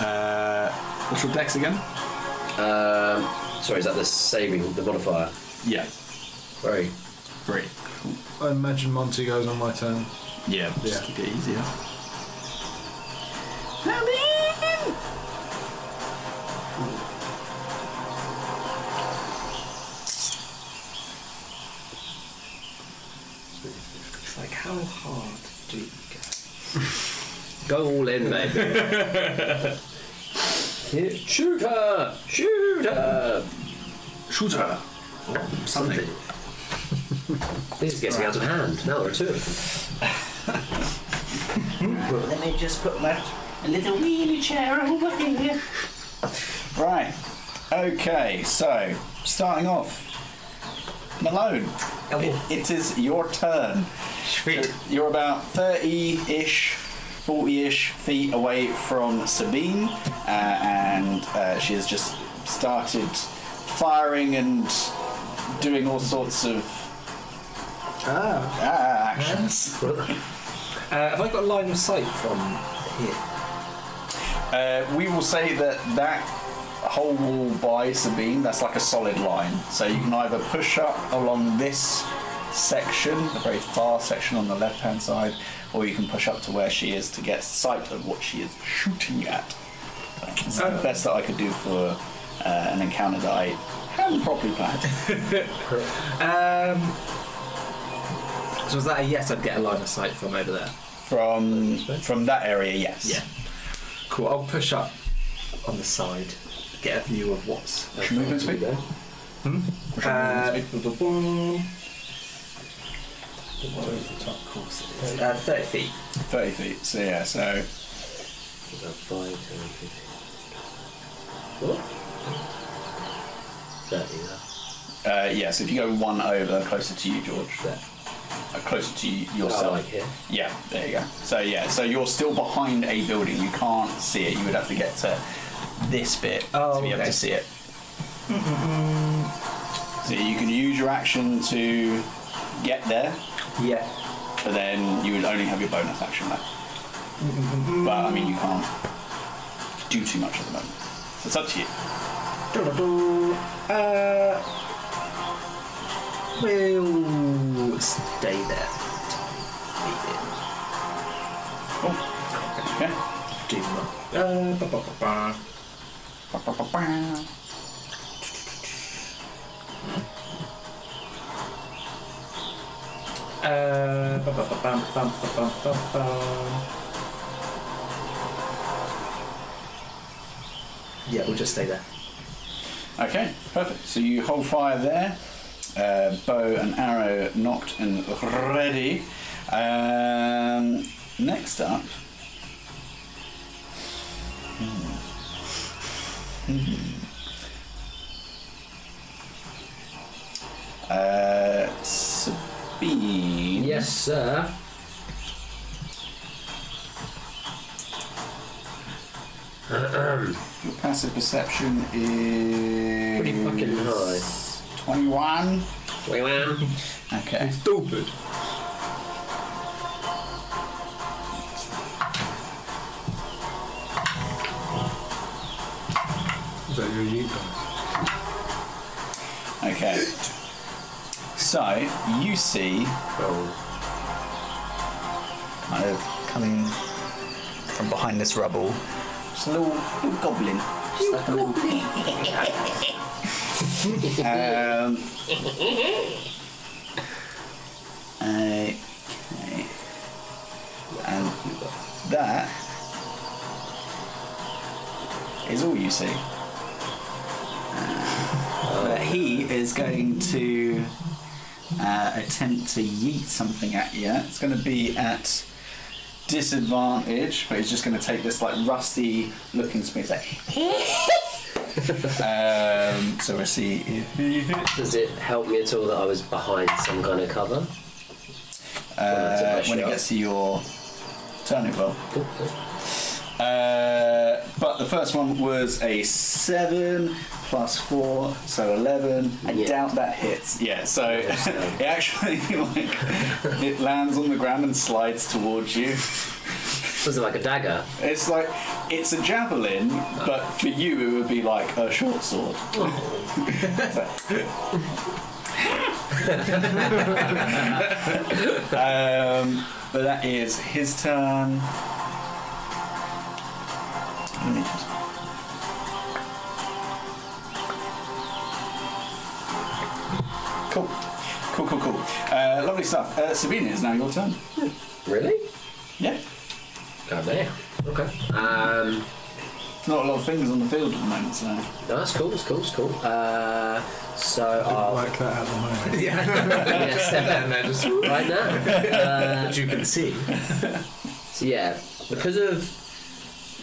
Uh, what's your dex again? Um, sorry, is that the saving, the modifier? Yeah. Very. Three. I imagine Monty goes on my turn. Yeah, just Yeah. keep it easier. It's like, how hard do you go? Go all in, baby. Hit- Shoot her! Shoot her! Shooter. Something. This is getting out of hand. Now there are two of them. Let me just put my a little wheelie chair over here. Right. Okay, so starting off. Malone, oh. it, it is your turn. Sweet. You're about 30 ish, 40 ish feet away from Sabine, uh, and uh, she has just started firing and doing all sorts of Ah. ah, actions. Uh, have I got a line of sight from here? Uh, we will say that that whole wall by Sabine, that's like a solid line. So you can either push up along this section, the very far section on the left hand side, or you can push up to where she is to get sight of what she is shooting at. It's the best that I could do for uh, an encounter that I hadn't properly planned. Um, so was that a yes? I'd get a line of sight from over there. From from that area, yes. Yeah. Cool. I'll push up on the side, get a view of what's. Movement speed? Uh, movement top course it is. Uh, Thirty feet. 30 feet. So yeah, so About 5, 10, 15. What? 30 now. Uh, yeah, so if you go one over closer to you, George, There. uh, closer to you, Oh, yourself. like here. Yeah, there you go. So yeah, so you're still behind a building. You can't see it. You would have to get to this bit Oh, to be able to see it. So you can use your action to get there, Yeah. but then you would only have your bonus action left. But I mean, you can't do too much at the moment. It's up to you. Uh, we'll stay there. Oh, okay. Do my- uh, ba, ba, ba, ba. Ba-ba-ba-ba. Ba, ba, ba, bam. Yeah, we'll just stay there. Okay, perfect. So you hold fire there. Uh, bow and arrow knocked and ready. Um, next up. Hmm. Hmm. Uh, Sabine. Yes, sir. Your passive perception is. Pretty fucking high. 21. Wait, man. Okay. Stupid. Is that your yeet dice? Okay. So you see Oh, kind of coming from behind this rubble, just a little, little goblin. Just like a little. um, okay. And that is all you see. Uh, but he is going to uh, attempt to yeet something at you. It's going to be at disadvantage, but he's just going to take this like rusty looking spear. It's like, um, so we'll see if he hits. does it help me at all that I was behind some kind of cover? Uh, when it gets to your turn, it will. Cool, cool. Uh, but the first one was a 7 plus 4, so 11. I Yeah. doubt that hits. Yeah, so it actually like it lands on the ground and slides towards you. Was it like a dagger? It's like it's a javelin, but for you it would be like a short sword. um, but that is his turn. Let me just- Cool, cool, cool, cool. Uh, lovely stuff. Uh, Sabina, it's now your turn. Really? Yeah, God damn. Okay. Um, there's not a lot of things on the field at the moment, so. no, that's cool. That's cool. That's cool. Uh, so Didn't I'll like that at the moment. yeah, step no, just right now. Uh, as you can see. So yeah, because of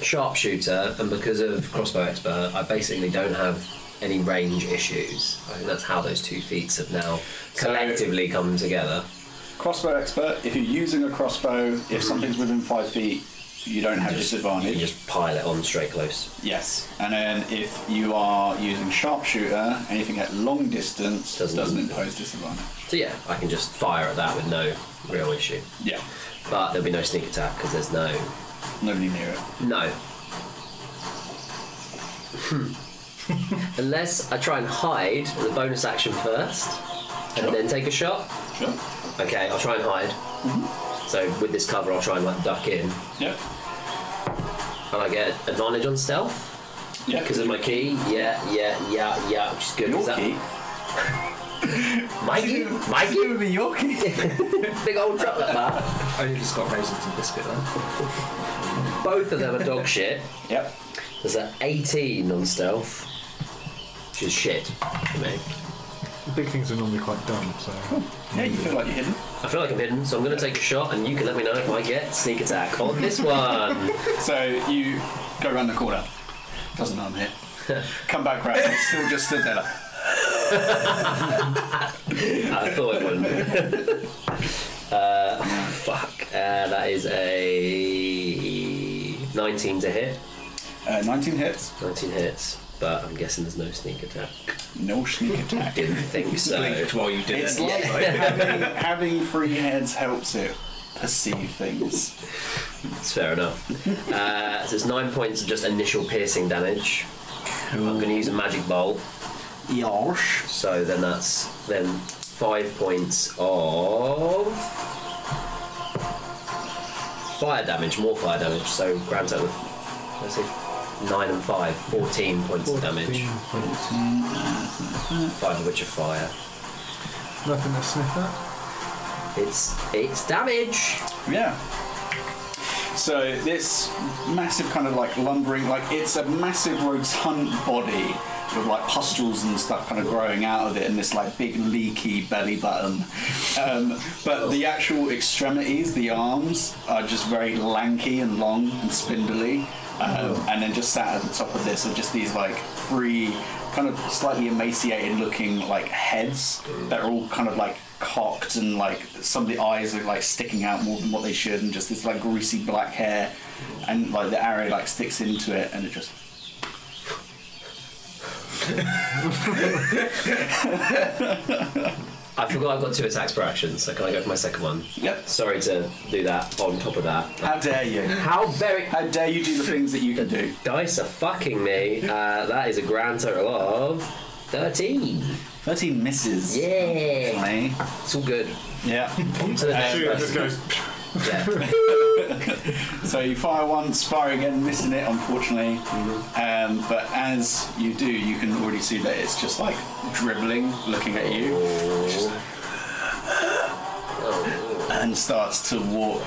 sharpshooter and because of crossbow expert, I basically don't have any range issues. I think that's how those two feats have now collectively come together. Crossbow expert, if you're using a crossbow, if something's within five feet, you don't have You disadvantage. just pile it on straight close. Yes. And then if you are using sharpshooter, anything at long distance Doesn't- doesn't, impose disadvantage. So yeah, I can just fire at that with no real issue. Yeah. But there'll be no sneak attack because there's no Nobody near it. no. Unless I try and hide the bonus action first and Sure. then take a shot. Sure. Okay, I'll try and hide. Mm-hmm. So with this cover, I'll try and like duck in, Yeah. and I get advantage on stealth Yeah. because of my key. Yeah, yeah, yeah, yeah, which is good. your Is that- key. Mikey, Mikey, would be your key. big old chocolate bar. I only just got raisins and biscuit then. Both of them are dog shit. yep. There's an 18 on stealth, which is shit for me. Big things are normally quite dumb, so. Yeah, you feel like you're hidden. I feel like I'm hidden, so I'm going to take a shot, and you can let me know if I get sneak attack on this one. So you go around the corner. Doesn't know I'm here. Come back round. He's still just stood there like. I thought it wouldn't. uh, fuck. Uh, that is a 19 to hit. Uh, 19 hits. 19 hits, but I'm guessing there's no sneak attack. No sneak attack. Didn't think so. Blinked while you did It's it. like having, having three heads helps it perceive things. It's fair enough. Uh, so it's nine points of just initial piercing damage. I'm going to use a magic bolt. Yosh. So then that's then five points of fire damage, more fire damage. So grand total with, let's say nine and five, 14 points of damage. 14. Five of which are fire. Nothing to sniff at. It's it's damage. Yeah. So this massive kind of like lumbering, like it's a massive rotund body with like pustules and stuff kind of growing out of it, and this like big leaky belly button. Um, but the actual extremities, the arms, are just very lanky and long and spindly. Um, and then just sat at the top of this are just these like three kind of slightly emaciated looking like heads that are all kind of like cocked and like some of the eyes are like sticking out more than what they should and just this like greasy black hair and like the arrow like sticks into it and it just I forgot I've got two attacks per action, so can I go for my second one? Yep. Sorry to do that on top of that. how dare you How very how dare you do the things that you can do dice are fucking me. Uh, that is a grand total of 13. 13 misses Yeah. Me. It's all good. yeah On to the next Shoot, it just person. goes. Yeah. so you fire once fire again missing it unfortunately um, but as you do you can already see that it's just like dribbling looking at you and starts to walk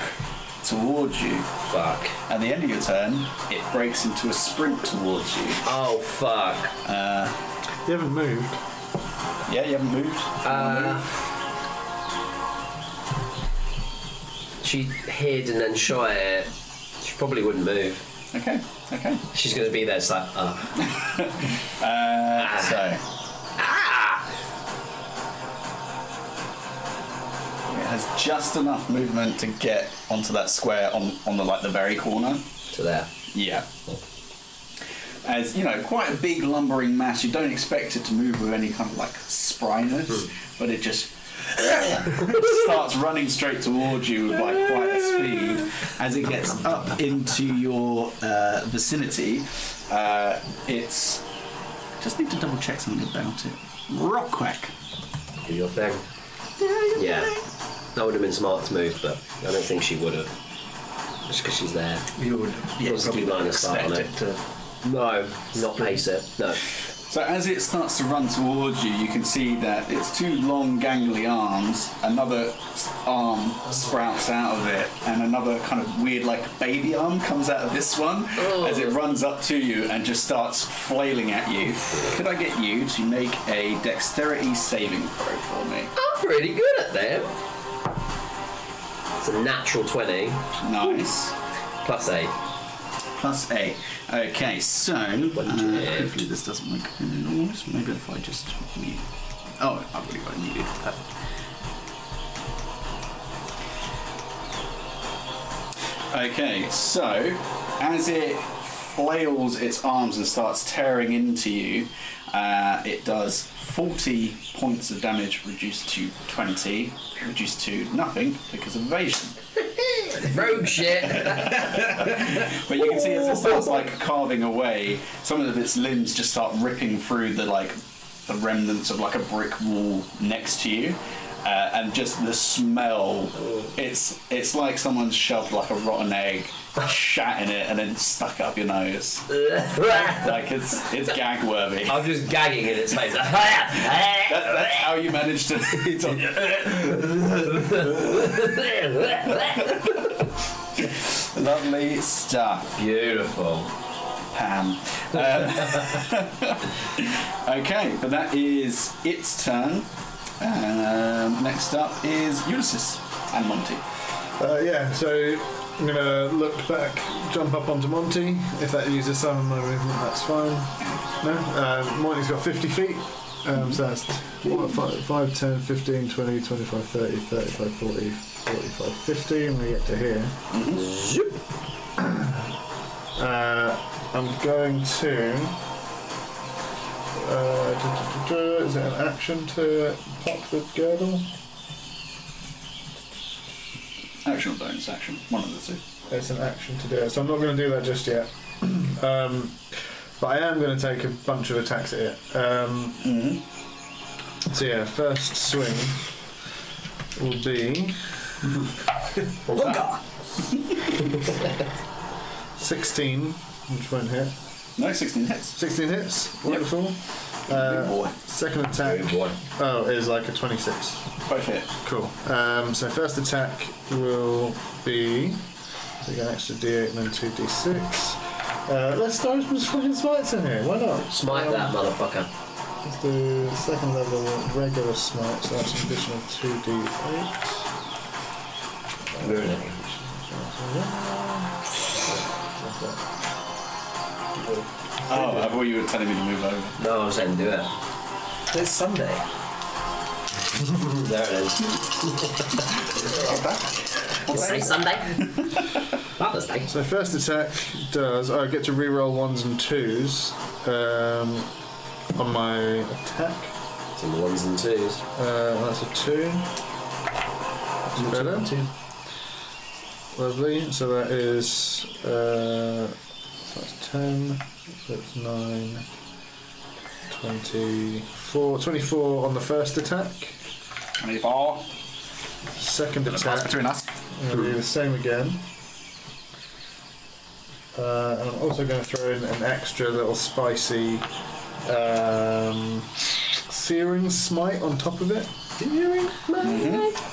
towards you Fuck. At the end of your turn, it breaks into a sprint towards you. Oh fuck. You haven't moved. Yeah, you haven't moved. Uh, she hid and then shot it. She probably wouldn't move. Okay, okay. She's gonna be there. It's like, oh. Uh, so ah. it has just enough movement to get onto that square on, on the like the very corner. So there. Yeah. As you know, quite a big lumbering mass. You don't expect it to move with any kind of like spryness, but it just starts running straight towards you with like quite a speed. As it gets up into your uh, vicinity, uh, it's just need to double check something about it. Rock quack. Do your thing. Yeah. That would have been smart to move, but I don't think she would have. Just because she's there. You would yeah, Wants probably keep line of sight on it. it to. No, not pace it. No. So as it starts to run towards you, you can see that its two long gangly arms, another arm sprouts out of it, and another kind of weird like baby arm comes out of this one oh. as it runs up to you and just starts flailing at you. Could I get you to make a dexterity saving throw for me? I'm pretty good at them. It's a natural 20 Nice. plus 8. Plus eight. Okay, so uh, hopefully this doesn't make any noise. Maybe if I just mute. Oh, I've already got it muted. Perfect. Okay, so as it flails its arms and starts tearing into you, uh, it does 40 points of damage reduced to 20, reduced to nothing because of evasion. Rogue shit. But you can see as it starts like carving away, some of its limbs just start ripping through the like the remnants of like a brick wall next to you. Uh, and just the smell, it's it's like someone's shoved like a rotten egg, shat in it, and then stuck up your nose. Like it's it's gag worthy. I'm just gagging in its face. That, that's how you manage to. Lovely stuff. Beautiful. Pam. Uh, okay, but that is its turn. Um, next up is Ulysses and Monty. Uh, yeah, so I'm gonna look back, jump up onto Monty. If that uses some of my movement, that's fine. No, uh, Monty's got 50 feet. Um, so that's what, 5, 5, 10, 15, 20, 25, 30, 35, 40, 45, 50, and we get to here. Uh, I'm going to. Uh, is it an action to pop the girdle? Action or bonus action? One of the two. It's an action to do it, so I'm not going to do that just yet. um, but I am going to take a bunch of attacks at it. Um, Mm-hmm. so yeah, first swing will be Lunga! 16, which won't hit. No, 16 hits. 16 hits, wonderful. Uh, second attack, boy. oh, is like a 26. Both hit. Cool. Um, so first attack will be. So get an extra d8 and then 2d6. Uh, let's throw some fucking smites in here. Why not? Smite Um, that motherfucker. Let's do second level regular smite, so that's an additional 2d8. Ruin it. Oh, I thought you were telling me to move over. No, I was saying do it. It's Sunday. There it is. Say Sunday. Mother's Day. So first attack does. I get to reroll ones and twos um, on my attack. Some ones and twos. Uh, that's a two. That's better. Two. Lovely. So that is uh, so that's ten. So it's nine. 24, 24 on the first attack. 24. Second Pass attack, between us. I'm going to do the same again. Uh, and I'm also going to throw in an extra little spicy um, searing smite on top of it. Searing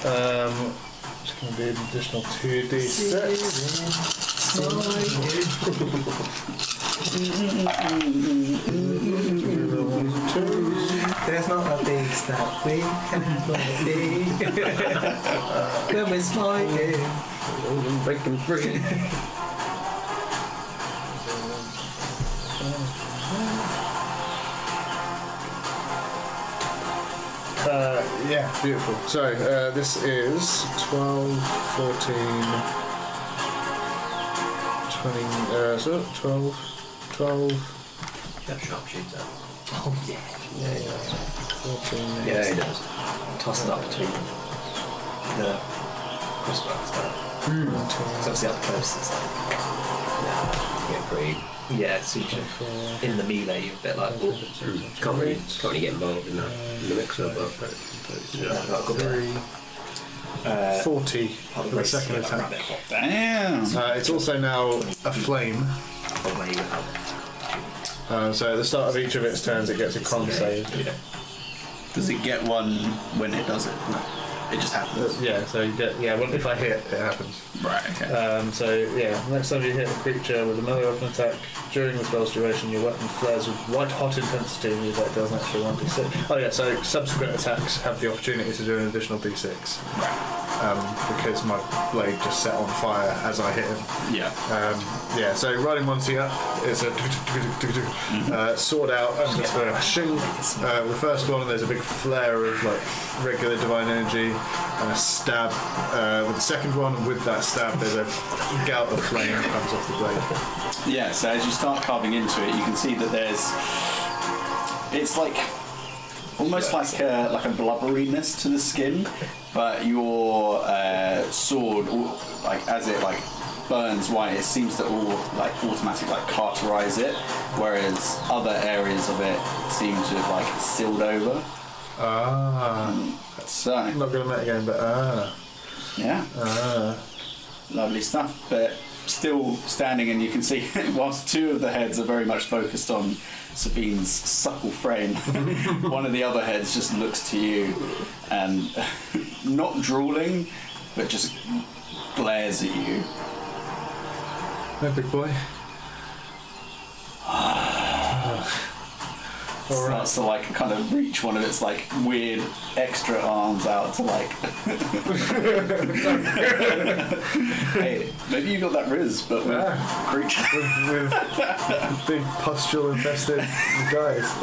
Um, it's going to be an additional 2d6. There's not a beast that we cannot be. when we're free. Uh, yeah, beautiful. So uh, this is 12, 14, 20, uh, so 12, 12, Got sharpshooter. Oh yeah. 14, Yeah, he does. Toss it up between the crossbows, but 19, it's obviously up close. It's like Yeah, get pretty. yeah, so you in the melee you're a bit like oh, Can't really, can't really get involved in that. In the mix up, but yeah, I've got the, 3, uh, 40 for the second to attack. Damn. Uh, it's also now a flame. Uh, so at the start of each of its turns, it gets a con save. Yeah. Does it get one when it does it? No. It just happens. yeah, so you get yeah. Well, if I hit, it happens. Right, okay. Um, so yeah, next time you hit a creature with another weapon attack during the spell's duration, your weapon flares with white hot intensity and your attack does an extra one d6. Oh yeah, so subsequent attacks have the opportunity to do an additional d6 um, because my blade just set on fire as I hit him. yeah. Um, yeah, so riding one T up, it's a uh, sword out and just a shing. Uh, the first one, there's a big flare of like regular divine energy and a stab. Uh, with the second one, with that stab, there's a gout of flame that comes off the blade. Yeah, so as you start carving into it, you can see that there's. It's like. Almost like a, like a blubberiness to the skin, but your uh, sword, like as it like burns white, it seems to all like automatically like cauterize it, whereas other areas of it seem to have like sealed over. Ah, So I'm not going to met again, but ah, yeah, ah. lovely stuff. But still standing, and you can see whilst two of the heads are very much focused on Sabine's supple frame, one of the other heads just looks to you and not drooling, but just glares at you. No, big boy. Starts to like kind of reach one of its like weird extra arms out to like. hey, maybe you got that riz, but with Yeah. creature. with, with big pustule infested guys.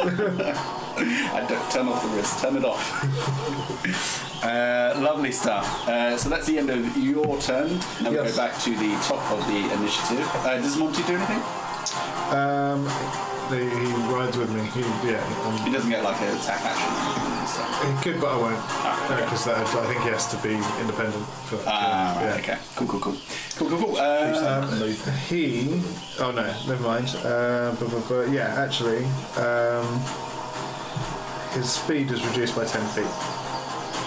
I don't turn off the wrist. Turn it off. uh, lovely stuff. Uh, so that's the end of your turn. Now we Yes. go back to the top of the initiative. Uh, does Monty do anything? Um, the, he rides with me. He, yeah, He um, doesn't get like an attack action. and stuff. he could, but I won't. Ah, okay. Because that I think he has to be independent for that. Ah, right, yeah. okay. Cool, cool, cool. Cool, cool, cool. Uh, Um, he. Oh no, never mind. Uh, but, but, but yeah, actually, um, his speed is reduced by ten feet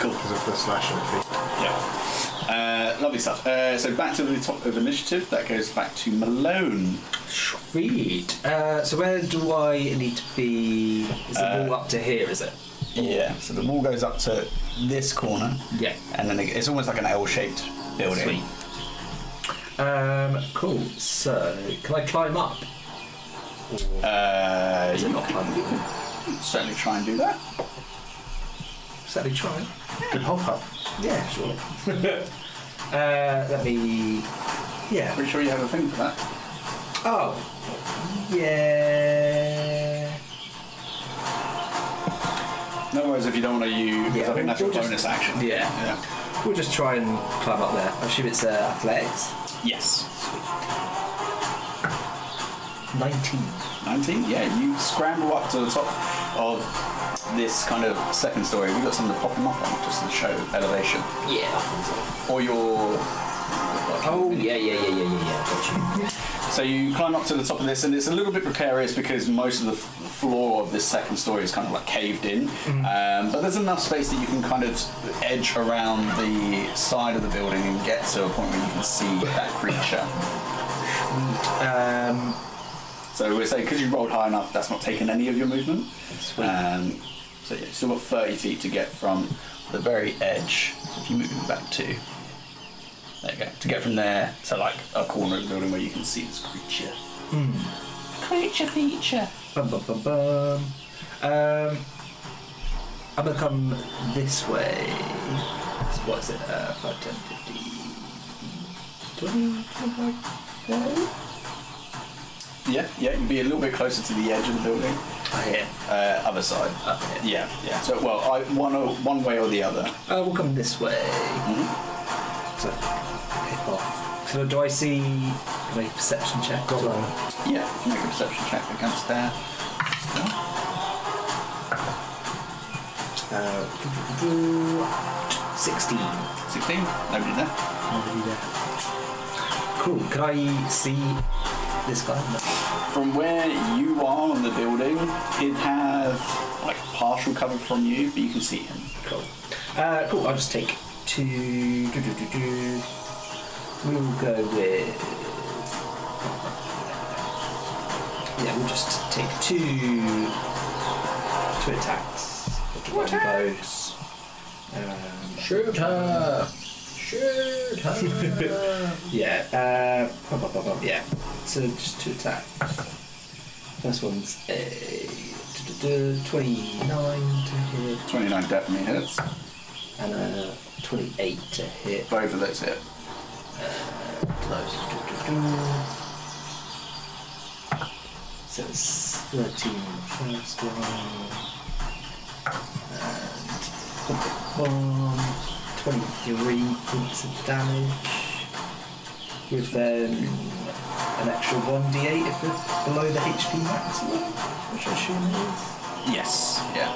cool. because of the slashing feet. Yeah. Uh, lovely stuff. Uh, so back to the top of initiative. That goes back to Malone. Sweet. Uh, so where do I need to be? Is the Uh, wall up to here? Is it? Yeah. So the wall goes up to this corner, Yeah. and then it's almost like an L-shaped building. Sweet. Um, cool. So can I climb up? Or Uh, is it not can certainly try and do that. Certainly try. Good hop up. Yeah, sure. uh, let me. Yeah. Pretty sure you have a thing for that. Oh. Yeah. No worries if you don't want to use. Yeah, I think that's your we'll just- bonus action. Yeah. Yeah. We'll just try and climb up there. I assume it's uh, athletics. Yes. 19. 19? Yeah, you scramble up to the top of this kind of second story. We've got something to pop them up on just to show elevation. Yeah, I think so. Or your. Oh, yeah, yeah, yeah, yeah, yeah, yeah. Got you. So you climb up to the top of this, and it's a little bit precarious because most of the f- floor of this second story is kind of like caved in. Um, but there's enough space that you can kind of edge around the side of the building and get to a point where you can see that creature. Um, So we're saying because you rolled high enough, that's not taking any of your movement. Um, so yeah, you've still got 30 feet to get from the very edge. So if you move it back to, there you go, to get from there to like a corner of the building where you can see this creature. Creature feature. bum, bum, bum, bum. Um, I'm gonna come this way. What is it? Uh, 5, 10, 15, 20, 25, 30? Yeah, yeah, you'd be a little bit closer to the edge of the building. Oh, here. Uh, other side. Up here. Yeah, yeah. So well, I, one or, one way or the other. Uh, we'll come this way. So, hip off. So, do I see. Can I make a perception check? Got one. Yeah, if you make a perception check against there. Uh, 16. 16. Nobody there. Nobody there. Cool. Can I see this guy? No. From where you are on the building, he'd have like partial cover from you, but you can see him. Cool. Uh, cool. I'll just take two. Do, do, do, do. We'll go with. Yeah, we'll just take two. Two attacks. Two attacks. Um, Shoot her! Shoot yeah. Uh, bum, bum, bum, bum, yeah. So just two attacks. First one's a du- du- du- 29 to hit 29 definitely hits. and a 28 to hit. Both of those hit. Close. So it's 13 first one. And one, 23 points of damage. With then an extra 1d8 if it's below the HP maximum, which I assume it is. Yes. Yeah.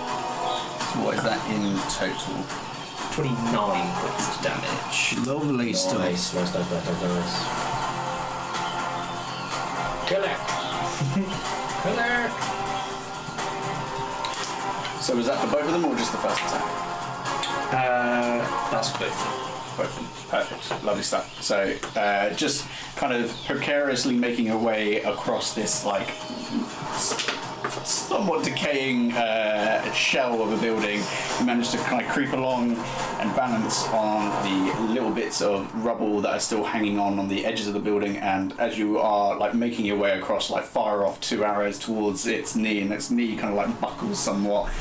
So what is that in total? 29 points of damage. Lovely Nice, nice, nice, nice, nice, nice. Kill it! Kill it! So was that for both of them or just the first attack? That's. Both. Perfect. Lovely stuff. So uh, just kind of precariously making your way across this like somewhat decaying uh, shell of a building, you manage to kind of creep along and balance on the little bits of rubble that are still hanging on on the edges of the building. And as you are like making your way across, like fire off two arrows towards its knee, and its knee kind of like buckles somewhat.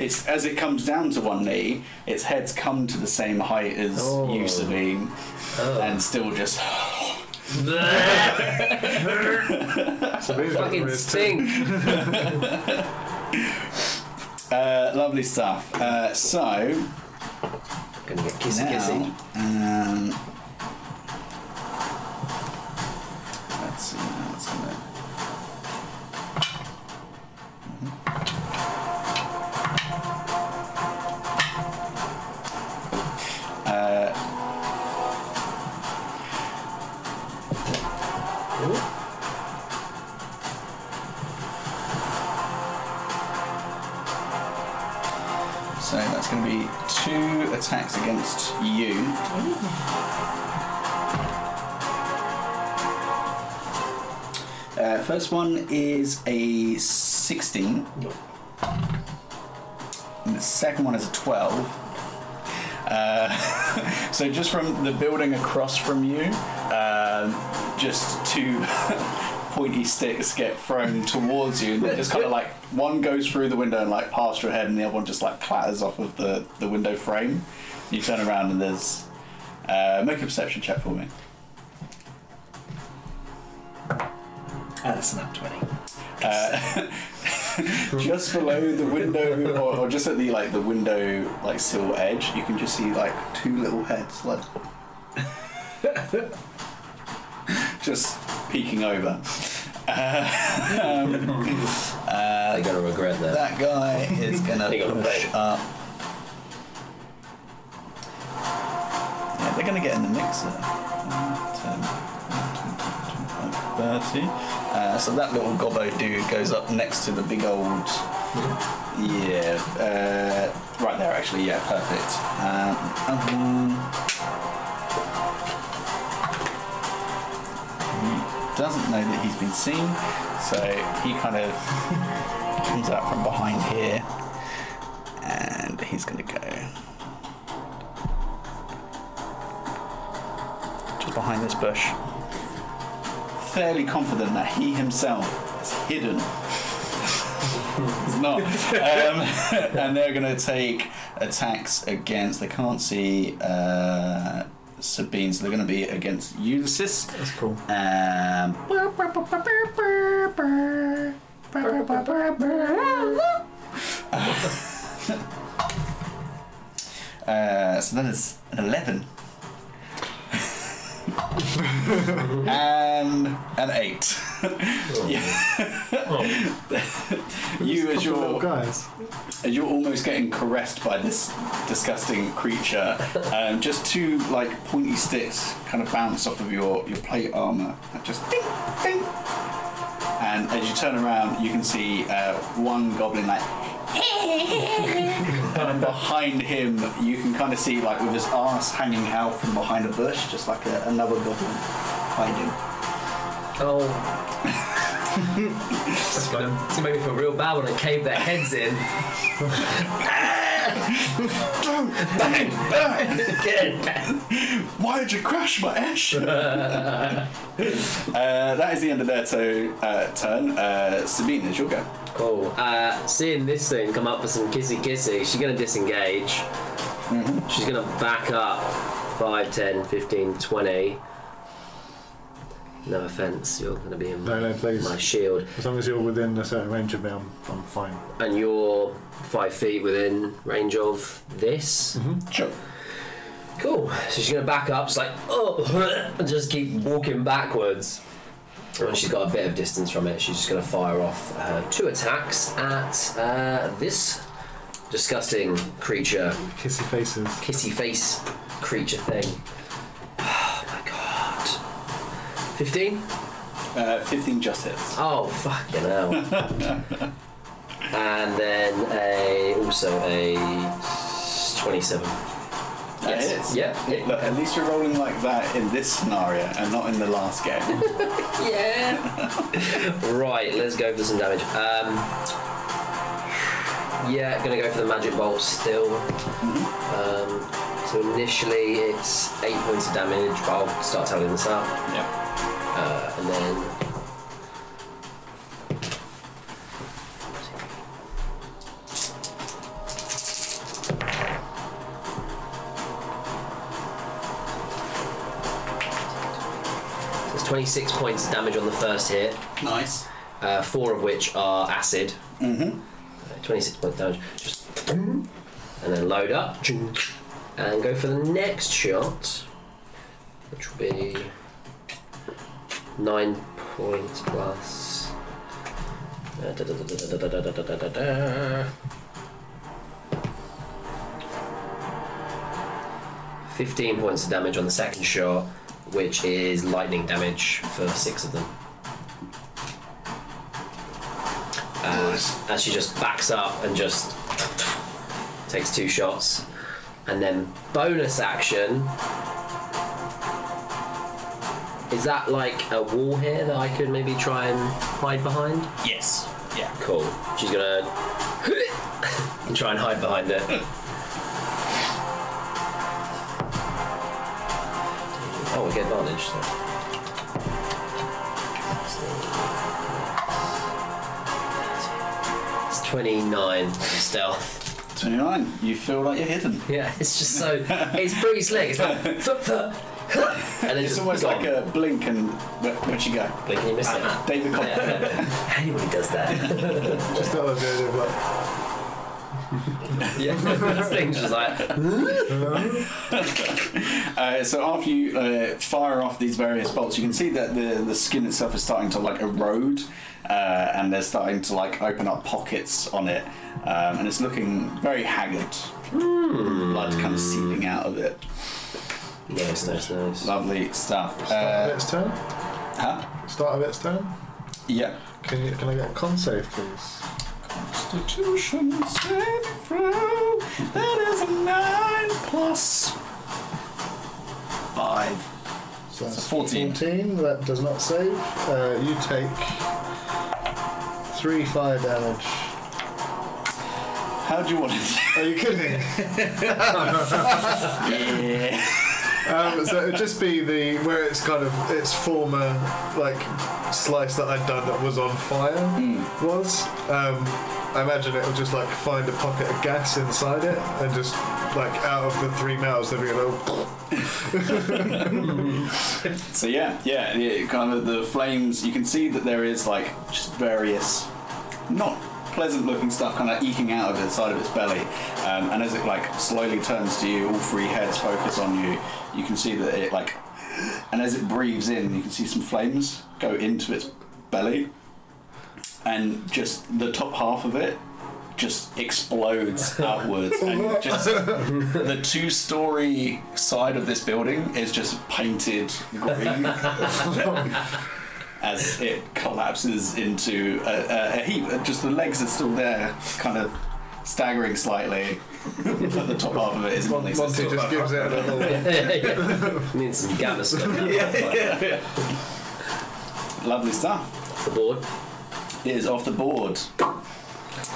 It's as it comes down to one knee, its head's come to the same height as Oh. you, Sabine, and still just. So these are Fucking weird too. stink! Uh, lovely stuff. Uh, so Gonna get kissy kissy. um, attacks against you. Uh, first one is a 16. And the second one is a 12. Uh, so just from the building across from you, um, just two pointy sticks get thrown towards you, and just kind of like one goes through the window and like past your head, and the other one just like clatters off of the, the window frame. You turn around and there's uh, make a perception check for me. And a snap 20. Uh, just below the window, or, or just at the like the window like sill edge, you can just see like two little heads like just peeking over. Uh, um, uh, They're gonna regret that. that guy is gonna They gotta push up. Yeah, they're gonna get in the mixer. 10, 25, 30. Uh, so that little gobbo dude goes up next to the big old. Yeah, uh, right there actually. Yeah, perfect. Um. He doesn't know that he's been seen, so he kind of comes out from behind here, and he's gonna go behind this bush. Fairly confident that he himself is hidden. He's not. Um, and they're gonna take attacks against. They can't see uh, Sabine, so they're gonna be against Ulysses. That's cool. Um, uh, so that is an 11. and an 8. you, as Couple little you're, guys. as you're almost getting caressed by this disgusting creature, um, just two like pointy sticks kind of bounce off of your, your plate armor. and Just ding, ding. And as you turn around, you can see uh, one goblin like. and behind him, you can kind of see like with his ass hanging out from behind a bush, just like a, another goblin hiding. Oh. It's gonna, it's gonna make me feel real bad when I cave their heads in. Bang! Bang! Again. Why did you crash my ash? uh, that is the end of their to, uh, turn. Uh, Sabine, it's your go. Cool. Uh, seeing this thing come up for some kissy kissy, she's gonna disengage. She's gonna back up 5, 10, 15, 20. No offense, you're gonna be in No, no, please. my shield. As long as you're within a certain range of me, I'm, I'm fine. And you're 5 feet within range of this. Sure. Cool. So she's gonna back up, just like oh, and just keep walking backwards. And when she's got a bit of distance from it, she's just gonna fire off uh, two attacks at uh, this disgusting creature, Kissy faces. kissy face creature thing. 15? Uh, 15 just hits. Oh, fucking hell. and then a, also a 27. That yes. hits. Yeah. It, Look, at least you're rolling like that in this scenario and not in the last game. yeah. right, let's go for some damage. Um, yeah, gonna go for the magic bolt still. Mm-hmm. Um, so initially it's eight points of damage, but I'll start telling this up. Yeah. Uh, and then. It's 26 points of damage on the first hit, Nice. uh, four of which are acid. Mm-hmm. 26 points damage. Just and then load up and go for the next shot, which will be nine points plus. Fifteen points of damage on the second shot, which is lightning damage for six of them. Uh, and she just backs up and just takes two shots, and then bonus action is that like a wall here that I could maybe try and hide behind? Yes. Yeah. Cool. She's gonna and try and hide behind it. Oh, we get advantage. So. It's 29 stealth. 29. You feel like you're hidden. Yeah, it's just so. It's pretty slick. It's like. thup, thup, huh, and then It's just almost gone. like a blink and where, where'd you go? Blink and you miss it. David Copperfield. Yeah. Anybody does that. Just thought I'd do it like, yeah, this thing's just like. Uh, so after you uh, fire off these various bolts, you can see that the, the skin itself is starting to like erode, uh, and they're starting to like open up pockets on it, um, and it's looking very haggard. Blood kind of seeping out of it. Nice, nice, nice. Lovely stuff. start of Uh, its turn. huh? Start of its turn. Yeah. Can you, can I get a con save, please? Constitution saving throw. That is a nine plus five. So that's 14. 14. That does not save. Uh, you take three fire damage. How do you want it? Are you kidding? yeah. Um, so it'd just be the where it's kind of its former like slice that I'd done that was on fire was. Um, I imagine it'll just like find a pocket of gas inside it and just like out of the three mouths there'll be a little. So yeah, yeah, yeah, kind of the flames. You can see that there is like just various, not pleasant looking stuff kind of eking out of the side of its belly, um, and as it like slowly turns to you, all three heads focus on you. You can see that it like, and as it breathes in, you can see some flames go into its belly, and just the top half of it just explodes outwards and just the two-story side of this building is just painted green as it collapses into a, a, a heap. Just the legs are still there, kind of staggering slightly. but the top half of it is in Monty place. just gives it a little. Need some gamma stuff Lovely stuff. off the board. It is off the board.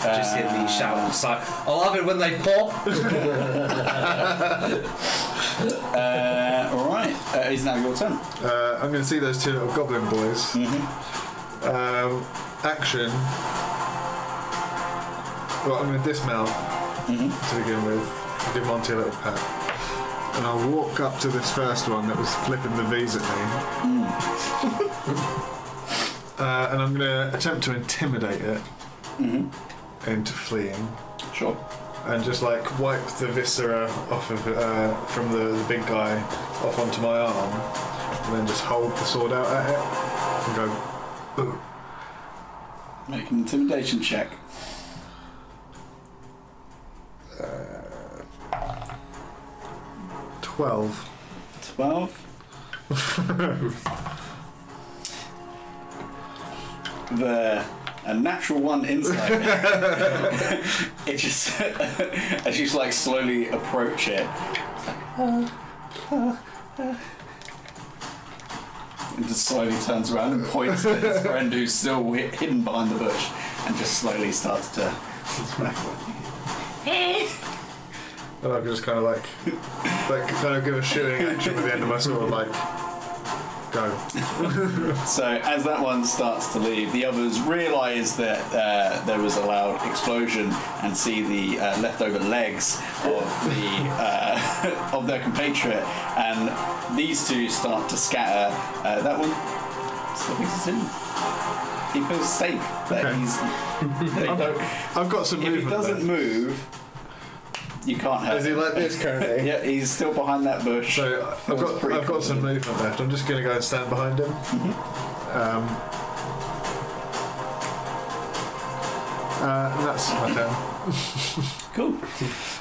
Just hear me shout. It's like, I love it when they pop. Uh, all right, uh, it's now your turn. Uh, I'm going to see those two little goblin boys. Um, action. Well, I'm going to dismount to begin with. Give Monty a little pat. And I'll walk up to this first one that was flipping the V's at me. uh, and I'm going to attempt to intimidate it into fleeing. Sure. and just like wipe the viscera off of uh, from the, the big guy off onto my arm, and then just hold the sword out at it and go. Ooh. Make an intimidation check. Twelve. 12. the a natural one inside it just as you like slowly approach it. And just slowly turns around and points at his friend who's still wi- hidden behind the bush and just slowly starts to And I can just kind of like, like kind of give a shooting action with the end of my sword, like go. So as that one starts to leave, the others realise that uh, there was a loud explosion and see the uh, leftover legs of the uh, of their compatriot, and these two start to scatter. Uh, that one, still thinks he's in. He feels safe that Okay. he's. they don't, I've got some if he doesn't then. move, you can't hurt Is he him. like this currently? Yeah, he's still behind that bush. So I've Feels got pretty I've got some confident. movement left. I'm just going to go and stand behind him. Um, uh, and that's my turn. Cool.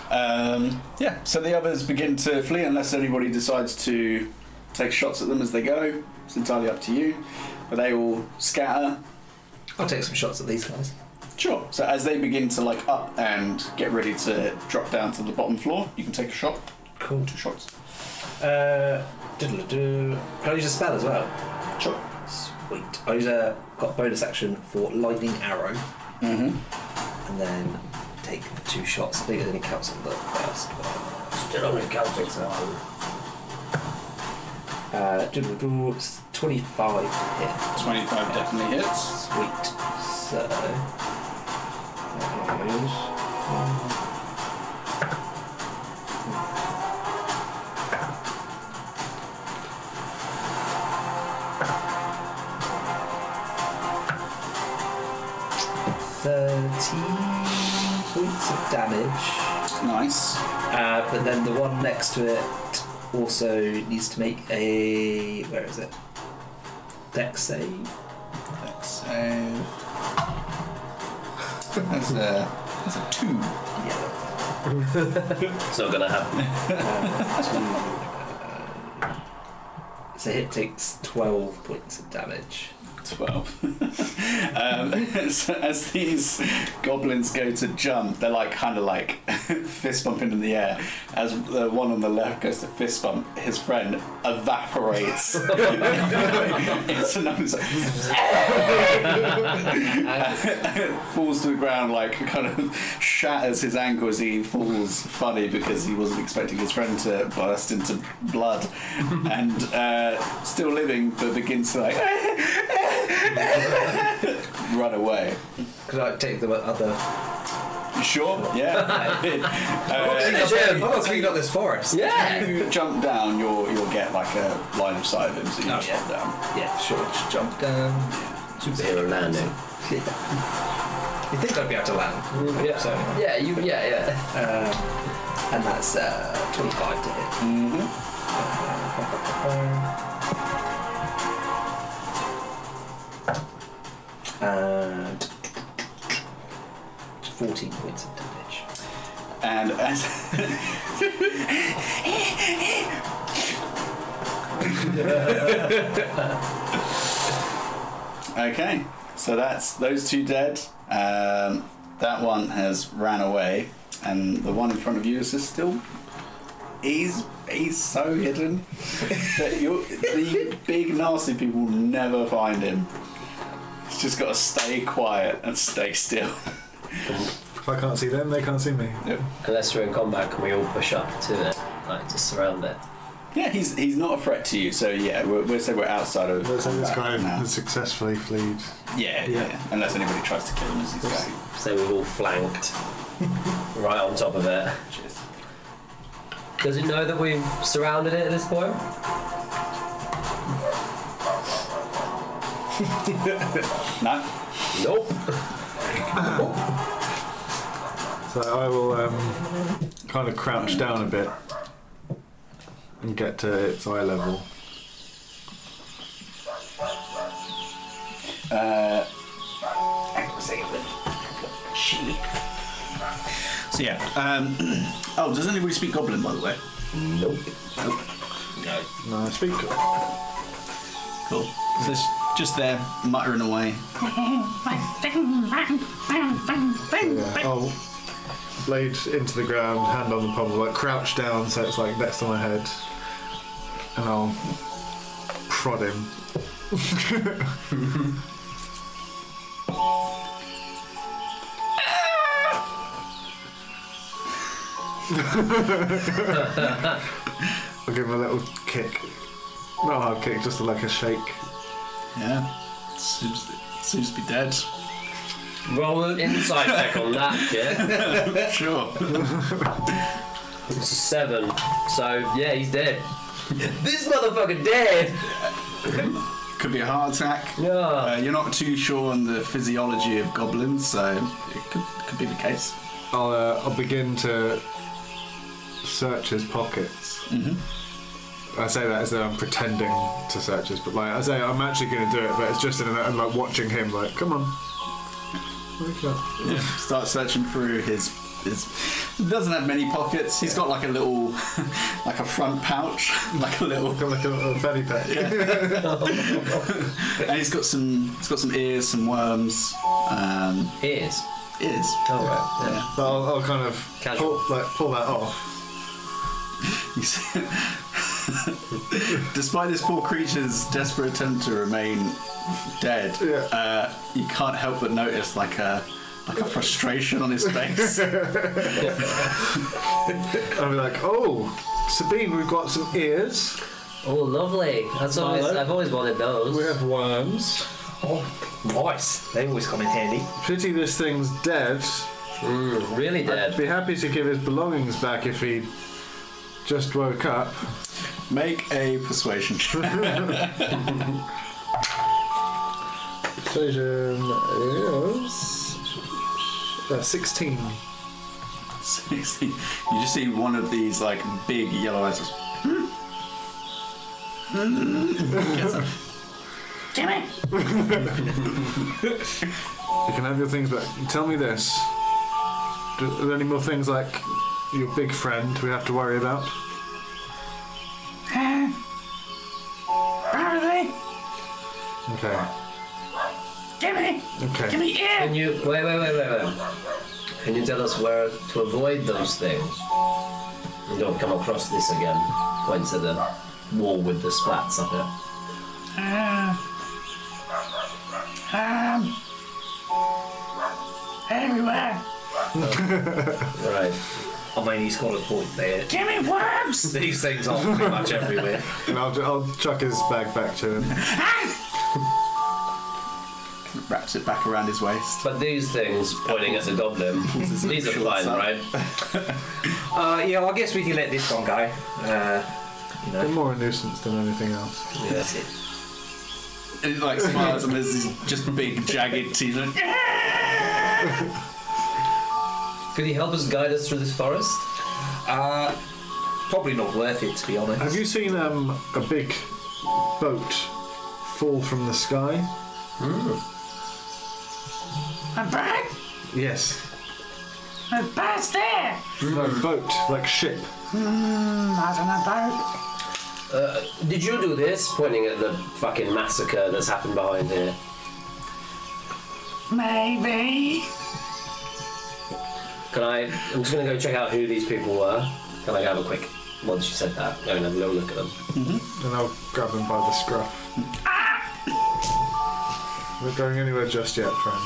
Um, yeah, so the others begin to flee unless anybody decides to take shots at them as they go. It's entirely up to you. But they all scatter. I'll take some shots at these guys. Sure. So as they begin to like up and get ready to drop down to the bottom floor, you can take a shot. Cool. Two shots. Uh, diddle-a-doo. Can I use a spell as well? Sure. Sweet. I use a got a bonus action for lightning arrow, Mm-hmm. and then take two shots. I think it only counts on the first one. Still only counting one. Uh, diddle-a-doo. It's Twenty-five to hit. 25 definitely hits. Sweet. So. That goes. Thirteen points of damage. Nice. Uh, but then the one next to it also needs to make a where is it? Deck save. Dex save. That's a, that's a two. It's not gonna happen. Uh, so hit takes twelve points of damage. 12. um, so as these goblins go to jump, they're like kind of like fist bumping in the air. As the one on the left goes to fist bump, his friend evaporates. it's another falls to the ground, like kind of shatters his ankle as he falls funny because he wasn't expecting his friend to burst into blood, and uh, still living, but begins to like run away. Could I take the other? Sure? Yeah. uh, Jim. Oh, so you got this forest. Yeah. if you jump down, you'll you'll get like a line of sight of him, so you Oh, just yeah. jump down. Yeah, sure. Just jump down. Superhero landing. You think I'd be able to land? Yeah. So, Yeah, you. Yeah, yeah. um, and that's uh, twenty-five to hit. Mm-hmm. And 14 points of damage. And as okay, so that's those two dead. Um, that one has ran away, and the one in front of you is just still. He's he's so hidden that you the big nasty people will never find him. He's just got to stay quiet and stay still. If I can't see them, they can't see me. Yep. Unless we're in combat, can we all push up to it, like just surround it? Yeah, he's he's not a threat to you, so yeah, we'll, we'll say we're outside of. But so this combat guy now. has successfully fled. Yeah, yeah, Yeah. Unless anybody tries to kill him as he's going. So we've all flanked, right on top of it. Cheers. Does it know that we've surrounded it at this point? No. Nope. So I will um, kind of crouch down a bit and get to its eye level. Uh, she. So yeah. Um, oh, does anybody speak Goblin, by the way? Nope. No. No, I speak. Cool. So it's just there muttering away. Yeah, oh, I'll blade into the ground, hand on the pommel, like crouch down so it's like next to my head, and I'll prod him. I'll give him a little kick. Not a hard kick, just like a shake. Yeah. Seems, seems to be dead. Roll an insight check on that shit. Sure. It's a seven. So yeah, he's dead. this motherfucker dead. could be a heart attack. Yeah. Uh, you're not too sure on the physiology of goblins, so it could, could be the case. I'll, uh, I'll begin to search his pockets. Mhm. I say that as though I'm pretending to search his, but like I say, I'm actually going to do it. But it's just in a, I'm like watching him, like, come on, wake up. Yeah. Start searching through his. His, he doesn't have many pockets. He's got like a little, like a front pouch, like a little, Got like a little fanny pack. and he's got some. He's got some ears, some worms, um, Ears. ears. Oh, right. Yeah. But I'll, I'll kind of Casual. pull, like pull that off. You see- Despite this poor creature's desperate attempt to remain dead, Yeah. uh, you can't help but notice like a like a frustration on his face. I'll be like, oh, Sabine, we've got some ears. Oh, lovely. That's always, Hello. I've always wanted those. We have worms. Oh, nice. They always come in handy. Pity this thing's dead. Mm, really I'd dead. be happy to give his belongings back if he just woke up. Make a persuasion check. Persuasion is uh, 16. you just see one of these like big yellow eyes. just, Gets up. Jimmy! You can have your things back. Tell me this. Do, are there any more things like your big friend we have to worry about? Probably. Okay. Jimmy! Okay. Jimmy, here! Can you wait, wait, wait, wait, wait? Can you tell us where to avoid those things? And don't come across this again. Points at the wall with the splats up here. Uh, um, everywhere. Right. I mean, he's got a point there. Jimmy worms! These things are pretty much everywhere. And I'll, I'll chuck his bag back to him. Wraps it back around his waist. But these things pointing at the goblin, these are Shorts fine, up. right? Uh, yeah, I guess we can let this one go. Uh, you They're know, more a nuisance than anything else. Yeah, that's it. And he like smiles and there's these just big jagged teeth. Like, Could he help us guide us through this forest? Uh, probably not worth it, to be honest. Have you seen um, a big boat fall from the sky? a bird? Yes. A bird's there! No, boat, like ship. Not on a boat. Uh, did you do this? Pointing at the fucking massacre that's happened behind here. Maybe. Can I? I'm just gonna go check out who these people were. Can I have a quick? Once you said that, go and have a little look at them. And I'll grab him by the scruff. We're going anywhere just yet, friend.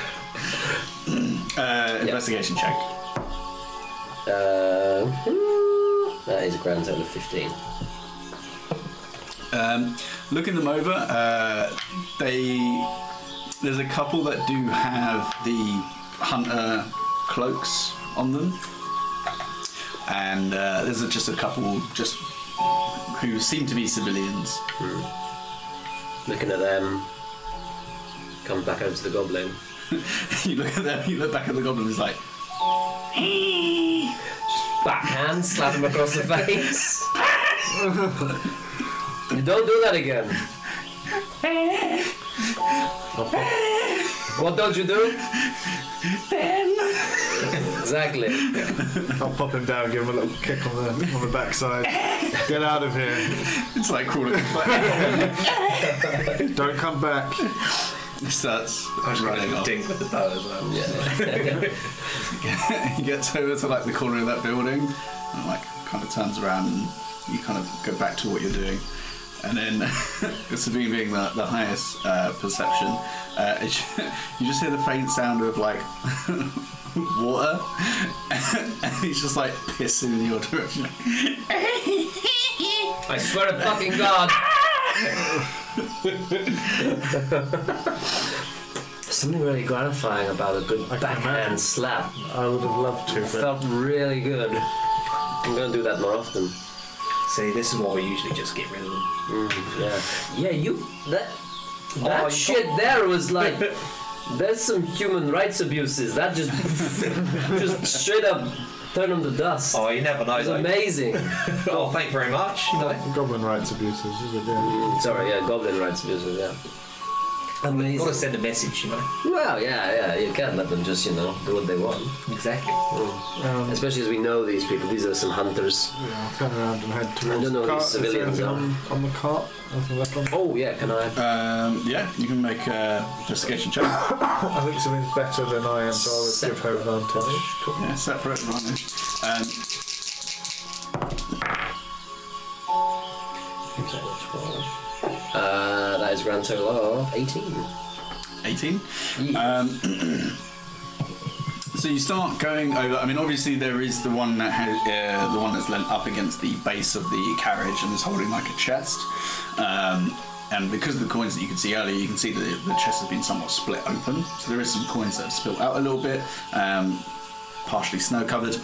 Uh, investigation check. Uh, hmm, that is a grand total of 15. Um, looking them over, uh, they there's a couple that do have the hunter cloaks on them, and uh, there's just a couple just who seem to be civilians. Looking at them, comes back over to the goblin. you look at them, you look back at the goblin, he's like, hey! Backhand, slap him across the face. don't do that again. What don't you do? Exactly. I'll pop him down, give him a little kick on the on the backside. Get out of here! it's like crawling. Don't come back! he starts I was running running off. ding with the bow as well. Yeah. he gets over to like the corner of that building and like kind of turns around and you kind of go back to what you're doing and then Sabine being the, the highest uh, perception uh, you just hear the faint sound of like water and he's just like pissing in your direction I swear to fucking God. Something really gratifying about a good can backhand slap. I would have loved to, but Felt really good. I'm gonna do that more often. See, this is why we usually just get rid of them. Mm, yeah. Yeah, you that that Oh, you shit there was like there's some human rights abuses. That just just straight up turn them to dust. Oh, you never know. it was amazing. Oh, thank you very much. You know, Goblin rights abuses, is it? Yeah. Sorry, yeah, goblin rights abuses, yeah. Amazing. got to send a message, you know. Well, yeah, yeah, you can't let them just, you know, do what they want. Exactly. Um, Especially as we know these people, these are some hunters. yeah, I'll turn around and head towards don't know the cart. these Is there anything on, on the cart? Anything left on? Oh, yeah, can I? Um, yeah, you can make a investigation check. I think something's better than I am, so I would give her advantage. Yeah, separate advantage. Um, Uh, that is a grand total of 18. 18. Um, so you start going over. I mean, obviously there is the one that has uh, the one that's lent up against the base of the carriage and is holding like a chest. Um, and because of the coins that you can see earlier, you can see that the chest has been somewhat split open. So there is some coins that have spilt out a little bit, um, partially snow covered.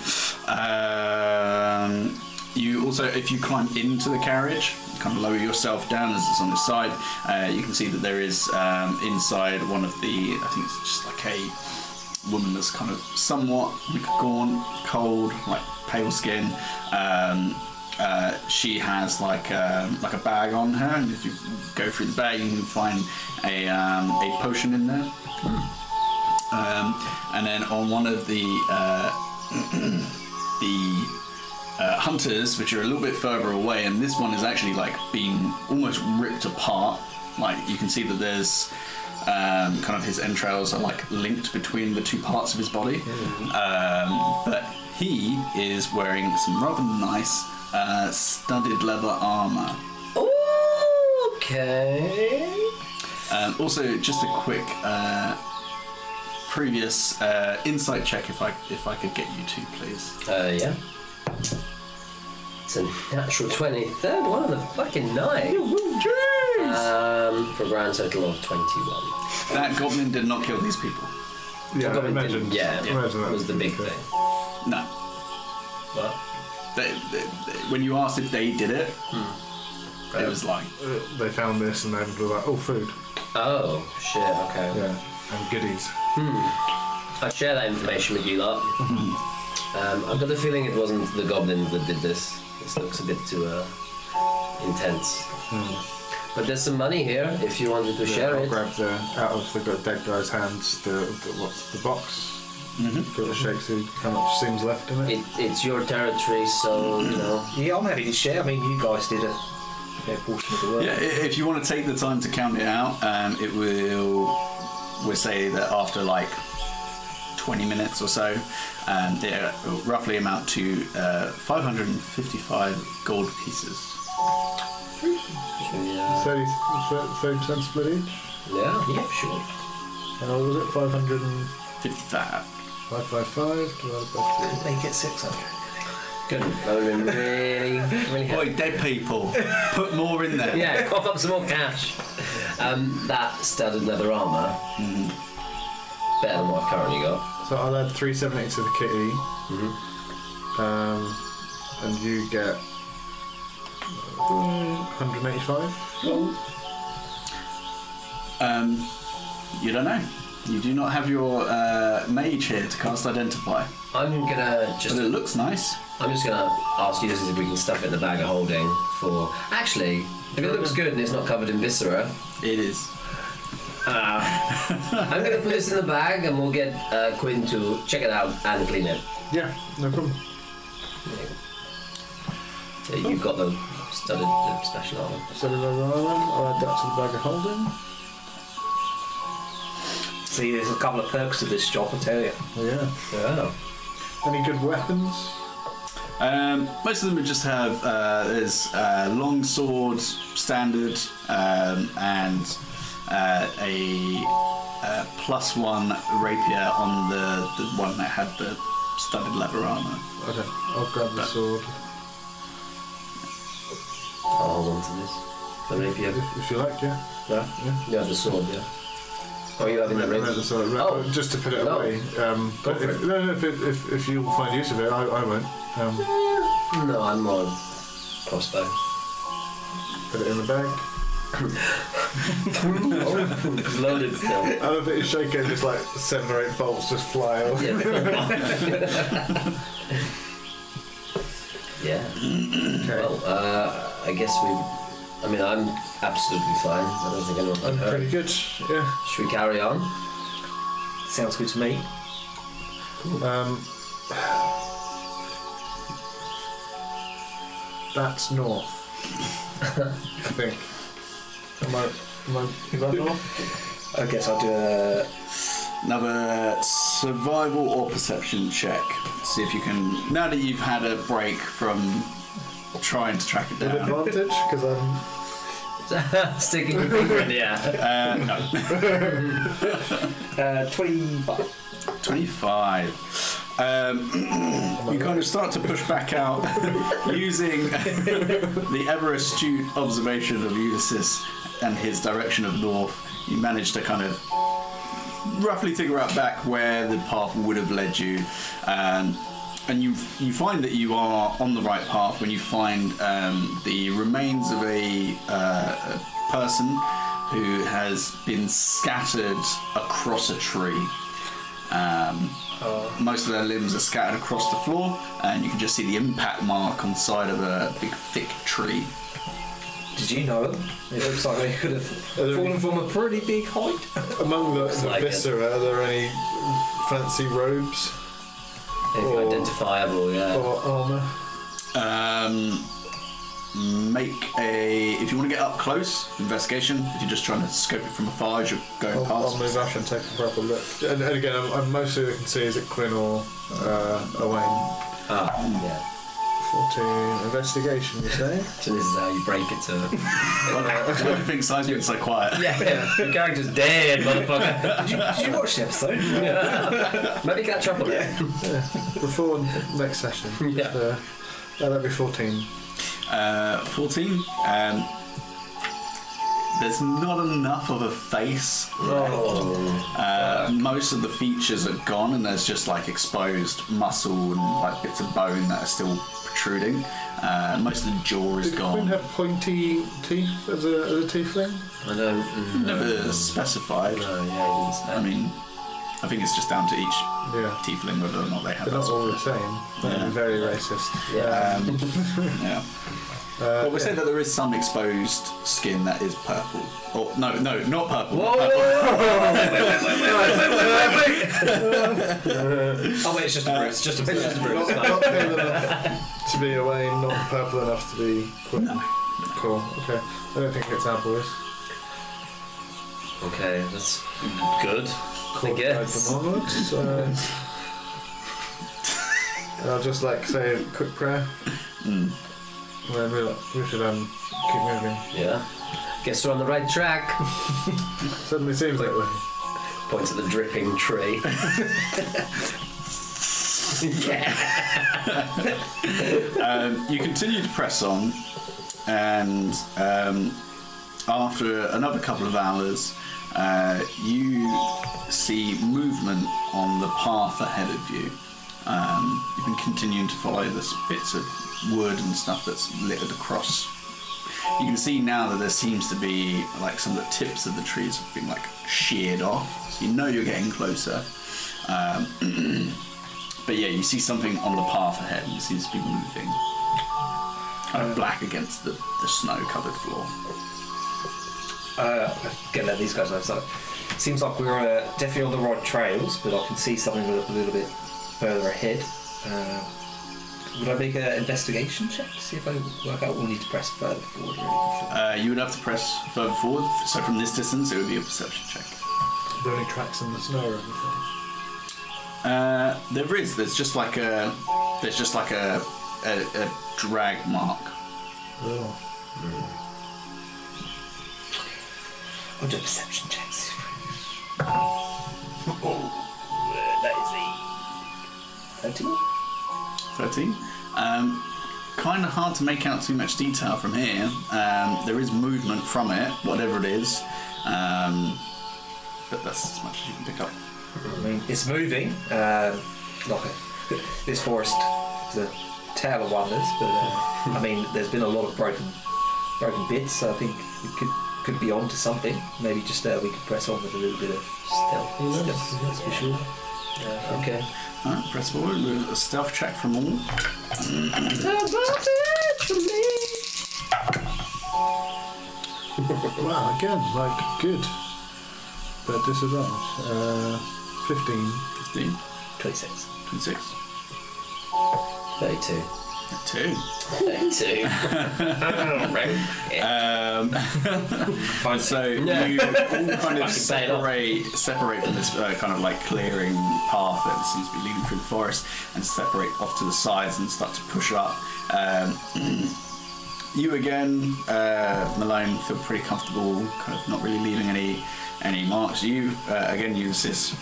Um, you also, if you climb into the carriage, kind of lower yourself down as it's on the side, uh, you can see that there is um, inside one of the, I think it's just like a woman that's kind of somewhat like gaunt, cold, like pale skin. Um, uh, she has like um, like a bag on her, and if you go through the bag, you can find a um, a potion in there. Um, and then on one of the uh, the uh, hunters, which are a little bit further away, and this one is actually like being almost ripped apart. Like you can see that there's um, kind of his entrails are like linked between the two parts of his body. Um, but he is wearing some rather nice uh, studded leather armor. Okay. Um, also, just a quick uh, previous uh, insight check, if I if I could get you two, please. Uh, yeah. It's a natural 20. Third one of the fucking night. Um, for a grand total of 21. That goblin did not kill these people. Yeah, I Goblin imagine. didn't- yeah, I imagine that was the big thing. No. What? They, they, they- when you asked if they did it, it was like, Uh, they found this and then were like, oh, food. Oh, shit, okay. Yeah, and goodies. I'd share that information with you lot. um, I've got the feeling it wasn't the goblins that did this. This looks a bit too uh, intense. But there's some money here if you wanted to Yeah, share I'll it. grab the out of the dead guy's hands the, the what's the box. Mhm. Give it a shake, see how much seems left in it. it. It's your territory, so, you know. Yeah, I'm happy to share. I mean, you guys did a fair portion of the work. yeah. If you want to take the time to count it out, um, it will. We'll say that after like 20 minutes or so, um, they roughly amount to uh, 555 gold pieces. Yeah. 30 percent split each. Yeah, yeah, sure. And what was it? 555. 555 divided by three. They get 600. Good. That would have been really, really Boy, dead people, put more in there. Yeah, cough up some more cash. Um, that studded leather armour, better than what I've currently got. So I'll add 370 to the kitty. Mm-hmm. Um, and you get uh, 185. Um, you don't know. You do not have your uh, mage here to cast Identify. I'm gonna just But it looks nice. I'm just gonna ask you this if we can stuff it in the bag of holding for. Actually, if it looks good and it's not covered in viscera, It is. Uh, I'm gonna put this in the bag and we'll get uh, Quinn to check it out and clean it. Yeah, no problem. So you've got the studded the special armor. So I'll add that to the bag of holding. See, there's a couple of perks to this job, I tell you. Yeah. Yeah. Any good weapons? Um, most of them would just have uh, there's uh, long swords, standard, um, and uh, a uh, plus one rapier on the, the one that had the studded leather armor. Okay, I'll grab the sword. I'll hold on to this. The rapier. If, if you like, yeah. Yeah. Yeah. You have the sword, yeah. Oh, you having the No, rapier? the sword, Oh. Just to put it No. away. Um, but for if, it. no, no, if, it, if, if you'll find use of it, I, I won't. Um, No, I'm more Crossbow. Put it in the bag. It's loaded still. I don't think it's shaking, just like seven or eight bolts just fly off. Yeah. yeah. Okay. Well, uh, I guess we. I mean, I'm absolutely fine. I don't think anyone I'm hurt. pretty good, yeah. Should we carry on? Sounds good to me. Um, that's north. I think. Am I, am I, is that north? I guess I'll do a. Another survival or perception check. See if you can. Now that you've had a break from trying to track it With down. advantage? Because I'm. Sticking your finger in the air. Uh, no. Uh, 25. 25. Um, you kind of start to push back out using the ever astute observation of Ulysses and his direction of north. You manage to kind of roughly figure out back where the path would have led you. Um, and you you find that you are on the right path when you find um, the remains of a, uh, a person who has been scattered across a tree. Um, most of their limbs are scattered across the floor, and you can just see the impact mark on the side of a big, thick tree. Did you know them? It looks like they could have Are there- fallen from a pretty big height. Among the, the like it. viscera, are there any fancy robes Anything Or- identifiable, yeah. or armour? Um, make a if you want to get up close investigation. If you're just trying to scope it from afar as you're going I'll, past. I'll move up and take a proper look. And, and again, I'm, I'm mostly looking to see is it Quinn or uh, Owain. Ah, yeah. 14 investigation, you say? So this is how you break it to. Why do you think Simon's been so quiet? yeah, your character's dead, motherfucker. Did you, did you watch the episode? Maybe catch up on it. Before next session. Yeah. Uh, yeah, that'd be 14. Uh, 14. Um, there's not enough of a face. Oh. Uh, most of the features are gone, and there's just like exposed muscle and like bits of bone that are still protruding. Uh, most of the jaw is Did gone. Quinn have pointy teeth as a, as a tiefling? I don't. Mm, Never specified. No, yeah, he. I mean, I think it's just down to each Yeah. tiefling whether or not they have They're that. not all the same. That'd Yeah. be very racist. yeah. Um, yeah. Uh, But we said that there is some exposed skin that is purple. Or no, no, not purple. Whoa, purple. Oh wait, it's just a bruise. Just a bruise. Just a bruise. not, not pale enough to be away. not purple enough to be Quinn. No. Cool, okay. I don't think it's our boys. Okay, that's good. Cool. I guess. Open onwards. Uh, and I'll just like say a quick prayer. Mm. And we'll, we should um, keep moving. Yeah. Guess we're on the right track. Suddenly seems that way. Point to the dripping tree. yeah. Um, you continue to press on, and um, after another couple of hours, uh, you see movement on the path ahead of you. Um, you've been continuing to follow this bits of wood and stuff that's littered across. You can see now that there seems to be like some of the tips of the trees have been like sheared off, so you know you're getting closer. Um, but yeah, you see something on the path ahead, and it seems to be moving kind of black against the, the snow covered floor. Uh, get let these guys know. So, seems like we're uh, definitely on the right trails, but I can see something a a little bit further ahead. Uh, would I make an investigation check to see if I work out? We'll need to press further forward. Uh, you would have to press further forward, so from this distance it would be a perception check. Are there any tracks in the snow or anything? Uh, there is. There's just like a there's just like a a, a drag mark. Oh. Mm. I'll do a perception check. Oh, that is. 13. 13. Um, kind of hard to make out too much detail from here. Um, there is movement from it, whatever it is. Um, but that's as much as you can pick up. I mean, it's moving. Uh, like this forest is a tale of wonders, but uh, I mean, there's been a lot of broken, broken bits. So I think it could could be on to something. Maybe just uh, we could press on with a little bit of stealth. Yes, stealth, yes, yeah. for sure. Uh, okay. Alright, press forward with a stealth check from all. Wow, again, like good. But disadvantage. Uh, 15. 15, Twenty-six. 26, 32. 2. 32. Um, Fine. so you all kind of Fucking say it off. separate separate from this uh, kind of like clearing path that seems to be leading through the forest and separate off to the sides and start to push up. Um, you again, uh, Malone, feel pretty comfortable, kind of not really leaving any any marks. You uh, again use this.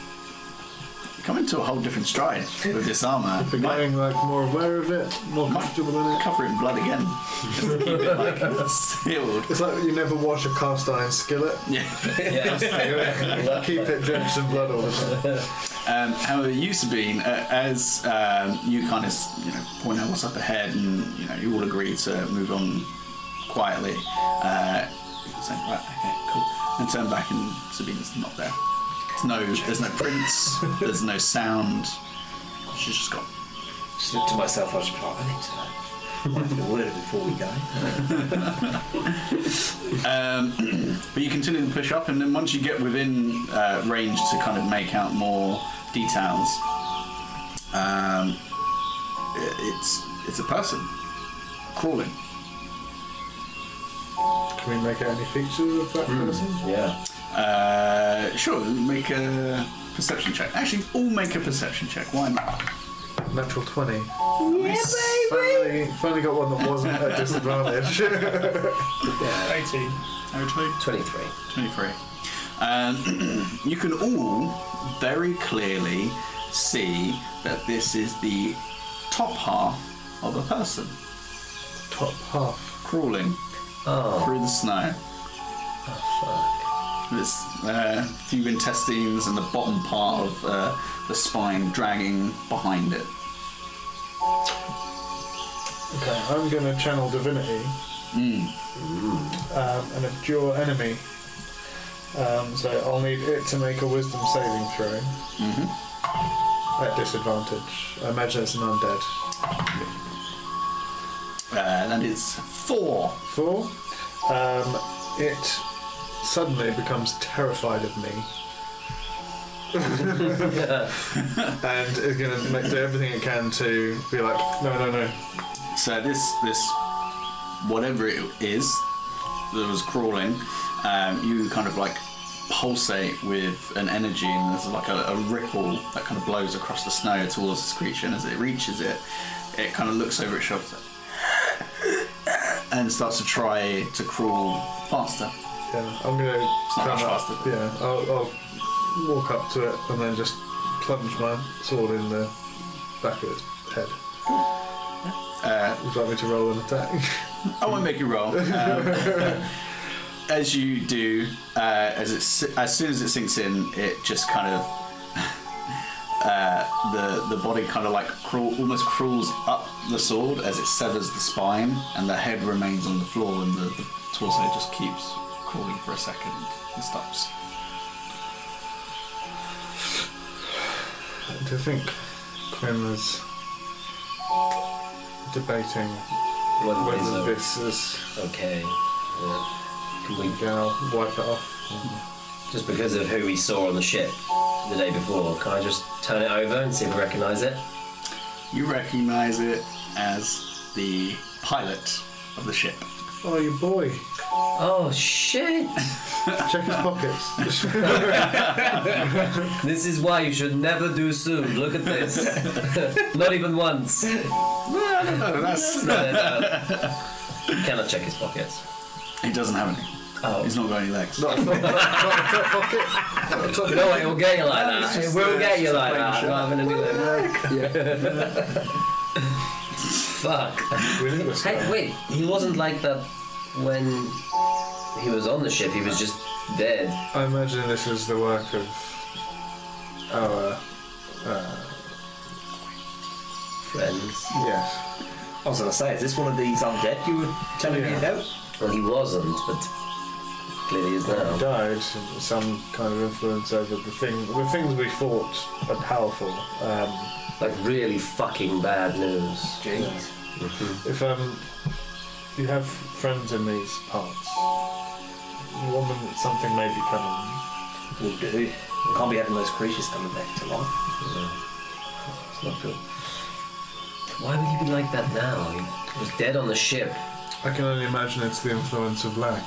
Come into a whole different stride with this armor. Becoming like more aware of it, more Might- comfortable in it. cover it in blood again. Just keep it like sealed. It's like you never wash a cast iron skillet. Yeah. yeah. Keep it drenched in blood all the time. Um, however, you Sabine, uh, as um, you kind of you know point out what's up ahead, and you know you all agree to move on quietly. Uh, you're saying, right, okay, cool, and turn back, and Sabine's not there. There's no, there's no prints, there's no sound. She's just gone. Just look to myself. I was just like, I need to wipe a word before we go. Um, but you continue to push up, and then once you get within uh, range to kind of make out more details, um, i- it's it's a person crawling. Can we make out any features of that person? Yeah. Uh, sure, make a perception check. Actually, all make a perception check. Why not? Natural 20. Yeah, Finally, finally got one that wasn't at disadvantage. yeah. 18. Actually, 23. 23. Um, you can all very clearly see that this is the top half of a person Top half. crawling Oh, through the snow. Oh, fuck. There's uh, few intestines and the bottom part of uh, the spine dragging behind it. Okay, I'm going to channel divinity Mm. um, and abjure enemy. Um, so I'll need it to make a wisdom saving throw hmm at disadvantage. I imagine it's an undead. Uh, and it's four. Four. Um, it suddenly becomes terrified of me. and is going to do everything it can to be like, no, no, no. So this this whatever it is that was crawling, um, you kind of like pulsate with an energy, and there's like a, a ripple that kind of blows across the snow towards this creature. And as it reaches it, it kind of looks over its shoulder and starts to try to crawl faster. Yeah, I'm going to not come much up. faster. Yeah, I'll, I'll walk up to it and then just plunge my sword in the back of its head. Uh, Would you like me to roll an attack? I won't make you roll. Um, as you do, uh, as it si- as soon as it sinks in, it just kind of uh, the the body kind of like crawl, almost crawls up the sword as it severs the spine, and the head remains on the floor, and the, the torso just keeps crawling for a second and stops. Do you think Quinn was debating Whether whether these this is okay. Yeah. Can we, going to wipe it off? just because of who we saw on the ship the day before, can I just turn it over and see if we recognise it? You recognize it as the pilot of the ship. Oh, you boy. Oh shit! Check his pockets. This is why you should never do soon. Look at this. Not even once. No, no, no, that's No, no, no. Can I check his pockets? he doesn't have any. Oh. He's not got any legs. not, not, not the top pocket. Not the top No, it will get you like that. It will get you just like making that. sure. Rather than do that. Fuck. We knew this Hey, wait. He wasn't like that when he was on the ship. He was just dead. I imagine this is the work of our. Uh, Friends. yes. I was going to say, is this one of these undead you were telling me Yeah. about? Well, he wasn't, but clearly is now. died. Some kind of influence over the thing. The things we fought are powerful. Um, Like really fucking bad news. Jeez. If um, you have friends in these parts, one of them- something may be coming. Will do. Can't be having those creatures coming back to life. It's not good. Why would he be like that now? He was dead on the ship. I can only imagine it's the influence of Lax,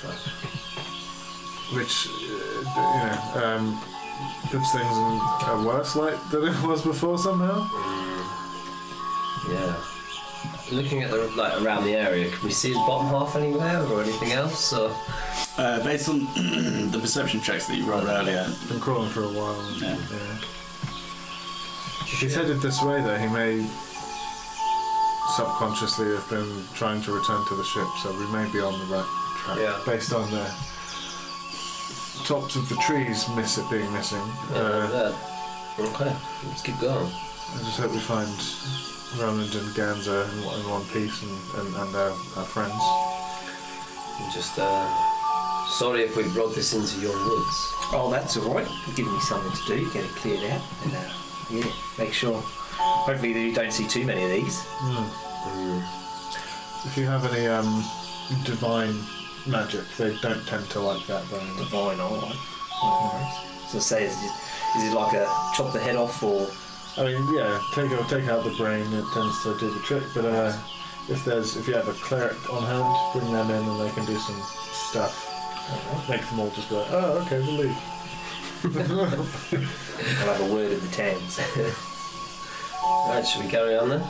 Fuck. which uh, you know um, puts things in a worse light than it was before somehow. Yeah. Looking at the like around the area, can we see his bottom half anywhere or anything else? Or Uh, based on the perception checks that you rolled earlier, Been crawling for a while. Yeah. yeah. If he's headed this way, though, he may subconsciously have been trying to return to the ship, so we may be on the right track. Yeah. Based on the tops of the trees miss it being missing. yeah, Uh, yeah. Okay, let's keep going. I just hope we find Roland and Ganza in, one- in one piece and, and, and our, our friends. I'm just uh, sorry if we brought this into your woods. Oh, that's all right. You're giving me something to do. Get it cleared out, and uh, yeah, make sure. Hopefully, you don't see too many of these. Mm. If you have any um, divine magic, they don't tend to like that very much. Divine, all right. So, say, is it, is it like a chop the head off, or I mean, yeah, take out take out the brain. It tends to do the trick. But uh, if there's if you have a cleric on hand, bring them in and they can do some stuff. Make them all just go, oh, okay, we'll leave. I'll have a word of the towns? Right, should we carry on then?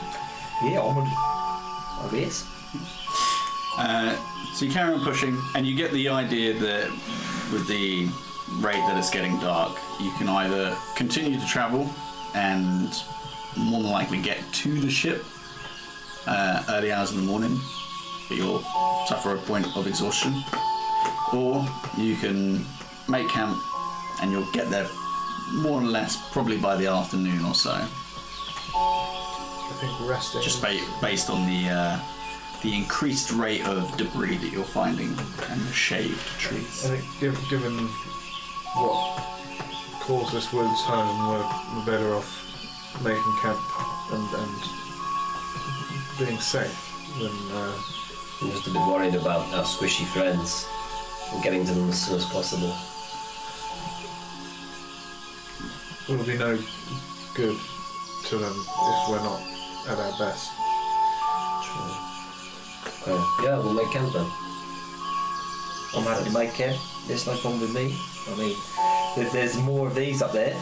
yeah, onward. I guess. Uh, so you carry on pushing, and you get the idea that with the rate that it's getting dark, you can either continue to travel and more than likely get to the ship uh, early hours in the morning, but you'll suffer a point of exhaustion, or you can make camp and you'll get there more or less probably by the afternoon or so, I think resting. just ba- based on the uh, the increased rate of debris that you're finding and the shaved trees. I think given what calls this woods home, we're, we're better off making camp and, and being safe than. Uh, I'm just a bit worried about our squishy friends and getting to them as soon as possible. It'll be no good to them if we're not at our best. Okay. Yeah, we'll make camp then. I'm happy to make camp. There's no problem with me. I mean, if there's more of these up there,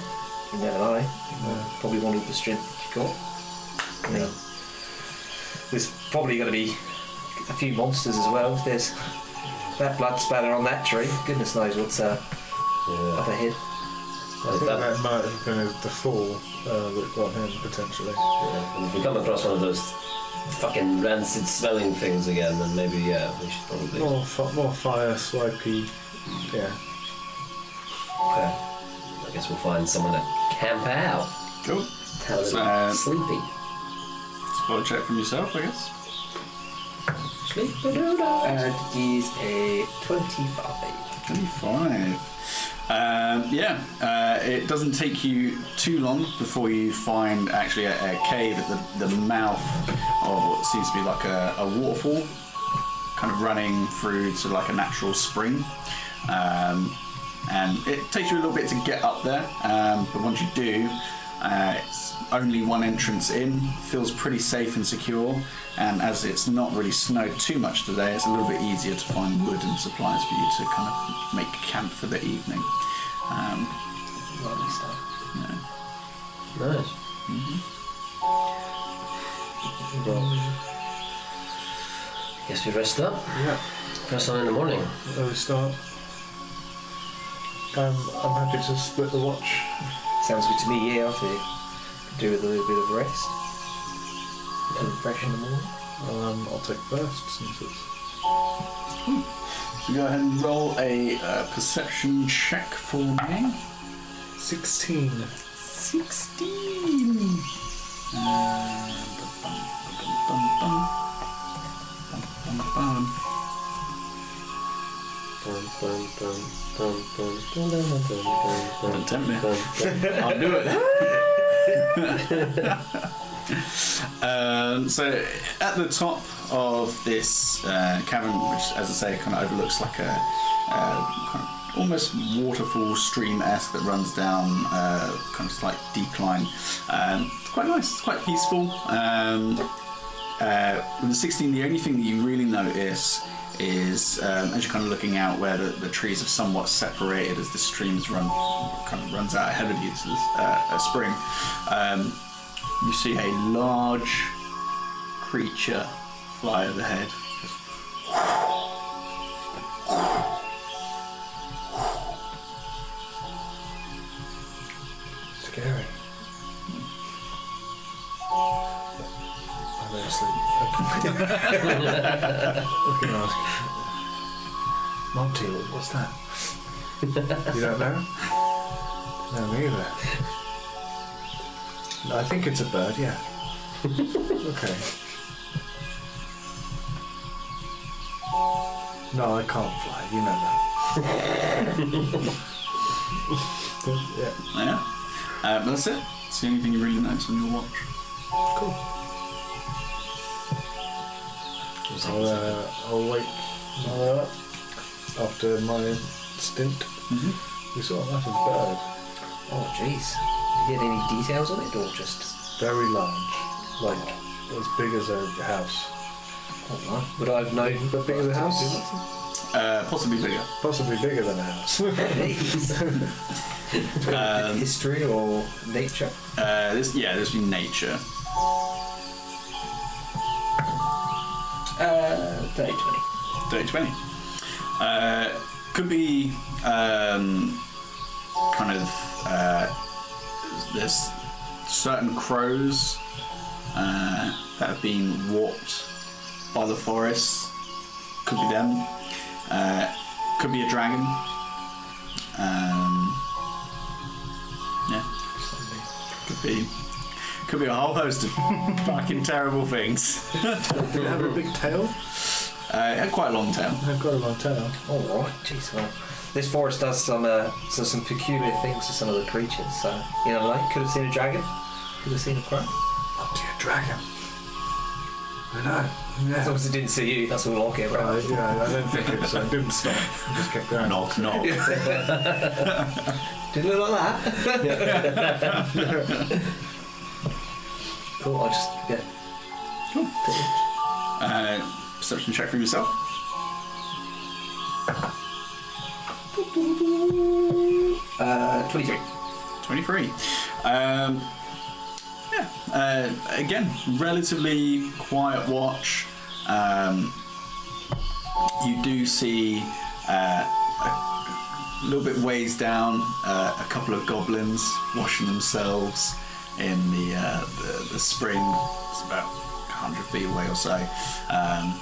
you never know. Yeah. Probably want all the strength that you've got. I mean, there's probably going to be a few monsters as well. If there's that blood spatter on that tree, goodness knows what's uh, up ahead. I think that- that might have been the fall uh, that got him potentially. yeah. If we come across one of those fucking rancid smelling things again, then maybe yeah, we should probably. More, fi- more fire, swipey. Yeah. Okay. I guess we'll find someone to camp out. Cool. Have a little Uh, sleepy. Spot check from yourself, I guess. Sleepy And it is a 25. 25. Um, yeah, uh, it doesn't take you too long before you find actually a, a cave at the, the mouth of what seems to be like a, a waterfall, kind of running through to like a natural spring. Um, and it takes you a little bit to get up there, um, but once you do, uh, it's only one entrance in, feels pretty safe and secure. And as it's not really snowed too much today, it's a little bit easier to find wood and supplies for you to kind of make camp for the evening. Um, Lovely stuff. yeah. Nice. Well, guess we rest up. Yeah. Press on in the morning. Early start. I'm, I'm happy to split the watch. Sounds good to me, yeah, I think. Could do with a little bit of rest. Feeling fresh in the morning. Um, I'll take first since it's. So go ahead and roll a uh, perception check for me. 16. 16. Uh, bum, bum, bum, bum, bum, bum. Dun, dun, Don't tempt me. I'll do it. um, so at the top of this uh, cavern, which, as I say, kind of overlooks like a uh, kind of almost waterfall stream-esque that runs down uh, kind of slight decline. Um, it's quite nice. It's quite peaceful. Um, uh, with the 16, the only thing that you really notice is um, as you're kind of looking out where the, the trees have somewhat separated as the streams run kind of runs out ahead of you to uh, spring. Um, you see a large creature fly overhead. Scary. I'm asleep. Looking ask. Monty, what's that? you don't know? No, me either. No, I think it's a bird, yeah. okay. No, I can't fly, you know that. yeah, Yeah. Uh, but that's it. It's the only thing you really notice on your watch. cool. I'll, uh, I'll wake Mother up after my stint. Mhm. We saw a massive bird, Oh, jeez. Did you get any details on it, or just? very large, like as big as a house. Oh, no. Would I have known? But big as a house? Uh, possibly bigger. Possibly bigger than a house. Um, History or nature? uh, this, yeah, this would be nature. Uh, 30, 20. 30 20. Uh, could be um, kind of uh, there's certain crows uh, that have been warped by the forest. Could be them. Uh, could be a dragon. Um, yeah, could be. Could be a whole host of fucking terrible things. Did it have a big tail? Uh, it had quite a long tail. I've got a long tail. Oh, right. Jeez, well. This forest does some uh, so some peculiar things to some of the creatures, so you know, like could have seen a dragon, could have seen a crow. Up to a dragon. I know. As long as it didn't see you, that's all I'll get Uh, yeah, I don't think it was. I didn't stop. I just kept going. Knock, knock. Did it look like that? cool. I'll just yeah. Cool. Uh, perception check for yourself. Uh, twenty-three. 23. Um, yeah, uh, again, relatively quiet watch. Um, you do see uh, a little bit ways down uh, a couple of goblins washing themselves in the, uh, the, the spring. It's about 100 feet away or so. Um,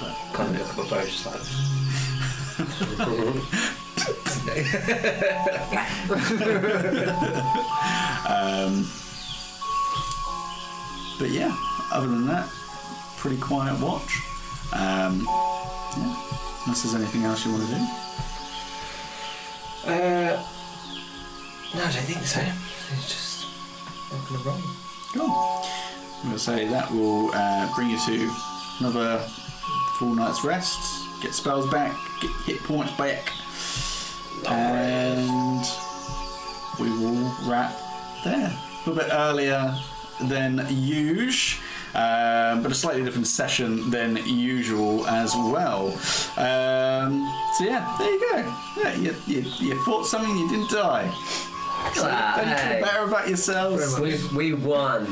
but Kind of look at just like. Um, but yeah, other than that, pretty quiet watch. Um, yeah, unless there's anything else you want to do. Uh, no, I don't think so. It's just gonna roll. Cool. I'm going to say that will uh, bring you to another full night's rest. Get spells back, get hit points back, and we will wrap there. A little bit earlier than usual. Um, but a slightly different session than usual as well. Um, so yeah, there you go. Yeah, you, you, you fought something, you didn't die. So Ah, don't you hey. feel better about yourselves? We, we won.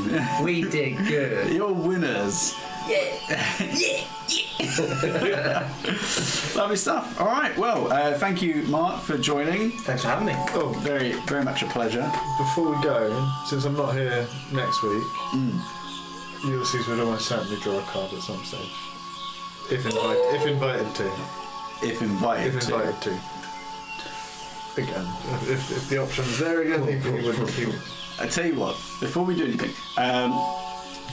We did good. You're winners. Yeah. Yeah. yeah. Lovely stuff. All right. Well, uh, thank you, Mark, for joining. Thanks for having me. Oh, Very, very much a pleasure. before we go, since I'm not here next week, Mm. Ulysses would almost certainly draw a card at some stage. If, invite, if invited to. If invited. If to. invited to. Again. If, if the option was there again, he, he would. He would. I tell you what, before we do anything, um,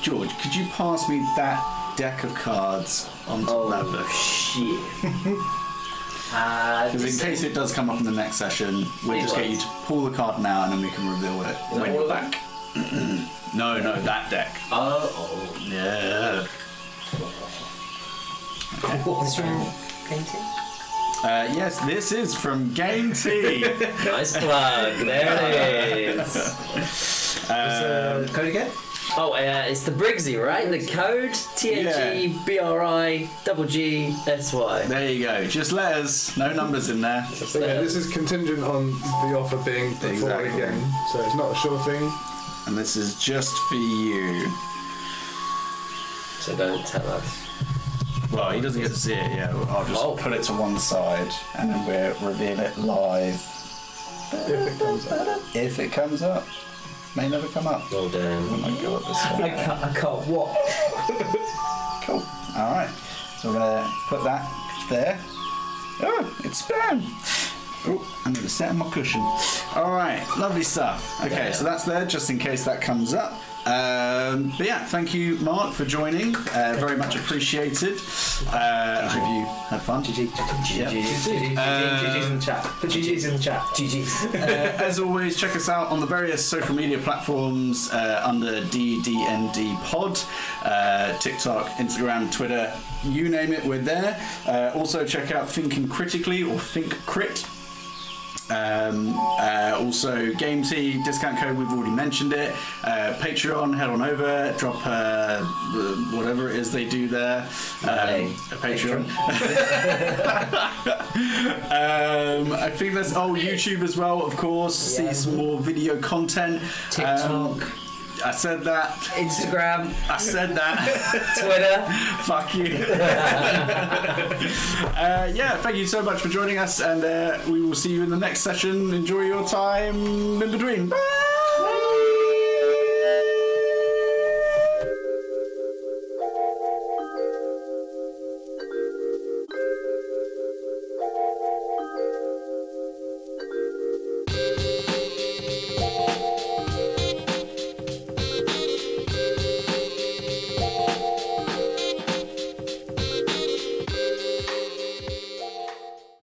George, could you pass me that deck of cards onto Oh that book? shit. uh, Because in case it does come up in the next session, we'll just get you to pull the card now and then we can reveal it that when you're back. no, no, that deck. Oh, oh. Yeah. What's from painting? Uh, yes, this is from GameTee. Nice plug. There it is. Uh, Uh, code again? Oh, uh, it's the Briggsy, right? The code T H E B R I double G S Y. there you go. Just letters, no numbers in there. So yeah, this is contingent on the offer being put forward Exactly. again. So it's not a sure thing. And this is just for you. So don't tell us. Well, he doesn't get to see it Yeah, I'll just Oh. put it to one side and then we'll reveal it live. If it comes up. If it comes up. May never come up. Well Oh done. my god, this I one. can't, I can't watch. Cool. Alright. So we're gonna put that there. Oh, it's spam. Oh, I'm gonna set on my cushion. Alright, lovely stuff. Okay, so that's there just in case that comes up. Um, but yeah, thank you, Mark, for joining. Uh, very much appreciated. Uh, I hope you had fun. GG, GG, Yeah. GG, GG's in the chat. Put GG's in the chat. GG's. Uh, as always, check us out on the various social media platforms uh, under DDND Pod, uh, TikTok, Instagram, Twitter, you name it, we're there. Uh, also, check out Thinking Critically or Think Crit. Um, uh, also, GameTee discount code, we've already mentioned it. Uh, Patreon, head on over, drop uh, whatever it is they do there. Um, a Patreon. um, I think there's oh YouTube as well, of course. Yeah. See some more video content. TikTok, Um, I said that. Instagram, I said that. Twitter. Fuck you. uh, yeah, thank you so much for joining us, and uh, we will see you in the next session. Enjoy your time in between. Bye.